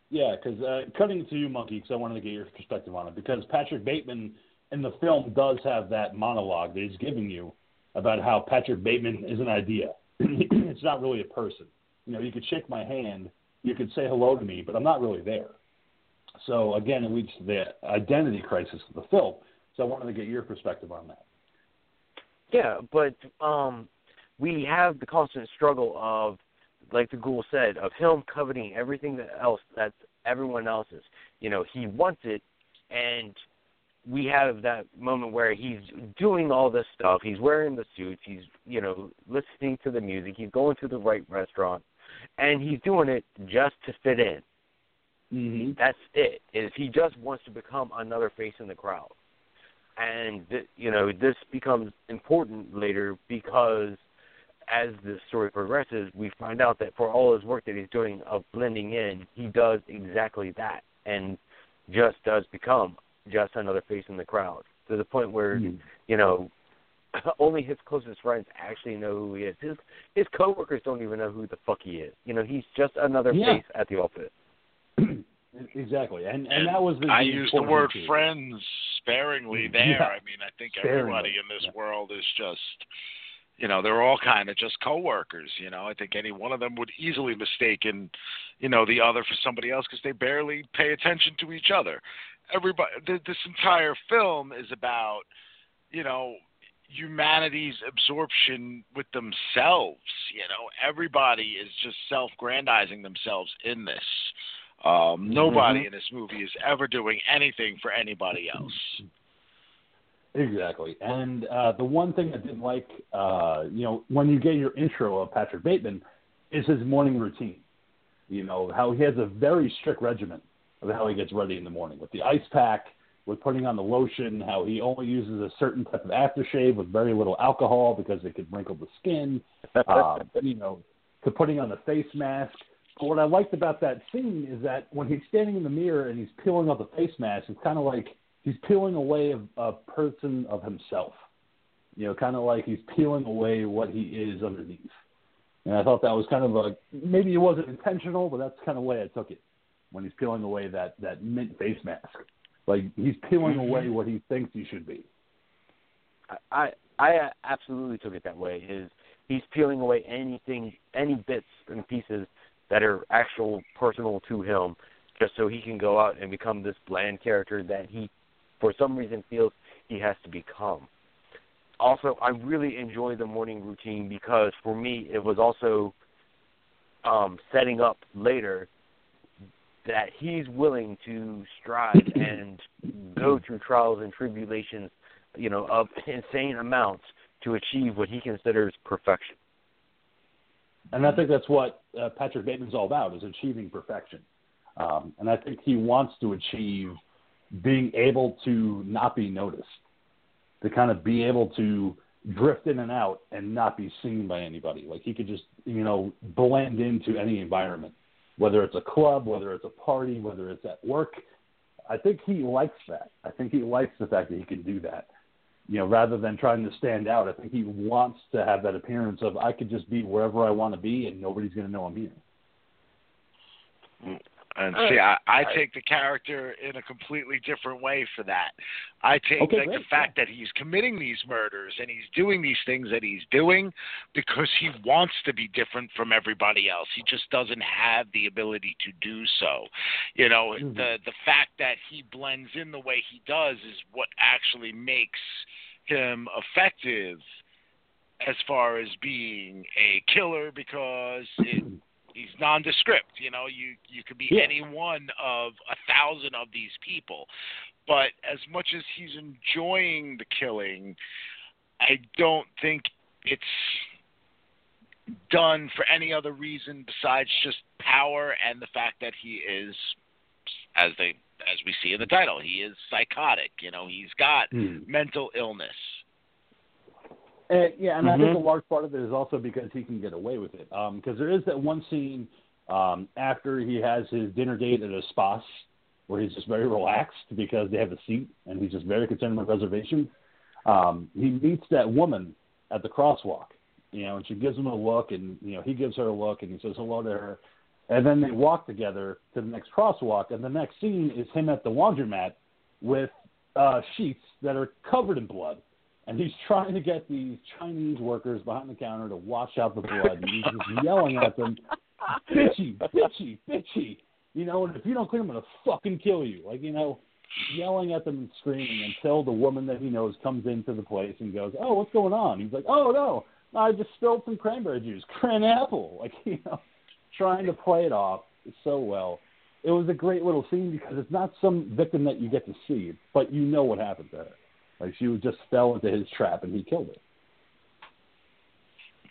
Yeah, because uh, cutting to you, Monkey, because I wanted to get your perspective on it. Because Patrick Bateman in the film does have that monologue that he's giving you about how Patrick Bateman is an idea. it's not really a person. You know, you could shake my hand, you could say hello to me, but I'm not really there. So again, it leads to the identity crisis of the film. So I wanted to get your perspective on that. Yeah, but um, we have the constant struggle of, like the ghoul said, of him coveting everything that else that's everyone else's. You know, he wants it, and we have that moment where he's doing all this stuff. He's wearing the suits. He's you know listening to the music. He's going to the right restaurant, and he's doing it just to fit in. Mm-hmm. That's it. Is he just wants to become another face in the crowd, and th- you know this becomes important later because as the story progresses, we find out that for all his work that he's doing of blending in, he does exactly that, and just does become just another face in the crowd to the point where Mhm. you know only his closest friends actually know who he is. His his coworkers don't even know who the fuck he is. You know, he's just another Yeah. face at the office. exactly, and and that was the, I the use the word thing, too. friends sparingly there. Yeah. I mean, I think Sparingly, everybody in this yeah. world is just, you know, they're all kind of just coworkers. You know, I think any one of them would easily mistake mistaken, you know, the other for somebody else because they barely pay attention to each other. Everybody, th- this entire film is about, you know, humanity's absorption with themselves. You know, everybody is just self-grandizing themselves in this. Um, nobody in this movie is ever doing anything for anybody else. Exactly. And uh, the one thing I didn't like, uh, you know, when you get your intro of Patrick Bateman, is his morning routine. You know, how he has a very strict regimen of how he gets ready in the morning with the ice pack, with putting on the lotion, how he only uses a certain type of aftershave with very little alcohol because it could wrinkle the skin, uh, you know, to putting on the face mask. But what I liked about that scene is that when he's standing in the mirror and he's peeling off the face mask, it's kind of like he's peeling away a, a person of himself. You know, kind of like he's peeling away what he is underneath. And I thought that was kind of a maybe it wasn't intentional, but that's kind of the way I took it when he's peeling away that that mint face mask. Like he's peeling Mhm. away what he thinks he should be. I I absolutely took it that way. Is he's peeling away anything, any bits and pieces that are actual personal to him, just so he can go out and become this bland character that he, for some reason, feels he has to become. Also, I really enjoy the morning routine because for me, it was also um, setting up later that he's willing to strive and go through trials and tribulations, you know, of insane amounts to achieve what he considers perfection. And I think that's what uh, Patrick Bateman's all about is achieving perfection. Um, and I think he wants to achieve being able to not be noticed, to kind of be able to drift in and out and not be seen by anybody. Like he could just, you know, blend into any environment, whether it's a club, whether it's a party, whether it's at work. I think he likes that. I think he likes the fact that he can do that. You know, rather than trying to stand out, I think he wants to have that appearance of I could just be wherever I want to be and nobody's going to know I'm here. And Uh, see, I, I I- take the character in a completely different way for that. I take Okay, like the fact that he's committing these murders and he's doing these things that he's doing because he wants to be different from everybody else. He just doesn't have the ability to do so. You know, Mhm. the the fact that he blends in the way he does is what actually makes him effective as far as being a killer because it he's nondescript. You know, you you could be Yeah. any one of a thousand of these people, but as much as he's enjoying the killing, I don't think it's done for any other reason besides just power and the fact that he is, as they as we see in the title, he is psychotic. You know, he's got hmm. mental illness. Uh, yeah, and I think a large part of it is also because he can get away with it. Because there is that one scene um, after he has his dinner date at a spa, where he's just very relaxed because they have a seat and he's just very concerned with reservation. Um, he meets that woman at the crosswalk, you know, and she gives him a look, and you know he gives her a look, and he says hello to her, and then they walk together to the next crosswalk, and the next scene is him at the laundromat with uh, sheets that are covered in blood, and he's trying to get these Chinese workers behind the counter to wash out the blood, and he's just yelling at them, bitchy, bitchy, bitchy, you know, and if you don't clean, I'm gonna fucking kill you, like you know yelling at them and screaming until the woman that he knows comes into the place and goes, "Oh, what's going on?" He's like, "Oh no, I just spilled some cranberry juice, cran apple." Like you know, trying to play it off so well. It was a great little scene because it's not some victim that you get to see, but you know what happened to her. Like she just fell into his trap and he killed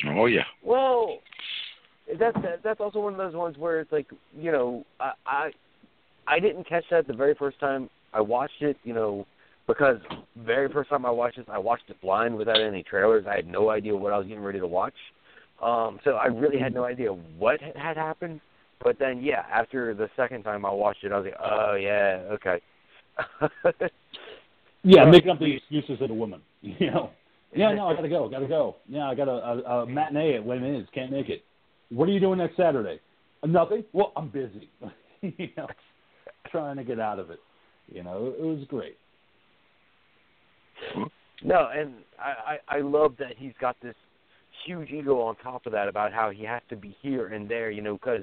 her. Oh yeah. Well, that's that's also one of those ones where it's like you know I I, I didn't catch that the very first time I watched it, you know, because very first time I watched this, I watched it blind without any trailers. I had no idea what I was getting ready to watch. Um, so I really had no idea what had happened. But then, yeah, after the second time I watched it, I was like, oh yeah, okay. yeah, making up the excuses of the woman. You know, yeah, no, I gotta go, gotta go. Yeah, I got a, a, a matinee at Wayne Is, can't make it. What are you doing next Saturday? Nothing. Well, I'm busy. you know, trying to get out of it. You know, it was great. No, and I, I I love that he's got this huge ego on top of that about how he has to be here and there, you know, because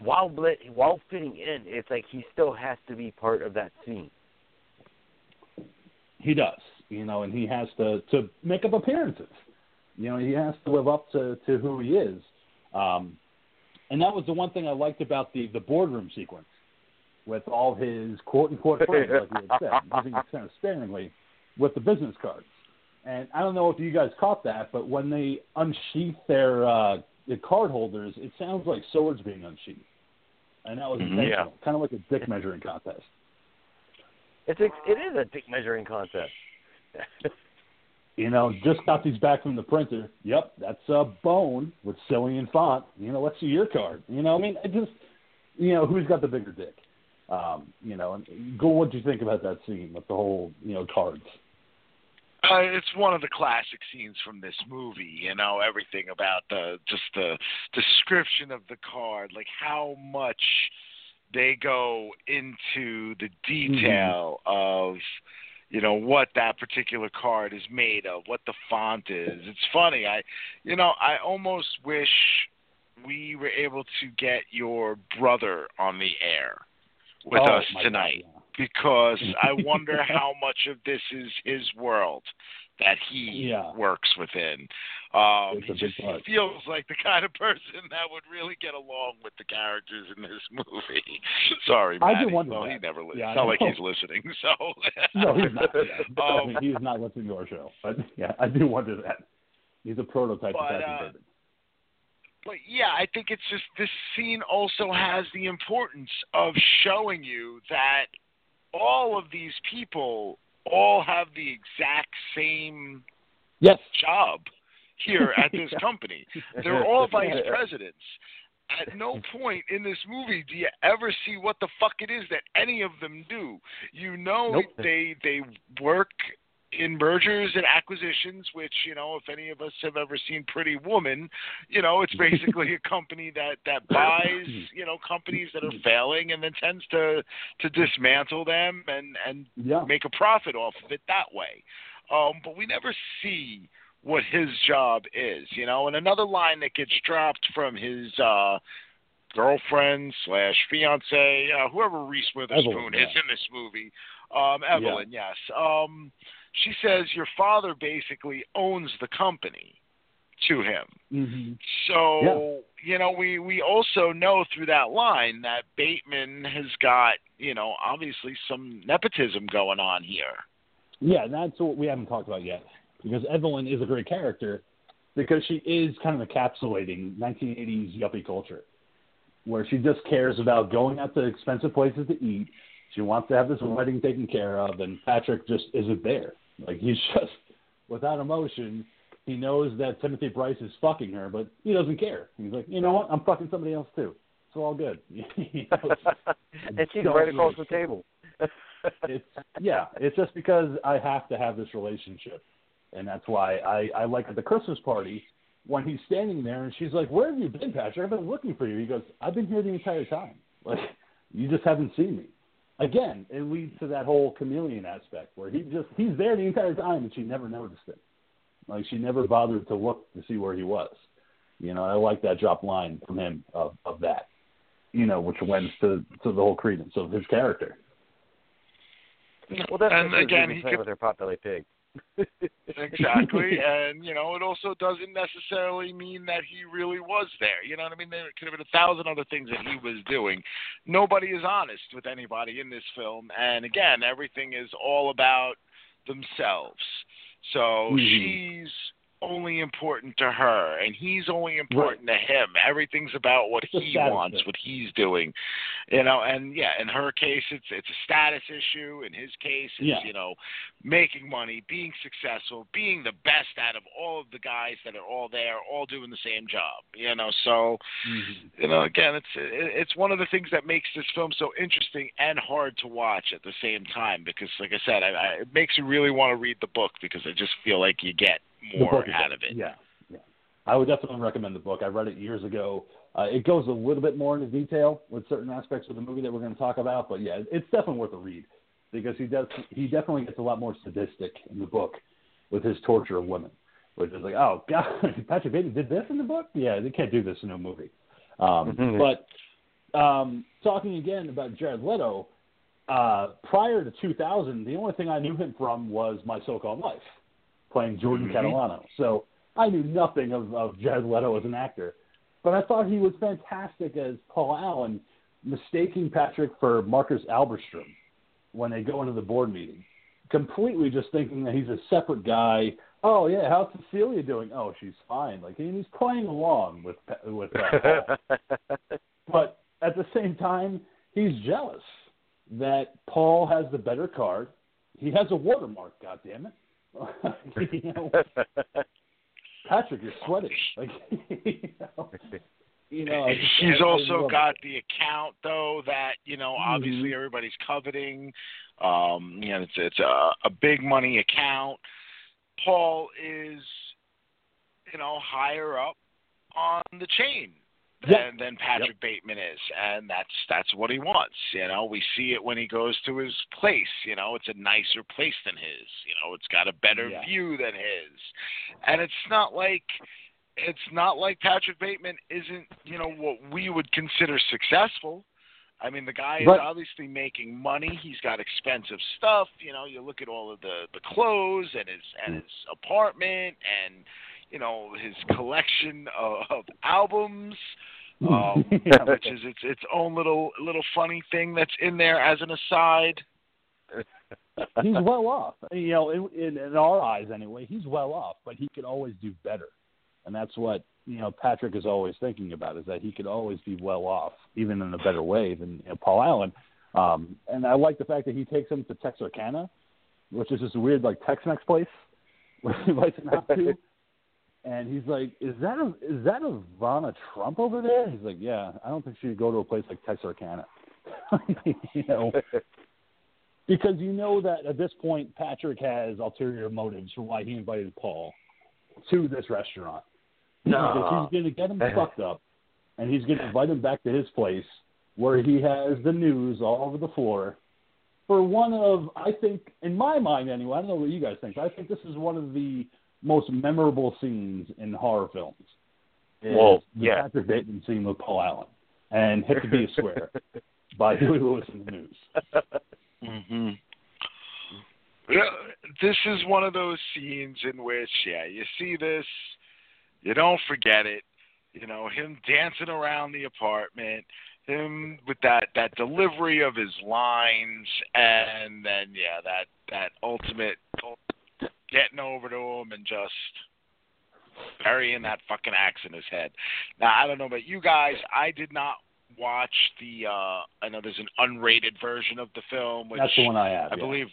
while blit, while fitting in, it's like he still has to be part of that scene. He does, you know, and he has to to make up appearances. You know, he has to live up to to who he is. Um, and that was the one thing I liked about the the boardroom sequence with all his quote unquote friends, like you had said, using it kind of sparingly with the business cards. And I don't know if you guys caught that, but when they unsheath their uh, the card holders, it sounds like swords being unsheathed, and that was Mhm. intentional, kind of like a dick measuring contest. It's a, it is a dick measuring contest. You know, just got these back from the printer. Yep, that's a bone with Silian font. You know, let's see your card. You know, I mean, it just, you know, who's got the bigger dick? Um, you know, and go. What do you think about that scene with the whole, you know, cards? Uh, it's one of the classic scenes from this movie. You know, everything about the just the description of the card, like how much they go into the mm-hmm. detail of you know what that particular card is made of, what the font is. It's funny. I you know, I almost wish we were able to get your brother on the air with Oh, us tonight God, because I wonder how much of this is his world that he Yeah. works within. Um, he just he feels like the kind of person that would really get along with the characters in this movie. Sorry, I do wonder Well, that. he never listens. Yeah, I it's not like he's listening. So No, he's not. Yeah. I Um, mean, he's not listening to our show. But yeah, I do wonder that. He's a prototype But, of Patrick uh, but yeah, I think it's just this scene also has the importance of showing you that all of these people all have the exact same Yes. job here at this Yeah. company. They're all vice presidents. At no point in this movie do you ever see what the fuck it is that any of them do. You know Nope. they they work in mergers and acquisitions, which you know, if any of us have ever seen Pretty Woman, you know, it's basically a company that that buys you know companies that are failing and then tends to to dismantle them and and Yeah. make a profit off of it that way. Um, but we never see what his job is, you know. And another line that gets dropped from his uh, girlfriend slash fiance, uh, whoever Reese Witherspoon Evelyn, is yeah. in this movie, um, Evelyn, yes. Um, she says your father basically owns the company to him. hmm So you know, we we also know through that line that Bateman has got you know obviously some nepotism going on here. Yeah, that's what we haven't talked about yet. Because Evelyn is a great character because she is kind of encapsulating 1980s yuppie culture, where she just cares about going out to expensive places to eat. She wants to have this wedding taken care of, and Patrick just isn't there. Like he's just without emotion. He knows that Timothy Bryce is fucking her, but he doesn't care. He's like, you know what? I'm fucking somebody else too. It's all good. you know, and she's right across the table. it's yeah, it's just because I have to have this relationship, and that's why I I like at the Christmas party when he's standing there and she's like, "Where have you been, Patrick? I've been looking for you." He goes, "I've been here the entire time. Like, you just haven't seen me." Again, it leads to that whole chameleon aspect where he just he's there the entire time and she never noticed it. Like she never bothered to look to see where he was. You know, I like that drop line from him of of that. You know, which lends to to the whole credence of his character. Well, that's And again, again, he could- with their potbelly pig. Exactly, and you know, it also doesn't necessarily mean that he really was there. You know what I mean? There could have been a thousand other things that he was doing. Nobody is honest with anybody in this film, and again, everything is all about themselves. So Mhm. she's only important to her, and he's only important to him. Everything's about what he wants, thing. what he's doing. You know, and yeah, in her case, it's it's a status issue. In his case, it's Yeah. you know, making money, being successful, being the best out of all of the guys that are all there, all doing the same job. You know, so you know, again, it's it's one of the things that makes this film so interesting and hard to watch at the same time because, like I said, I, I, it makes you really want to read the book because I just feel like you get more out of it. Yeah, yeah. I would definitely recommend the book. I read it years ago. Uh, it goes a little bit more into detail with certain aspects of the movie that we're going to talk about, but yeah, it's definitely worth a read because he does he definitely gets a lot more sadistic in the book with his torture of women, which is like, oh god, Patrick Bateman did this in the book? Yeah, they can't do this in a movie. Um, Mhm. but um, talking again about Jared Leto, uh, prior to 2000, the only thing I knew him from was My So-Called Life, playing Jordan Mhm. Catalano. So I knew nothing of, of Jared Leto as an actor, but I thought he was fantastic as Paul Allen, mistaking Patrick for Marcus Halberstram when they go into the board meeting, completely just thinking that he's a separate guy. Oh yeah, how's Cecilia doing? Oh, she's fine. Like and he's playing along with with uh, Paul. But at the same time, he's jealous that Paul has the better card. He has a watermark. God damn it! you know, Patrick, you're sweating. Like, you know, you know just- He's I- I also got the account though that you know obviously Mhm. everybody's coveting. Um, you know, it's it's a, a big money account. Paul is, you know, higher up on the chain than Yep. than Patrick Bateman is, and that's that's what he wants. You know, we see it when he goes to his place. You know, it's a nicer place than his. You know, it's got a better Yeah. view than his, and it's not like it's not like Patrick Bateman isn't, you know, what we would consider successful. I mean, the guy is Right. obviously making money. He's got expensive stuff. You know, you look at all of the the clothes and his and hmm. his apartment and you know his collection of, of albums, um, which is its its own little little funny thing that's in there as an aside. he's well off. You know, in, in, in our eyes anyway, he's well off, but he could always do better, and that's what you know Patrick is always thinking about is that he could always be well off, even in a better way than you know, Paul Allen. Um, and I like the fact that he takes him to Texarkana, which is this weird like Tex-Mex place where he invites him out to. And he's like, "Is that a is that Ivana Trump over there?" He's like, "Yeah, I don't think she'd go to a place like Texarkana." you know, because you know that at this point Patrick has ulterior motives for why he invited Paul to this restaurant. No. Because he's going to get him fucked up, and he's going to invite him back to his place where he has the news all over the floor. For one of, I think, in my mind anyway, I don't know what you guys think. But I think this is one of the most memorable scenes in horror films. is Well, the yeah. Patrick Bateman scene with Paul Allen and "Hip to Be a Square" by Huey Lewis and the News. Mm-hmm. Yeah, this is one of those scenes in which, yeah, you see this, you don't forget it. You know, him dancing around the apartment, him with that that delivery of his lines, and then yeah, that that ultimate getting over to him and just burying that fucking axe in his head. Now I don't know about you guys, I did not watch the. uh I know there's an unrated version of the film, which That's the one I have. I yeah. believe,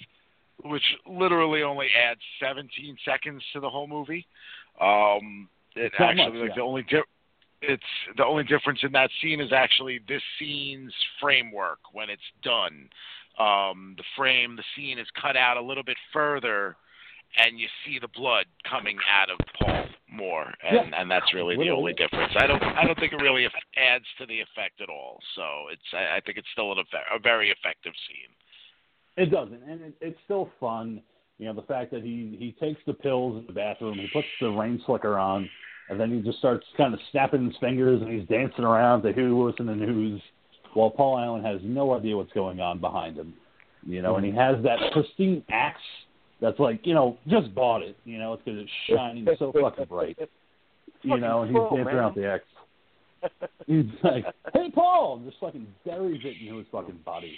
which literally only adds 17 seconds to the whole movie. Um, it not actually much, like yeah. the only di- it's the only difference in that scene is actually this scene's framework when it's done. Um, the frame, the scene is cut out a little bit further, and you see the blood coming out of Paul more, and Yeah. and that's really the only difference. I don't I don't think it really adds to the effect at all. So it's I, I think it's still an a very effective scene. It doesn't, and it, it's still fun. You know, the fact that he he takes the pills in the bathroom, he puts the rain slicker on, and then he just starts kind of snapping his fingers and he's dancing around to Huey Lewis and the News, while Paul Allen has no idea what's going on behind him. You know, and he has that pristine axe that's like, you know, just bought it. You know, it's because it's shining so fucking bright. You know, and he's Fucking dancing pro, around the axe. He's like, "Hey, Paul!" and just fucking buries it into his fucking body.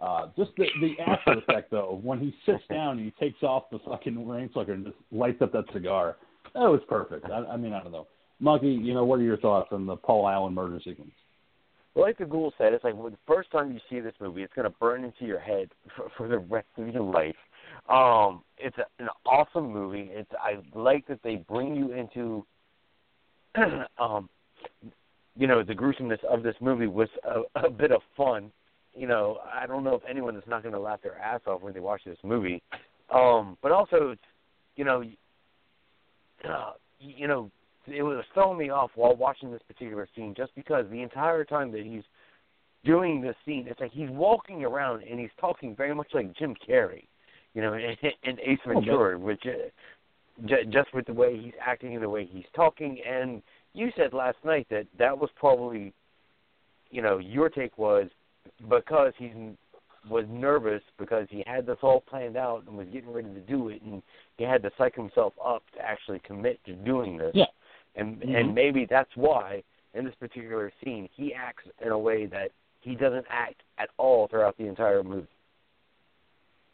Uh, just the the after effect though, when he sits down and he takes off the fucking rain slicker and just lights up that cigar, that was perfect. I, I mean, I don't know, Monkey. You know, what are your thoughts on the Paul Allen murder sequence? Well, like the ghoul said, it's like well, the first time you see this movie, it's going to burn into your head for, for the rest of your life. Um, it's a, an awesome movie. It's I like that they bring you into, um, you know, the gruesomeness of this movie was a, a bit of fun. You know, I don't know if anyone is not going to laugh their ass off when they watch this movie. Um, but also, it's, you know, uh, you know, it was throwing me off while watching this particular scene just because the entire time that he's doing this scene, it's like he's walking around and he's talking very much like Jim Carrey, you know, in, in Ace Ventura, which uh, j- just with the way he's acting and the way he's talking. And you said last night that that was probably, you know, your take was because he was nervous because he had this all planned out and was getting ready to do it, and he had to psych himself up to actually commit to doing this. Yeah. And Mhm. and maybe that's why in this particular scene he acts in a way that he doesn't act at all throughout the entire movie.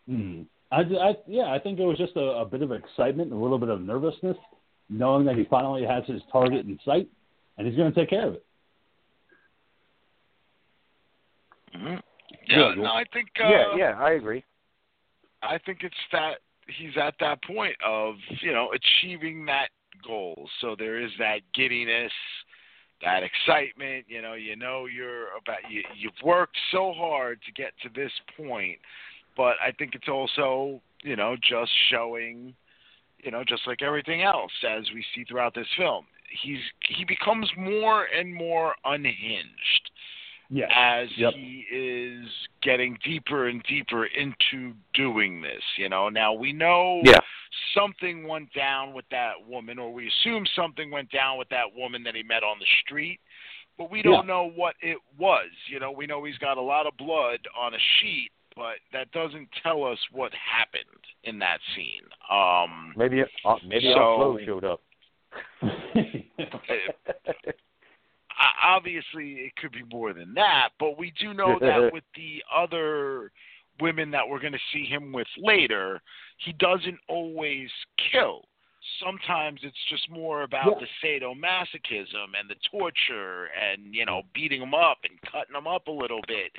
Hmm. I, I, yeah, I think it was just a, a bit of excitement, and a little bit of nervousness, knowing that he finally has his target in sight, and he's going to take care of it. Mm-hmm. Yeah, Good. no, I think uh, yeah, yeah, I agree. I think it's that he's at that point of you know achieving that goal. So there is that giddiness, that excitement. You know, you know you're about you. You've worked so hard to get to this point, but I think it's also you know just showing, you know, just like everything else as we see throughout this film. He's he becomes more and more unhinged Yeah. as Yep. he is getting deeper and deeper into doing this. You know, now we know Yeah. something went down with that woman, or we assume something went down with that woman that he met on the street, but we don't Yeah. know what it was. You know, we know he's got a lot of blood on a sheet, but that doesn't tell us what happened in that scene. Um, Maybe uh, maybe So- showed up. obviously it could be more than that, but we do know that with the other women that we're going to see him with later, he doesn't always kill. Sometimes it's just more about Yeah. the sadomasochism and the torture and you know beating him up and cutting him up a little bit.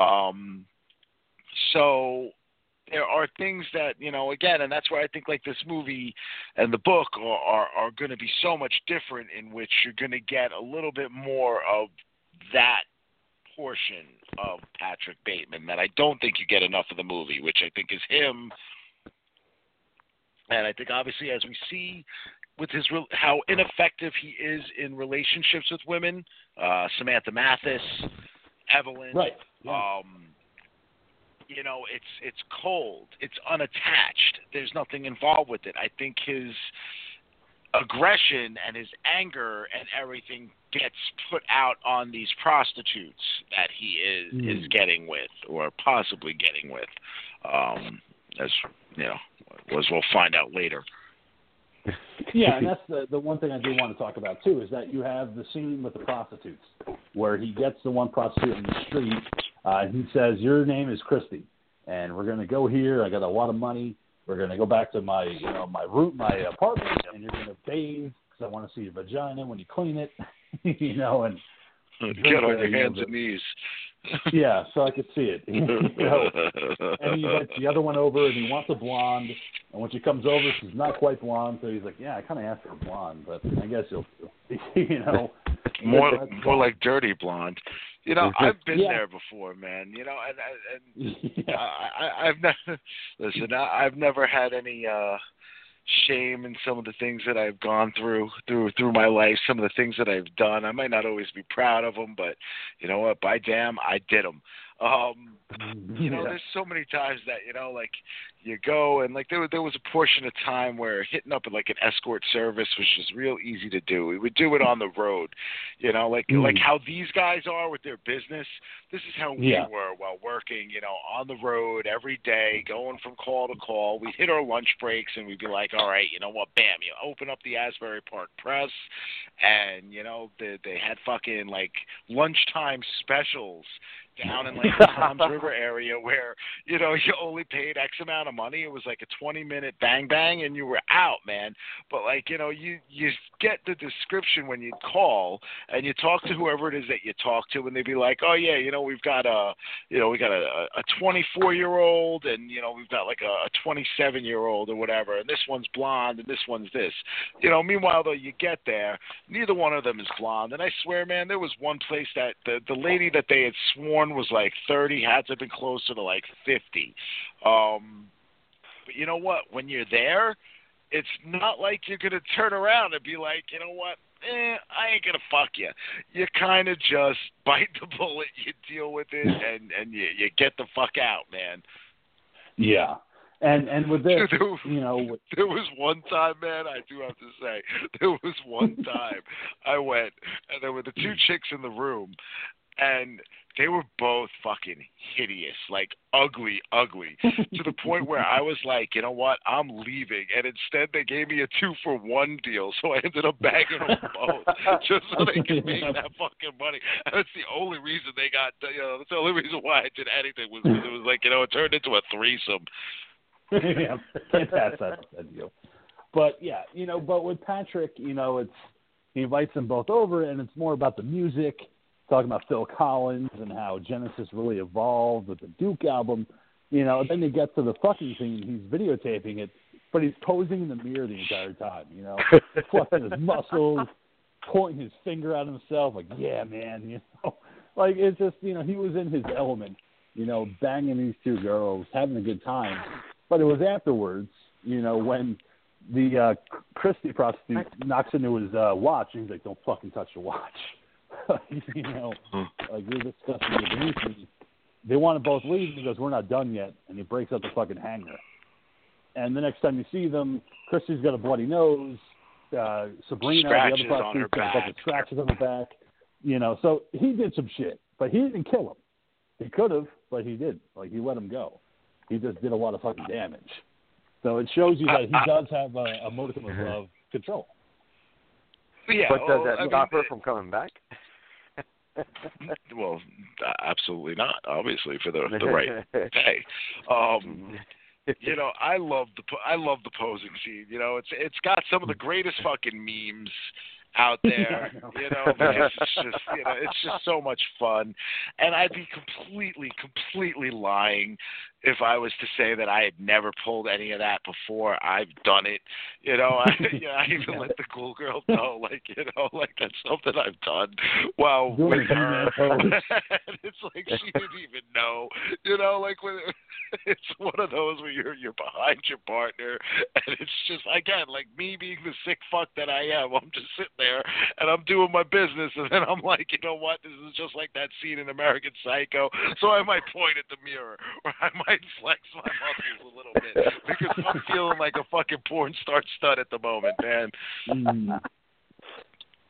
Um, so there are things that you know again, and that's why I think like this movie and the book are are, are going to be so much different in which you're going to get a little bit more of that portion of Patrick Bateman that I don't think you get enough of the movie, which I think is him. And I think obviously as we see with his how ineffective he is in relationships with women, uh, Samantha Mathis, Evelyn, right. Yeah. um, you know, it's it's cold. It's unattached. There's nothing involved with it. I think his aggression and his anger and everything gets put out on these prostitutes that he is Mm. is getting with or possibly getting with. Um, as you know, as we'll find out later. yeah, and that's the the one thing I do want to talk about too is that you have the scene with the prostitutes where he gets the one prostitute in the street. Uh, he says, "Your name is Christie, and we're going to go here. I got a lot of money. We're going to go back to my you know my room, my apartment, and you're going to bathe because I want to see your vagina when you clean it, you know." And Get on your hands and knees. yeah, so I could see it. you know, and he invites the other one over, and he wants a blonde. And when she comes over, she's not quite blonde, so he's like, "Yeah, I kind of asked for a blonde, but I guess you'll, you know." More more like dirty blonde. You know, I've been Yeah. there before, man. You know, and and, and yeah. I, I, I've never listen. I, I've never had any uh shame in some of the things that I've gone through through through my life. Some of the things that I've done. I might not always be proud of them, but you know what? By damn, I did them. Um, you know, Yeah. there's so many times that you know, like you go and like there was there was a portion of time where hitting up at like an escort service was just real easy to do. We would do it on the road, you know, like Mm. like how these guys are with their business. This is how we Yeah. were while working, you know, on the road every day, going from call to call. We hit our lunch breaks and we'd be like, all right, you know what, bam, you open up the Asbury Park Press, and you know they they had fucking like lunchtime specials down in like the Toms River area where you know you only paid X amount of money. It was like a twenty minute bang bang, and you were out, man. But like you know you you get the description when you call and you talk to whoever it is that you talk to, and they'd be like, oh yeah, you know we've got a you know we got a a twenty four year old, and you know we've got like a, a twenty seven year old or whatever, and this one's blonde and this one's this. You know, meanwhile though you get there, neither one of them is blonde, and I swear, man, there was one place that the the lady that they had sworn was like 30 had to have been closer to like 50. Um, but you know what? When you're there, it's not like you're gonna turn around and be like, you know what? Eh, I ain't gonna fuck you. You kind of just bite the bullet, you deal with it, and and you you get the fuck out, man. Yeah. And and with this, There was- you know, with- There was one time, man, I do have to say, there was one time I went and there were the two chicks in the room and they were both fucking hideous, like ugly, ugly, to the point where I was like, you know what, I'm leaving. And instead they gave me a two for one deal, so I ended up bagging them both just so they could make that fucking money. And that's the only reason they got, you know, that's the only reason why I did anything was because it was like, you know, it turned into a threesome. yeah, can't pass that, that deal. But yeah, you know, but with Patrick, you know, it's he invites them both over, and it's more about the music, talking about Phil Collins and how Genesis really evolved with the Duke album. You know, then you get to the fucking scene, he's videotaping it, but he's posing in the mirror the entire time. You know, flexing his muscles, pointing his finger at himself, like, yeah, man, you know, like it's just, you know, he was in his element. You know, banging these two girls, having a good time. But it was afterwards, you know, when the uh Christie prostitute knocks into his uh watch and he's like, Don't fucking touch the watch. you know, like you're discussing your beneath me. They want to both leave and he goes, We're not done yet and he breaks up the fucking hanger. And the next time you see them, Christie's got a bloody nose, uh Sabrina, Scratches the other on her prostitute, got a bunch of scratches on her back. You know, so he did some shit. But he didn't kill him. He could have, but he didn't. Like he let him go. He just did a lot of fucking damage. So it shows you that he does have a, a modicum of, of control. Yeah, but does well, that I mean, stop her from coming back? Well, absolutely not. Obviously, for the the right pay. Um, you know, I love the po- I love the posing scene. You know, it's it's got some of the greatest fucking memes out there. Yeah, I know. you know, because it's just you know it's just so much fun, and I'd be completely completely lying if I was to say that I had never pulled any of that before. I've done it. You know, I, you know, I even let the cool girl know, like you know, like that's something I've done. While Doing with her, He-Man pose. and it's like she didn't even know. You know, like when it's one of those where you're you're behind your partner, and it's just again like me being the sick fuck that I am. I'm just sitting there and I'm doing my business, and then I'm like, you know what? This is just like that scene in American Psycho. So I might point at the mirror, or I might flex my muscles a little bit because I'm feeling like a fucking porn star stud at the moment, man.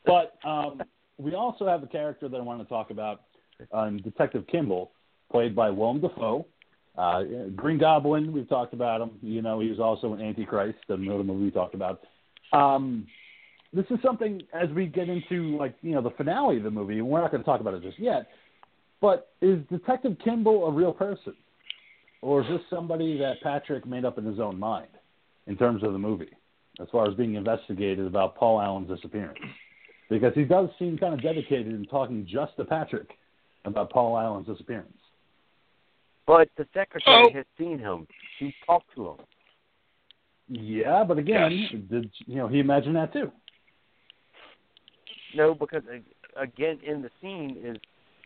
But um, we also have a character that I want to talk about, um, Detective Kimball, played by Willem Dafoe. Uh, Green Goblin, we've talked about him. You know, he was also an Antichrist, another movie we talked about. Um, this is something as we get into like you know the finale of the movie. We're not going to talk about it just yet. But is Detective Kimball a real person, or is this somebody that Patrick made up in his own mind in terms of the movie, as far as being investigated about Paul Allen's disappearance? Because he does seem kind of dedicated in talking just to Patrick about Paul Allen's disappearance. But the secretary Oh. has seen him. She talked to him. Yeah, but again, Yes. did you know he imagined that too? No, because uh, again in the scene is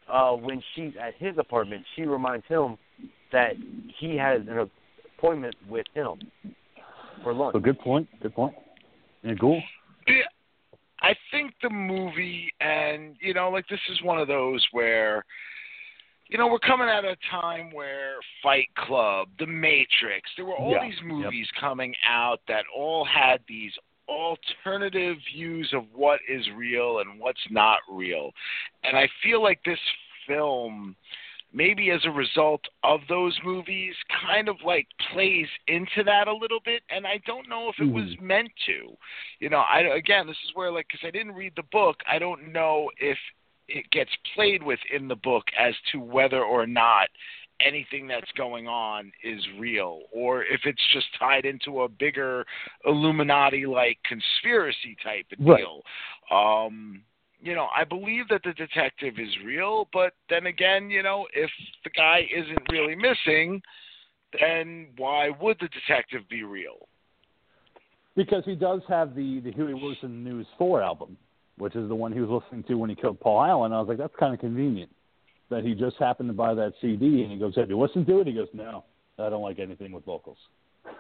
uh when she's at his apartment. She reminds him that he has an appointment with him for lunch. So good point. Good point. Yeah, cool. Yeah, I think the movie, and you know, like this is one of those where, you know, we're coming at a time where Fight Club, The Matrix, there were all Yeah, these yep. movies coming out that all had these alternative views of what is real and what's not real, and I feel like this film maybe as a result of those movies kind of like plays into that a little bit and i don't know if it was meant to. You know i again this is where like because i didn't read the book i don't know if it gets played with in the book as to whether or not anything that's going on is real or if it's just tied into a bigger illuminati like conspiracy type of Right. deal. Um you know, I believe that the detective is real, but then again, you know, if the guy isn't really missing, then why would the detective be real? Because he does have the the Huey Lewis News Four album, which is the one he was listening to when he killed Paul Allen. I was like, that's kind of convenient that he just happened to buy that CD, and he goes, "Have you listened to it?" He goes, "No, I don't like anything with vocals."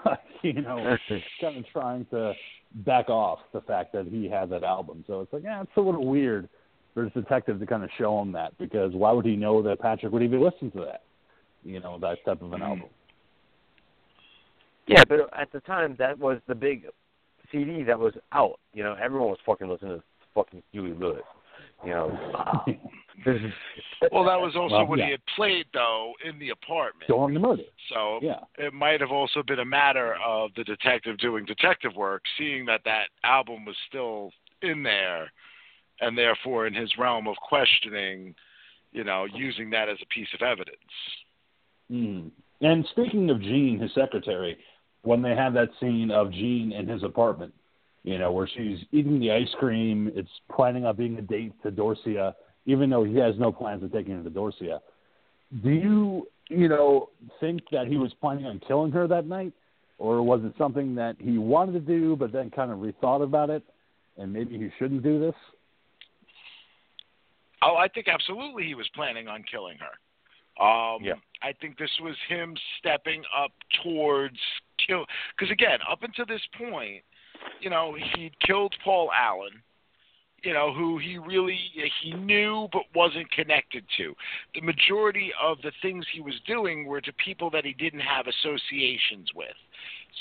you know, kind of trying to back off the fact that he had that album. So it's like, yeah, it's a little weird for this detective to kind of show him that because why would he know that Patrick would even listen to that? You know, that type of an mm-hmm. album. Yeah, but at the time that was the big CD that was out. You know, everyone was fucking listening to fucking Huey Lewis. You know. Well, that was also Well, what yeah. he had played though in the apartment. During the murder. So Yeah. it might have also been a matter of the detective doing detective work, seeing that that album was still in there, and therefore in his realm of questioning, you know, using that as a piece of evidence. Mm. And speaking of Jean, his secretary, when they have that scene of Jean in his apartment, you know, where she's eating the ice cream, it's planning on being a date to Dorsia, even though he has no plans of taking her to Dorsia. Do you, you know, think that he was planning on killing her that night? Or was it something that he wanted to do but then kind of rethought about it and maybe he shouldn't do this? Oh, I think absolutely he was planning on killing her. Um, Yeah. I think this was him stepping up towards kill. Because again, up until this point, you know, he'd killed Paul Allen. You know, who he really he knew but wasn't connected to. The majority of the things he was doing were to people that he didn't have associations with.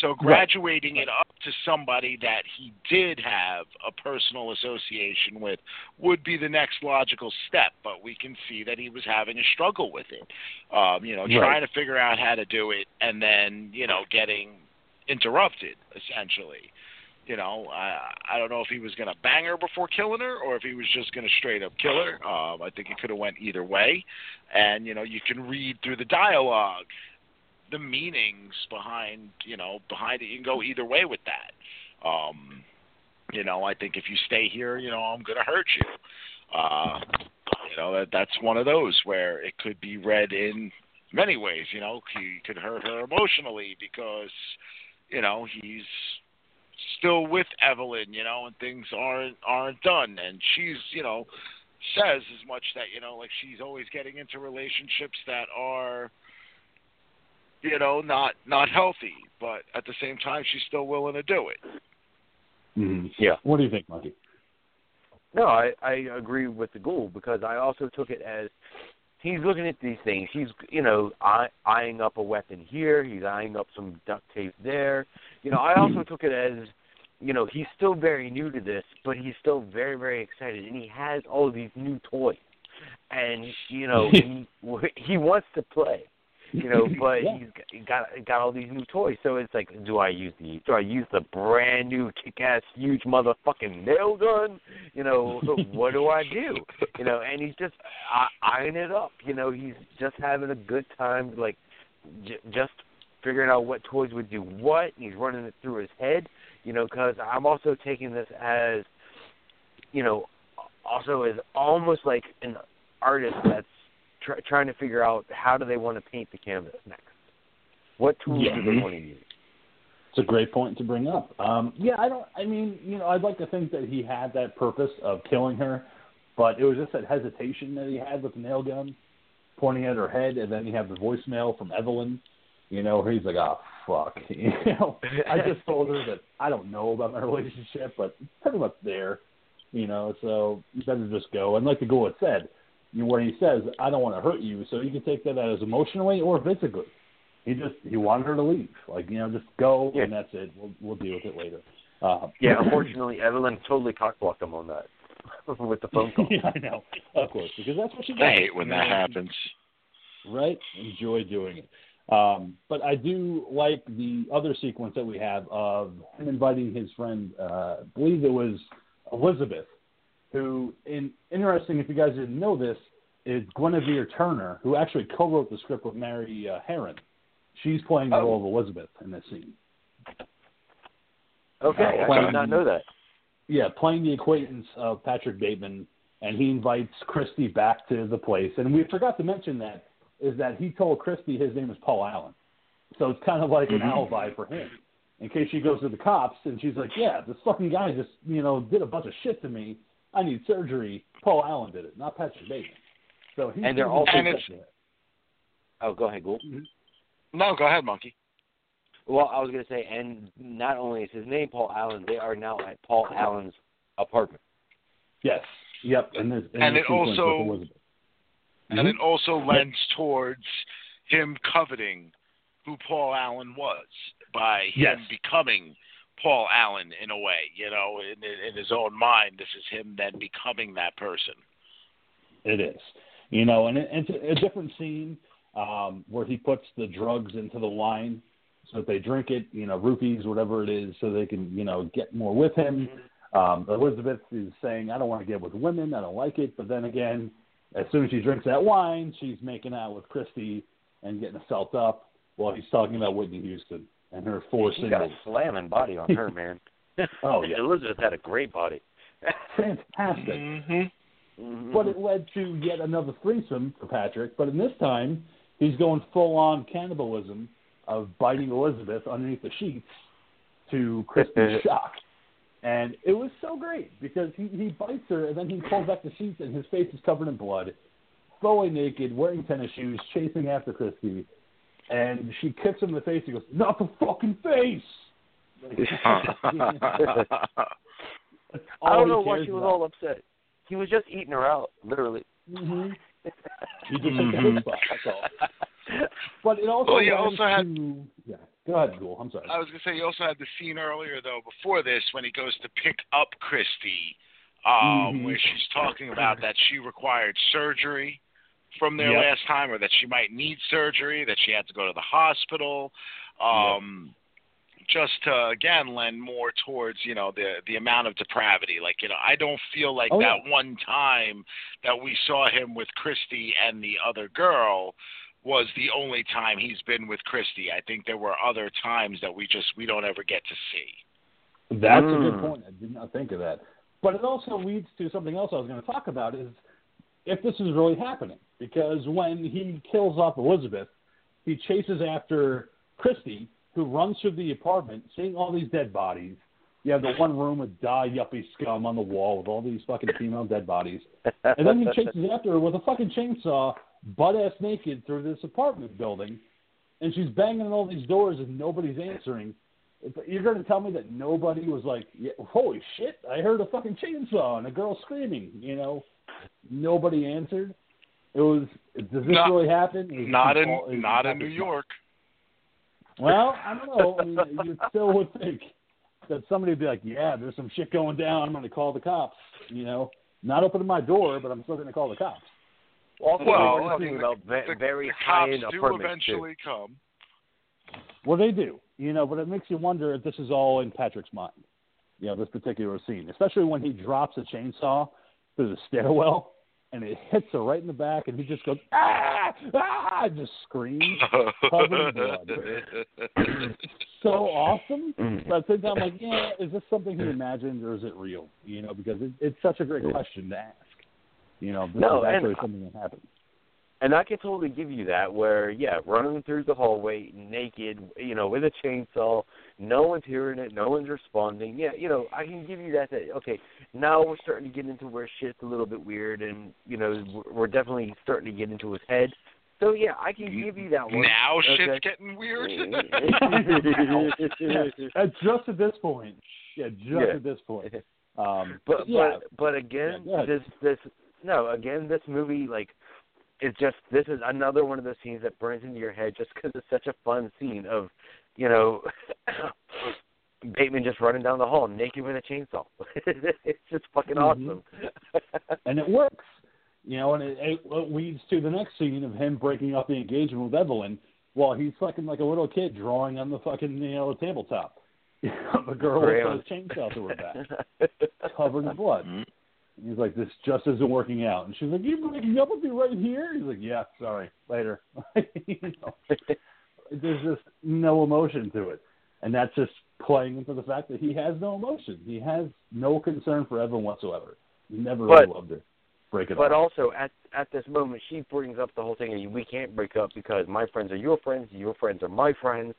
So graduating it up to somebody that he did have a personal association with would be the next logical step, but we can see that he was having a struggle with it. Um, you know, Right. trying to figure out how to do it and then, you know, getting interrupted essentially. You know, I I don't know if he was to bang her before killing her or if he was just to straight up kill her. Um, I think it could have went either way. And you know, you can read through the dialogue the meanings behind, you know, behind it. You can go either way with that. Um, you know, I think if you stay here, you know, I'm to hurt you. Uh, you know, that that's one of those where it could be read in many ways. You know, he could hurt her emotionally because, you know, he's still with Evelyn. You know, and things aren't aren't done, and she's, you know, says as much that you know, like she's always getting into relationships that are, you know, not not healthy, but at the same time, she's still willing to do it. Mm-hmm. Yeah. What do you think, Monkey? No, I I agree with the ghoul because I also took it as he's looking at these things. He's you know eye, eyeing up a weapon here. He's eyeing up some duct tape there. You know, I also took it as you know he's still very new to this, but he's still very very excited, and he has all these new toys, and you know he he wants to play. You know, but Yeah. he's got, got got all these new toys. So it's like, do I use the do I use the brand new kick ass huge motherfucking nail gun? You know, what do I do? You know, and he's just eyeing it up. You know, he's just having a good time, like j- just figuring out what toys would do what. And he's running it through his head. You know, because I'm also taking this as, you know, also as almost like an artist that's tr- trying to figure out how do they want to paint the canvas next. What tools Yeah. do they want to use? It's a great point to bring up. Um, yeah, I don't. I mean, you know, I'd like to think that he had that purpose of killing her, but it was just that hesitation that he had with the nail gun, pointing at her head, and then he had the voicemail from Evelyn, you know, where he's like, "Oh fuck," you know. I just told her that I don't know about my relationship, but it's pretty much there, you know. So you better just go. And like the Ghoul had said, you where he says, "I don't want to hurt you," so you can take that as emotionally or physically. He just he wanted her to leave, like you know, just go, Yeah. and that's it. We'll we'll deal with it later. Uh, Yeah, unfortunately, Evelyn totally cockblocked him on that with the phone call. yeah, I know, of course, because that's what she does. I hate when that know, happens. Right? Enjoy doing it. Um, but I do like the other sequence that we have of him inviting his friend, uh, I believe it was Elizabeth, who, in, interesting, if you guys didn't know this, is Guinevere Turner, who actually co-wrote the script with Mary uh, Harron. She's playing the Oh. role of Elizabeth in this scene. Okay, I did not know that. Yeah, playing the acquaintance of Patrick Bateman, and he invites Christie back to the place. And we forgot to mention that is that he told Christie his name is Paul Allen, so it's kind of like an alibi for him in case she goes to the cops and she's like, "Yeah, this fucking guy just you know did a bunch of shit to me. I need surgery. Paul Allen did it, not Patrick Bateman." So he's And they're he's also- And it's- Oh, go ahead, Ghoul. Mm-hmm. No, go ahead, monkey. Well, I was going to say, and not only is his name Paul Allen, they are now at Paul Allen's apartment. yes, yep, and, this, and, And the it sequence with also- Elizabeth. And it mm-hmm. also lends towards him coveting who Paul Allen was by him Yes. becoming Paul Allen in a way. You know, in, in his own mind, this is him then becoming that person. It is, you know, and it, it's a, a different scene um, where he puts the drugs into the wine so that they drink it, you know, roofies, whatever it is, so they can, you know, get more with him. Um, Elizabeth is saying, "I don't want to get with women. I don't like it." But then again, as soon as she drinks that wine, she's making out with Christie and getting herself up while he's talking about Whitney Houston and her four He got a slamming body on her, man. Oh, yeah. Elizabeth had a great body. Fantastic. Mm-hmm. Mhm. But it led to yet another threesome for Patrick. But in this time, he's going full on cannibalism of biting Elizabeth underneath the sheets to Christie's shock. And it was so great because he, he bites her and then he pulls back the sheets and his face is covered in blood, fully naked, wearing tennis shoes, chasing after Christie. And she kicks him in the face. He goes, Not the fucking face! That's I don't know why she was about. all upset. He was just eating her out, literally. Mm-hmm. He just hit the hit. That's all. But it also Well, you also had- to yeah. Go ahead, Ghoul. I'm sorry. I was gonna say you also had the scene earlier though before this when he goes to pick up Christie, um, Mhm. where she's talking about that she required surgery from their Yep. last time, or that she might need surgery, that she had to go to the hospital. Um, Just to again lend more towards you know the the amount of depravity. Like you know, I don't feel like Oh, that yeah. one time that we saw him with Christie and the other girl was the only time he's been with Christie. I think there were other times that we just we don't ever get to see. That's a good Mm. point. I did not think of that. But it also leads to something else I was going to talk about is if this is really happening. Because when he kills off Elizabeth, he chases after Christie, who runs through the apartment, seeing all these dead bodies. You have the one room with die yuppie scum on the wall with all these fucking female dead bodies. And then he chases after her with a fucking chainsaw, butt ass naked, through this apartment building. And she's banging on all these doors and nobody's answering. But you're going to tell me that nobody was like, yeah, holy shit, I heard a fucking chainsaw and a girl screaming, you know? Nobody answered. It was, does this Not- really happen? Is Not in all- not in New? York. Well, I don't know. I mean, you still would think that somebody would be like, yeah, there's some shit going down. I'm going to call the cops, you know? Not opening my door, but I'm still going to call the cops. Also, Well, we're I talking mean, about ve- The, very the high cops end do apartments too. eventually come. Well, they do, you know, but it makes you wonder if this is all in Patrick's mind, you know, this particular scene, especially when he drops a chainsaw through the stairwell and it hits her right in the back and he just goes, ah, ah, and just screams. Covered in blood. so awesome. Mm. But at the same time, I'm like, yeah, is this something he imagined or is it real? You know, because it, it's such a great question to ask. You know, this No, is and actually I- something that happened. And I can totally give you that, where yeah, running through the hallway naked, you know, with a chainsaw, No one's hearing it. No one's responding. Yeah, you know, I can give you that. that okay, now we're starting to get into where shit's a little bit weird, and you know, we're- we're definitely starting to get into his head. So yeah, I can give you that one. Now okay. shit's getting weird. At just at this point, yeah, just Yeah. at this point. Um, But yeah, but but again, Yeah, this this no again this movie like it's just this is another one of those scenes that burns into your head just because it's such a fun scene of you know Bateman just running down the hall naked with a chainsaw. it's just fucking Mhm. awesome. and it works. You know, and it, it leads to the next scene of him breaking up the engagement with Evelyn while he's fucking like a little kid drawing on the fucking you know tabletop. the girl with Crayon. a chainsaw to her back, covered in blood. Mhm. He's like, "This just isn't working out," and she's like, "You breaking up with me right here?" He's like, "Yeah, sorry, later." you know, there's just no emotion to it, and that's just playing into the fact that he has no emotion. He has no concern for Evelyn whatsoever. He never really loved her. Break it But off. also at at this moment, she brings up the whole thing. of, We can't break up because my friends are your friends, your friends are my friends,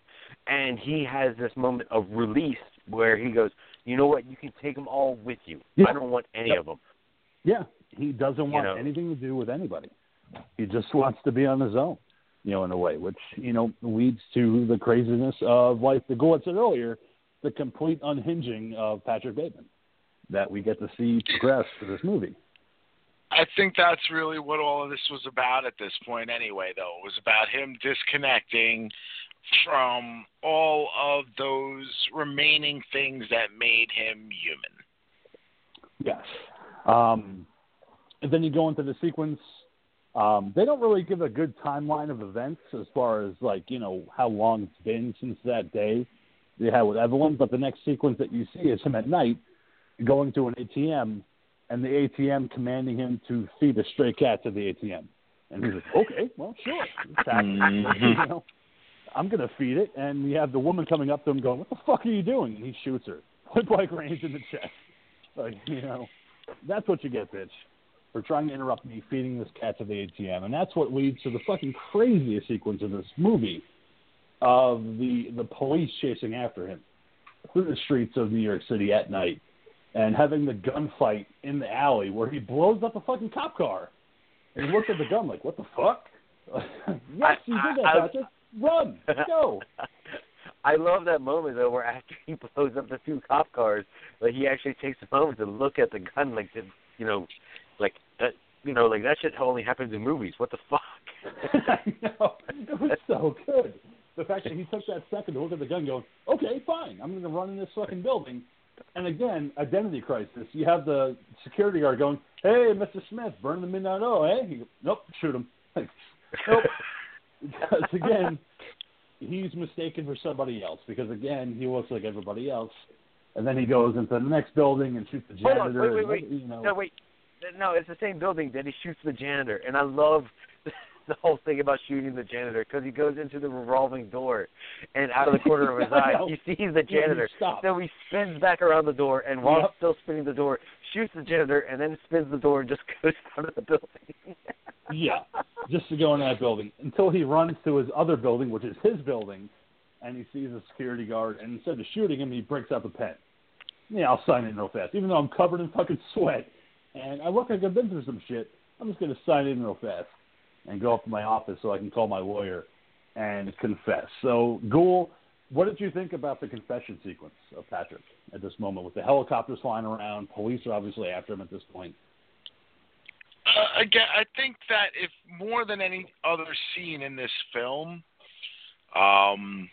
and he has this moment of release where he goes, "You know what? You can take them all with you. Yeah. I don't want any of them." Yeah, he doesn't want know. anything to do with anybody. He just wants to be on his own, you know, in a way, which you know leads to the craziness of, like the Goulet said earlier, the complete unhinging of Patrick Bateman that we get to see progress through this movie. I think that's really what all of this was about at this point, anyway, though. It was about him disconnecting from all of those remaining things that made him human. Yes. Um, and then you go into the sequence. Um, they don't really give a good timeline of events as far as like you know how long it's been since that day they had with Evelyn. But the next sequence that you see is him at night going to an ATM, and the ATM commanding him to feed a stray cat to the ATM. And he's like, okay, well, sure. You know, I'm going to feed it. And we have the woman coming up to him going, what the fuck are you doing? And he shoots her, point blank range in the chest. Like, you know, that's what you get, bitch, for trying to interrupt me feeding this cat to the ATM. And that's what leads to the fucking craziest sequence in this movie of the the police chasing after him through the streets of New York City at night and having the gunfight in the alley where he blows up a fucking cop car. And he looks at the gun like, what the fuck? yes, you did that, I- I- Patrick. Run, go. I love that moment though, where after he blows up the two cop cars, like he actually takes a moment to look at the gun, like to, you know, like that, you know, like that shit only happens in movies. What the fuck? I know. It was so good. The fact that he took that second to look at the gun going, okay, fine, I'm going to run in this fucking building. And again, identity crisis. You have the security guard going, hey, Mr. Smith, burn the midnight oil, eh? He goes, nope, shoot him. Like, nope. because again, he's mistaken for somebody else because again, he looks like everybody else. And then he goes into the next building and shoots the Hold janitor. on, wait, wait, and. You know, No, wait. No, it's the same building that he shoots the janitor, and I love the whole thing about shooting the janitor because he goes into the revolving door, and out of the corner of his eye, he sees the janitor. So he spins back around the door, and while Yep. still spinning the door, shoots the janitor, and then spins the door and just goes out of the building. Yeah, just to go in that building until he runs to his other building, which is his building, and he sees a security guard. And instead of shooting him, he breaks out the pen. Yeah, I'll sign it real fast, even though I'm covered in fucking sweat and I look like I've been through some shit. I'm just gonna sign in real fast and go up to my office so I can call my lawyer and confess. So, Ghoul, what did you think about the confession sequence of Patrick at this moment with the helicopters flying around? Police are obviously after him at this point. Uh, again, I think that if more than any other scene in this film, um,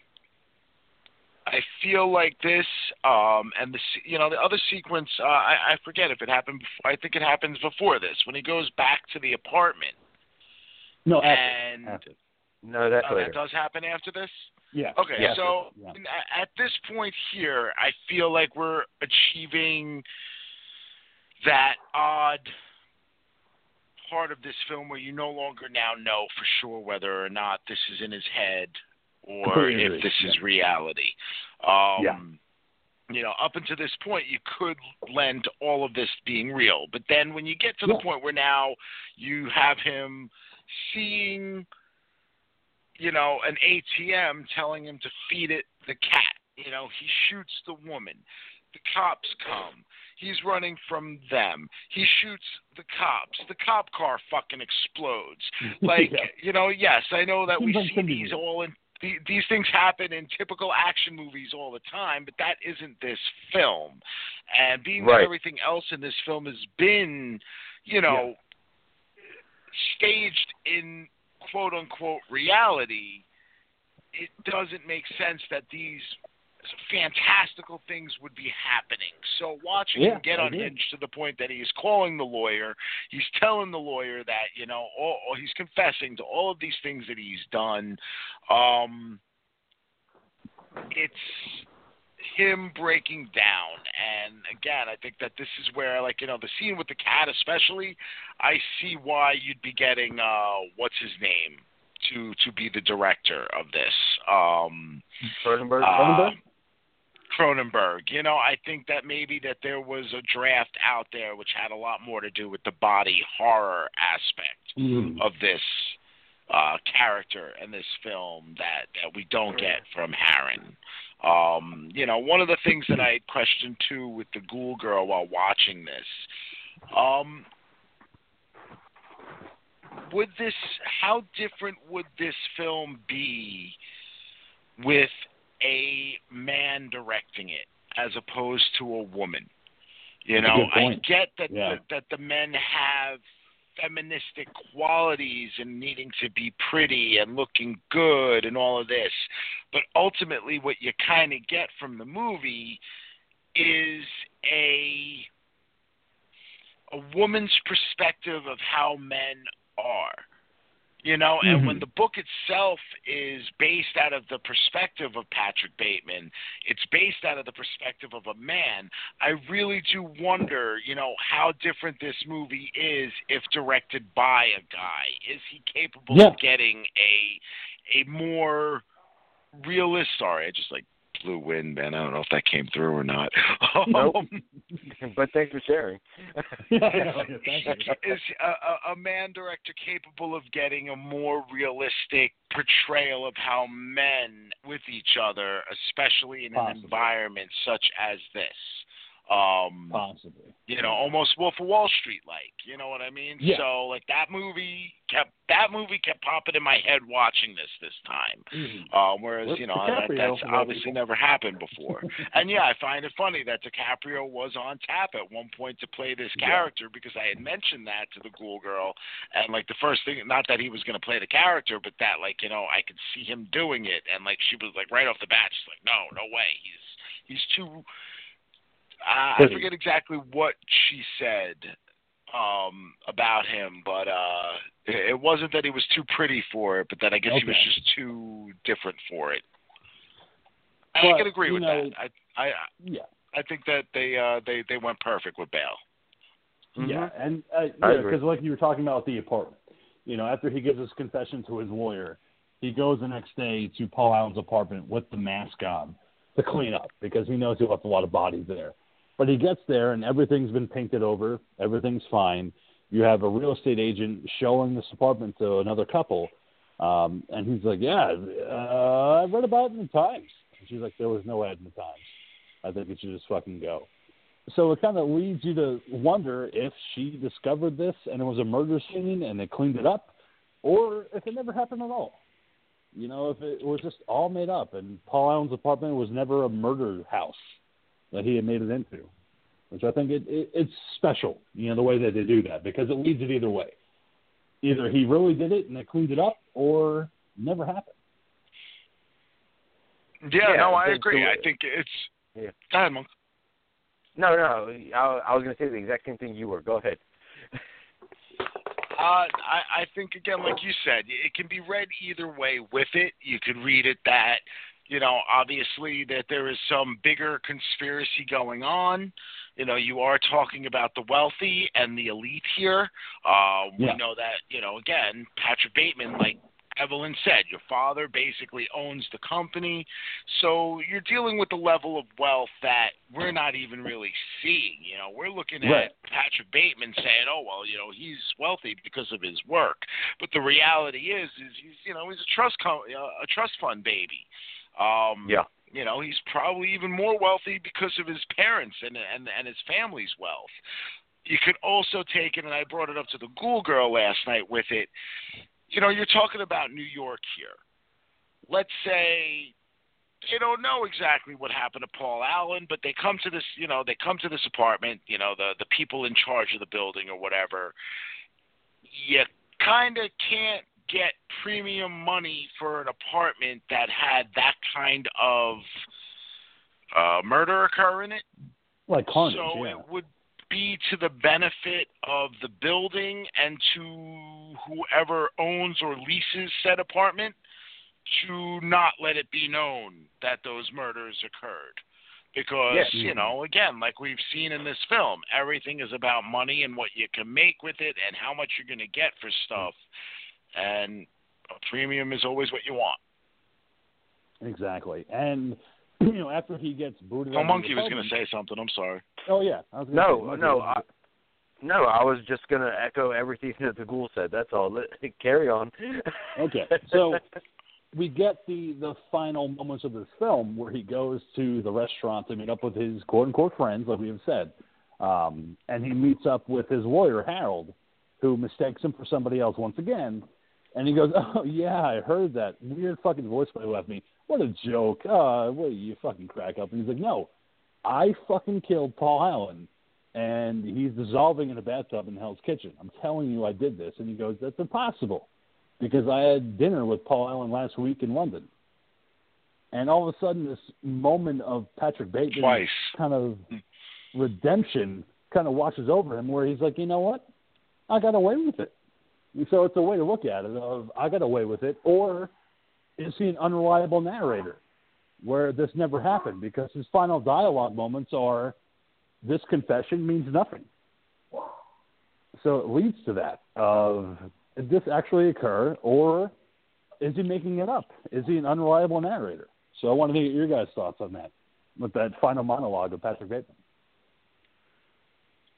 I feel like this um, and the you know the other sequence. Uh, I, I forget if it happened. Before, I think it happens before this when he goes back to the apartment. No, after. and after. no, that's oh, later. that does happen after this. Yeah. Okay, Yeah. so Yeah. at this point here, I feel like we're achieving that odd part of this film where you no longer now know for sure whether or not this is in his head or Completely if agree, this is reality. Um, Yeah. You know, up until this point, you could lend to all of this being real, but then when you get to the Yeah. point where now you have him seeing you know, an ATM telling him to feed it the cat. You know, he shoots the woman. The cops come. He's running from them. He shoots the cops. The cop car fucking explodes. Like, Yeah. you know, yes, I know that we see these all in these things happen in typical action movies all the time, but that isn't this film. And being Right. that everything else in this film has been, you know, staged in quote unquote reality, it doesn't make sense that these fantastical things would be happening. So watching Yeah, him get unhinged to the point that he's calling the lawyer, he's telling the lawyer that you know, all, all- he's confessing to all of these things that he's done. Um, it's him breaking down, and again, I think that this is where, like you know, the scene with the cat, especially, I see why you'd be getting uh, what's his name to to be the director of this. Um, Cronenberg. uh, Cronenberg. You know, I think that maybe that there was a draft out there which had a lot more to do with the body horror aspect Mhm. of this uh, character in this film that that we don't get from Harron. Um, you know, one of the things that I questioned too with the Ghoul Girl while watching this, um, would this how different would this film be with a man directing it as opposed to a woman? You know, I get that Yeah. the, that the men have feministic qualities and needing to be pretty and looking good and all of this, but ultimately what you kind of get from the movie is a a woman's perspective of how men are. You know, and when Mhm. the book itself is based out of the perspective of Patrick Bateman, it's based out of the perspective of a man. I really do wonder, you know, how different this movie is if directed by a guy. Is he capable Yeah. of getting a a more realist? Sorry, I just like blew wind, man. I don't know if that came through or not. Nope. Um, but thanks for sharing. Thank you. is a, a, a man director capable of getting a more realistic portrayal of how men with each other, especially in an environment such as this? Um, Possibly. you know, almost Wolf of Wall Street like. You know what I mean? Yeah. So like that movie kept that movie kept popping in my head watching this this time. Mhm. Um, whereas you know that, that's obviously never happened before. and yeah, I find it funny that DiCaprio was on tap at one point to play this Yeah. character because I had mentioned that to the Ghoul Girl, and like the first thing, not that he was going to play the character, but that like you know I could see him doing it, and like she was like right off the bat, she's like, no, no way, he's he's too. Uh, I forget exactly what she said um about him but uh it it wasn't that he was too pretty for it but that i guess he was just too different for it and i can agree with know- that i i Yeah. i think that they uh they they went perfect with Bale Yeah, Mhm. and uh, yeah, agree. because like you were talking about the apartment, you know, after he gives his confession to his lawyer, he goes the next day to Paul Allen's apartment with the mask on to clean up because he knows he left a lot of bodies there. But he gets there and everything's been painted over, everything's fine. You have a real estate agent showing this apartment to another couple, um, and he's like, "Yeah, uh, I read about it in the Times." And she's like, "There was no ad in the Times. I think it should just fucking go." so it kind of leads you to wonder if she discovered this and it was a murder scene and they cleaned it up, or if it never happened at all. You know, if it was just all made up and Paul Allen's apartment was never a murder house that he had made it into, which I think it, it it's special. You know, the way that they do that because it leads it either way. Either he really did it and they cleaned it up, or never happened. yeah, Yeah, no i agree the- i think it's Yeah. go ahead monk No, no, I, I was going to say the exact same thing you were. Go ahead. Uh, I, I think again, like you said, it can be read either way. With it, you could read it that, you know, obviously that there is some bigger conspiracy going on. You know, you are talking about the wealthy and the elite here. Uh, we know that, you know, again, Patrick Bateman, like Evelyn said, your father basically owns the company. So you're dealing with a level of wealth that we're not even really seeing. You know, we're looking at Right. Patrick Bateman saying, "Oh well, you know, he's wealthy because of his work," but the reality is, is he's you know he's a trust co- uh, a trust fund baby. Um, Yeah. you know he's probably even more wealthy because of his parents and and and his family's wealth. You could also take it, and I brought it up to the Ghoul Girl last night with it. You know, you're talking about New York here. Let's say they don't know exactly what happened to Paul Allen, but they come to this, you know, they come to this apartment, you know, the the people in charge of the building or whatever. You kind of can't get premium money for an apartment that had that kind of uh, murder occur in it. Like Carnage, so yeah. it would be to the benefit of the building and to whoever owns or leases said apartment to not let it be known that those murders occurred. Because, Yes. you know, again, like we've seen in this film, everything is about money and what you can make with it and how much you're going to get for stuff. And a premium is always what you want. Exactly. And you know, after he gets booted Oh, Monkey was going to say something. I'm sorry. Oh yeah, I was say, No, no, I, no. I was just gonna echo everything that the ghoul said. That's all. Let, carry on. Okay, so we get the the final moments of this film where he goes to the restaurant to meet up with his quote unquote friends, like we have said, um, and he meets up with his lawyer Harold, who mistakes him for somebody else once again, and he goes, "Oh yeah, I heard that weird fucking voicemail left me. What a joke! Uh, what you fucking crack up?" And he's like, "No, I fucking killed Paul Allen." And he's dissolving in a bathtub in Hell's Kitchen. I'm telling you, I did this. And he goes, "That's impossible." because I had dinner with Paul Allen last week in London. And all of a sudden, this moment of Patrick Bateman Twice. kind of redemption kind of washes over him, where he's like, you know what, I got away with it. So it's a way to look at it of I got away with it, or is he an unreliable narrator, where this never happened because his final dialogue moments are, this confession means nothing. So it leads to that of did this actually occur, or is he making it up? Is he an unreliable narrator? So I wanted to get your guys' thoughts on that with that final monologue of Patrick Bateman.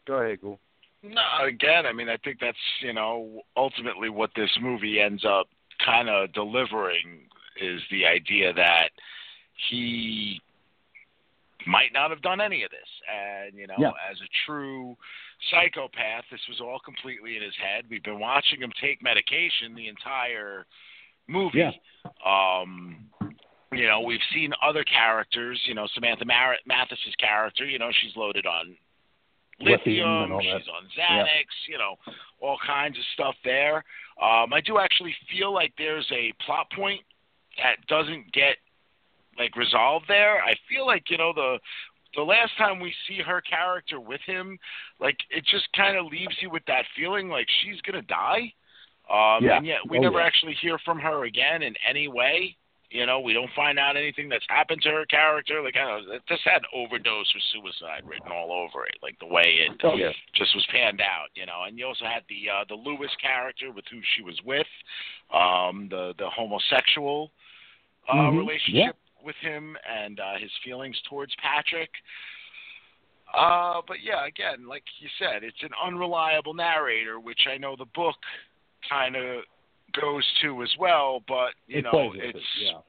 Go ahead, ghoul. No, again, I mean, I think that's you know ultimately what this movie ends up kind of delivering is the idea that he might not have done any of this, and you know, Yeah. as a true psychopath, this was all completely in his head. We've been watching him take medication the entire movie. Yeah. Um, you know, we've seen other characters. You know, Samantha Mar- Mathis's character. You know, she's loaded on Lithium lithium. and all that. She's on Xanax. You know, all kinds of stuff there. Um, I do actually feel like there's a plot point that doesn't get like resolved there. I feel like you know the the last time we see her character with him, like it just kind of leaves you with that feeling like she's gonna die. Um, Yeah. And yet we Oh, never yeah. actually hear from her again in any way. You know, we don't find out anything that's happened to her character. Like I don't know, it just had overdose or suicide written all over it. Like the way it Oh, yeah. just was panned out, you know. And you also had the uh, the Lewis character with who she was with, um, the the homosexual uh, Mhm, relationship with him and uh, his feelings towards Patrick. Uh, but yeah, again, like you said, it's an unreliable narrator, which I know the book kind of goes to as well. But you It know, it's it, yeah.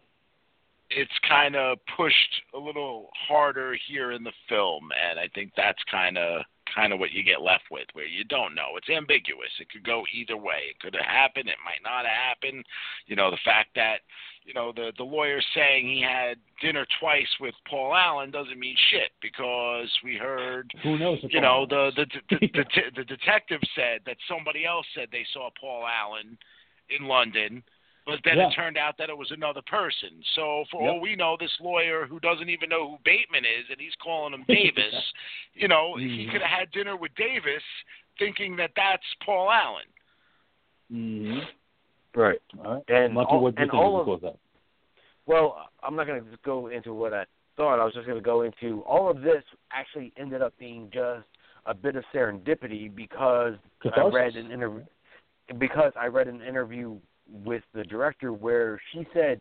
it's kind of pushed a little harder here in the film, and I think that's kind of kind of what you get left with, where you don't know. It's ambiguous. It could go either way. It could have happened. It might not have happened. You know, the fact that you know the the lawyer saying he had dinner twice with Paul Allen doesn't mean shit because we heard Who knows? you know the the the, the, the, the detective said that somebody else said they saw Paul Allen in London, but then Yeah. it turned out that it was another person. So for Yep. all we know, this lawyer who doesn't even know who Bateman is, and he's calling him Davis, you know, he Mhm. could have had dinner with Davis, thinking that that's Paul Allen. Mhm. Right. All right. And Monkey, all- what and all of of- that? Well, I'm not going to go into what I thought. I was just going to go into all of this actually ended up being just a bit of serendipity because I read an interview because I read an interview with the director where she said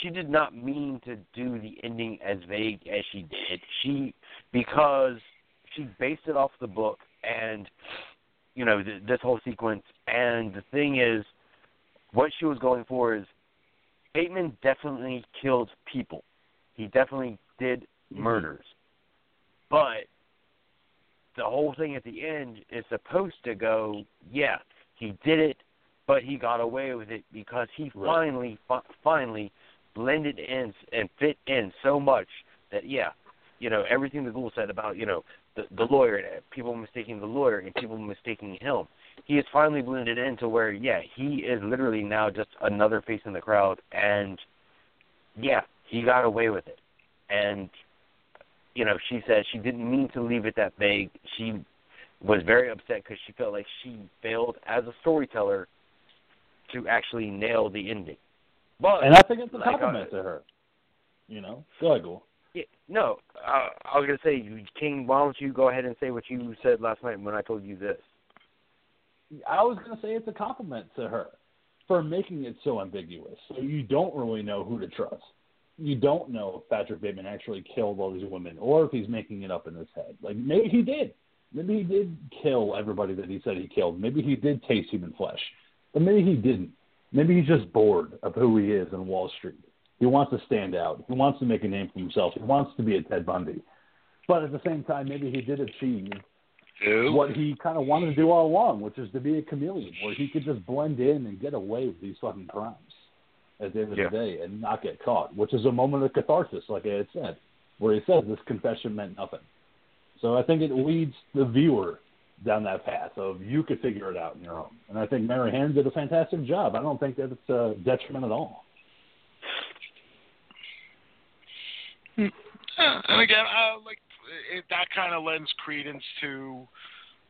she did not mean to do the ending as vague as she did. She because she based it off the book and you know th- this whole sequence and the thing is what she was going for is Bateman definitely killed people. He definitely did Mm-hmm. murders. But the whole thing at the end is supposed to go, yeah, he did it, but he got away with it because he Right. finally, fi- finally blended in and fit in so much that, yeah, you know, everything the ghoul said about, you know, the, the lawyer, and people mistaking the lawyer and people mistaking him. He has finally blended into where, yeah, he is literally now just another face in the crowd, and yeah, he got away with it. And you know, she said she didn't mean to leave it that vague. She was very upset because she felt like she failed as a storyteller to actually nail the ending. But And I think it's a Like, uh, compliment to her. You know, go ahead, Ghoul. yeah, no, uh, I was gonna say, King, why don't you go ahead and say what you said last night when I told you this? I was going to say it's a compliment to her for making it so ambiguous. So you don't really know who to trust. You don't know if Patrick Bateman actually killed all these women or if he's making it up in his head. Like maybe he did. Maybe he did kill everybody that he said he killed. Maybe he did taste human flesh. But maybe he didn't. Maybe he's just bored of who he is in Wall Street. He wants to stand out. He wants to make a name for himself. He wants to be a Ted Bundy. But at the same time, maybe he did achieve what he kind of wanted to do all along, which is to be a chameleon, where he could just blend in and get away with these fucking crimes at the end of Yeah. the day and not get caught, which is a moment of catharsis, like I had said, where he says this confession meant nothing. So I think it leads the viewer down that path of you could figure it out on your own. And I think Mary Harron did a fantastic job. I don't think that it's a detriment at all. Uh, and again, uh, like it, that kind of lends credence to,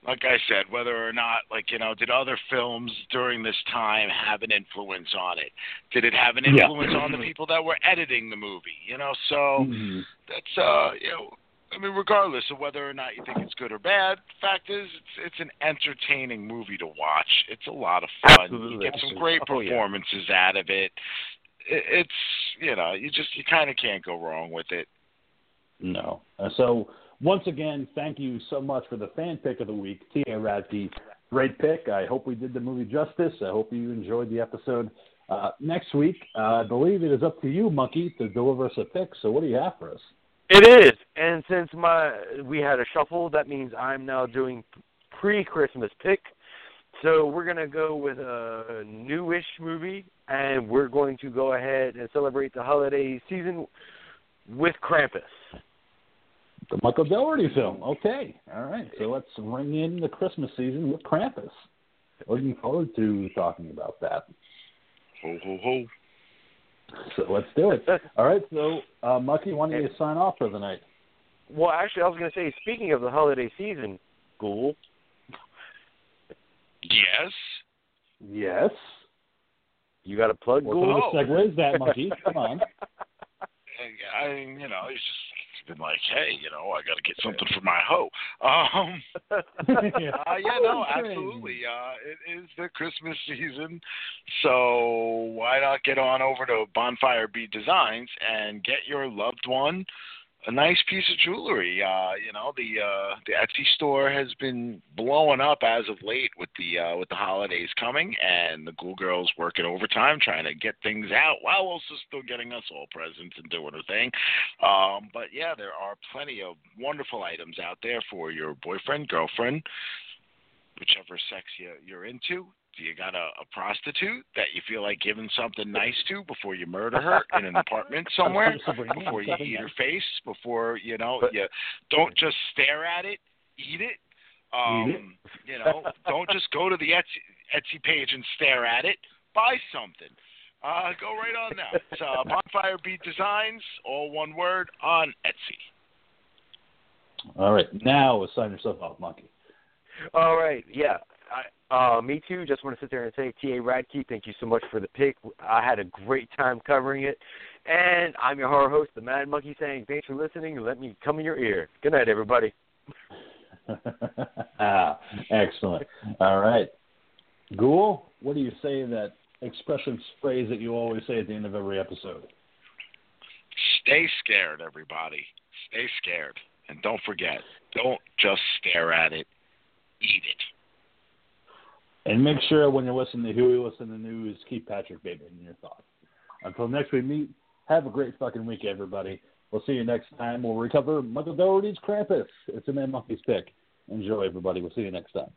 like I said, whether or not, like you know, did other films during this time have an influence on it? Did it have an Yeah. influence on the people that were editing the movie? You know, so Mhm. that's uh, you know. I mean, regardless of whether or not you think it's good or bad, fact is, it's it's an entertaining movie to watch. It's a lot of fun. Absolutely. You get some great Oh, yeah. performances out of it. it. It's you know, you just you kind of can't go wrong with it. No. Uh, so once again, thank you so much for the fan pick of the week, T.A. Radke. Great pick. I hope we did the movie justice. I hope you enjoyed the episode. Uh, next week, uh, I believe it is up to you, Monkey, to deliver us a pick. So what do you have for us? It is, and since my we had a shuffle, that means I'm now doing pre-Christmas pick. So we're gonna go with a newish movie, and we're going to go ahead and celebrate the holiday season with Krampus. The Michael Dougherty film. Okay. All right. So let's ring in the Christmas season with Krampus. Looking forward to talking about that. Ho ho ho. So let's do it. All right. So, uh, Monkey, why don't you sign off for the night? Well, actually, I was gonna say, speaking of the holiday season, Ghoul, Yes. Yes. you got a plug, What Ghoul? kind of segue is that, Monkey? Come on. I mean, you know, he's just been like, hey, you know, I got to get something for my hoe. Um, uh, yeah, no, absolutely. Uh, it is the Christmas season, so why not get on over to Bonfire Beat Designs and get your loved one a nice piece of jewelry. Uh, you know, the uh, the Etsy store has been blowing up as of late with the uh, with the holidays coming, and the Ghoul Girls working overtime trying to get things out while also still getting us all presents and doing a thing. Um, but yeah, there are plenty of wonderful items out there for your boyfriend, girlfriend, whichever sex you, you're into. Do you got a, a prostitute that you feel like giving something nice to before you murder her in an apartment somewhere? Before you eat her face, before you know, But- you don't just stare at it, eat it. Um, Eat it. You know, don't just go to the Etsy, Etsy page and stare at it. Buy something. Uh, go right on now. It's uh, Bonfire Beat Designs, all one word, on Etsy. All right. Now sign yourself off, Monkey. All right, yeah. I, uh, me too. Just want to sit there and say, T.A. Radke, thank you so much for the pick. I had a great time covering it. And I'm your horror host, the Mad Monkey, saying thanks for listening and let me come in your ear. Good night, everybody. ah, excellent. All right. Ghoul, what do you say that expression phrase that you always say at the end of every episode? Stay scared, everybody. Stay scared. And don't forget, don't just stare at it, eat it. And make sure when you're listening to Who Huey Listen to News, keep Patrick Bateman in your thoughts. Until next we meet, have a great fucking week, everybody. We'll see you next time. We'll recover Michael Dougherty's Krampus. It's a Mad Monkey's pick. Enjoy, everybody. We'll see you next time.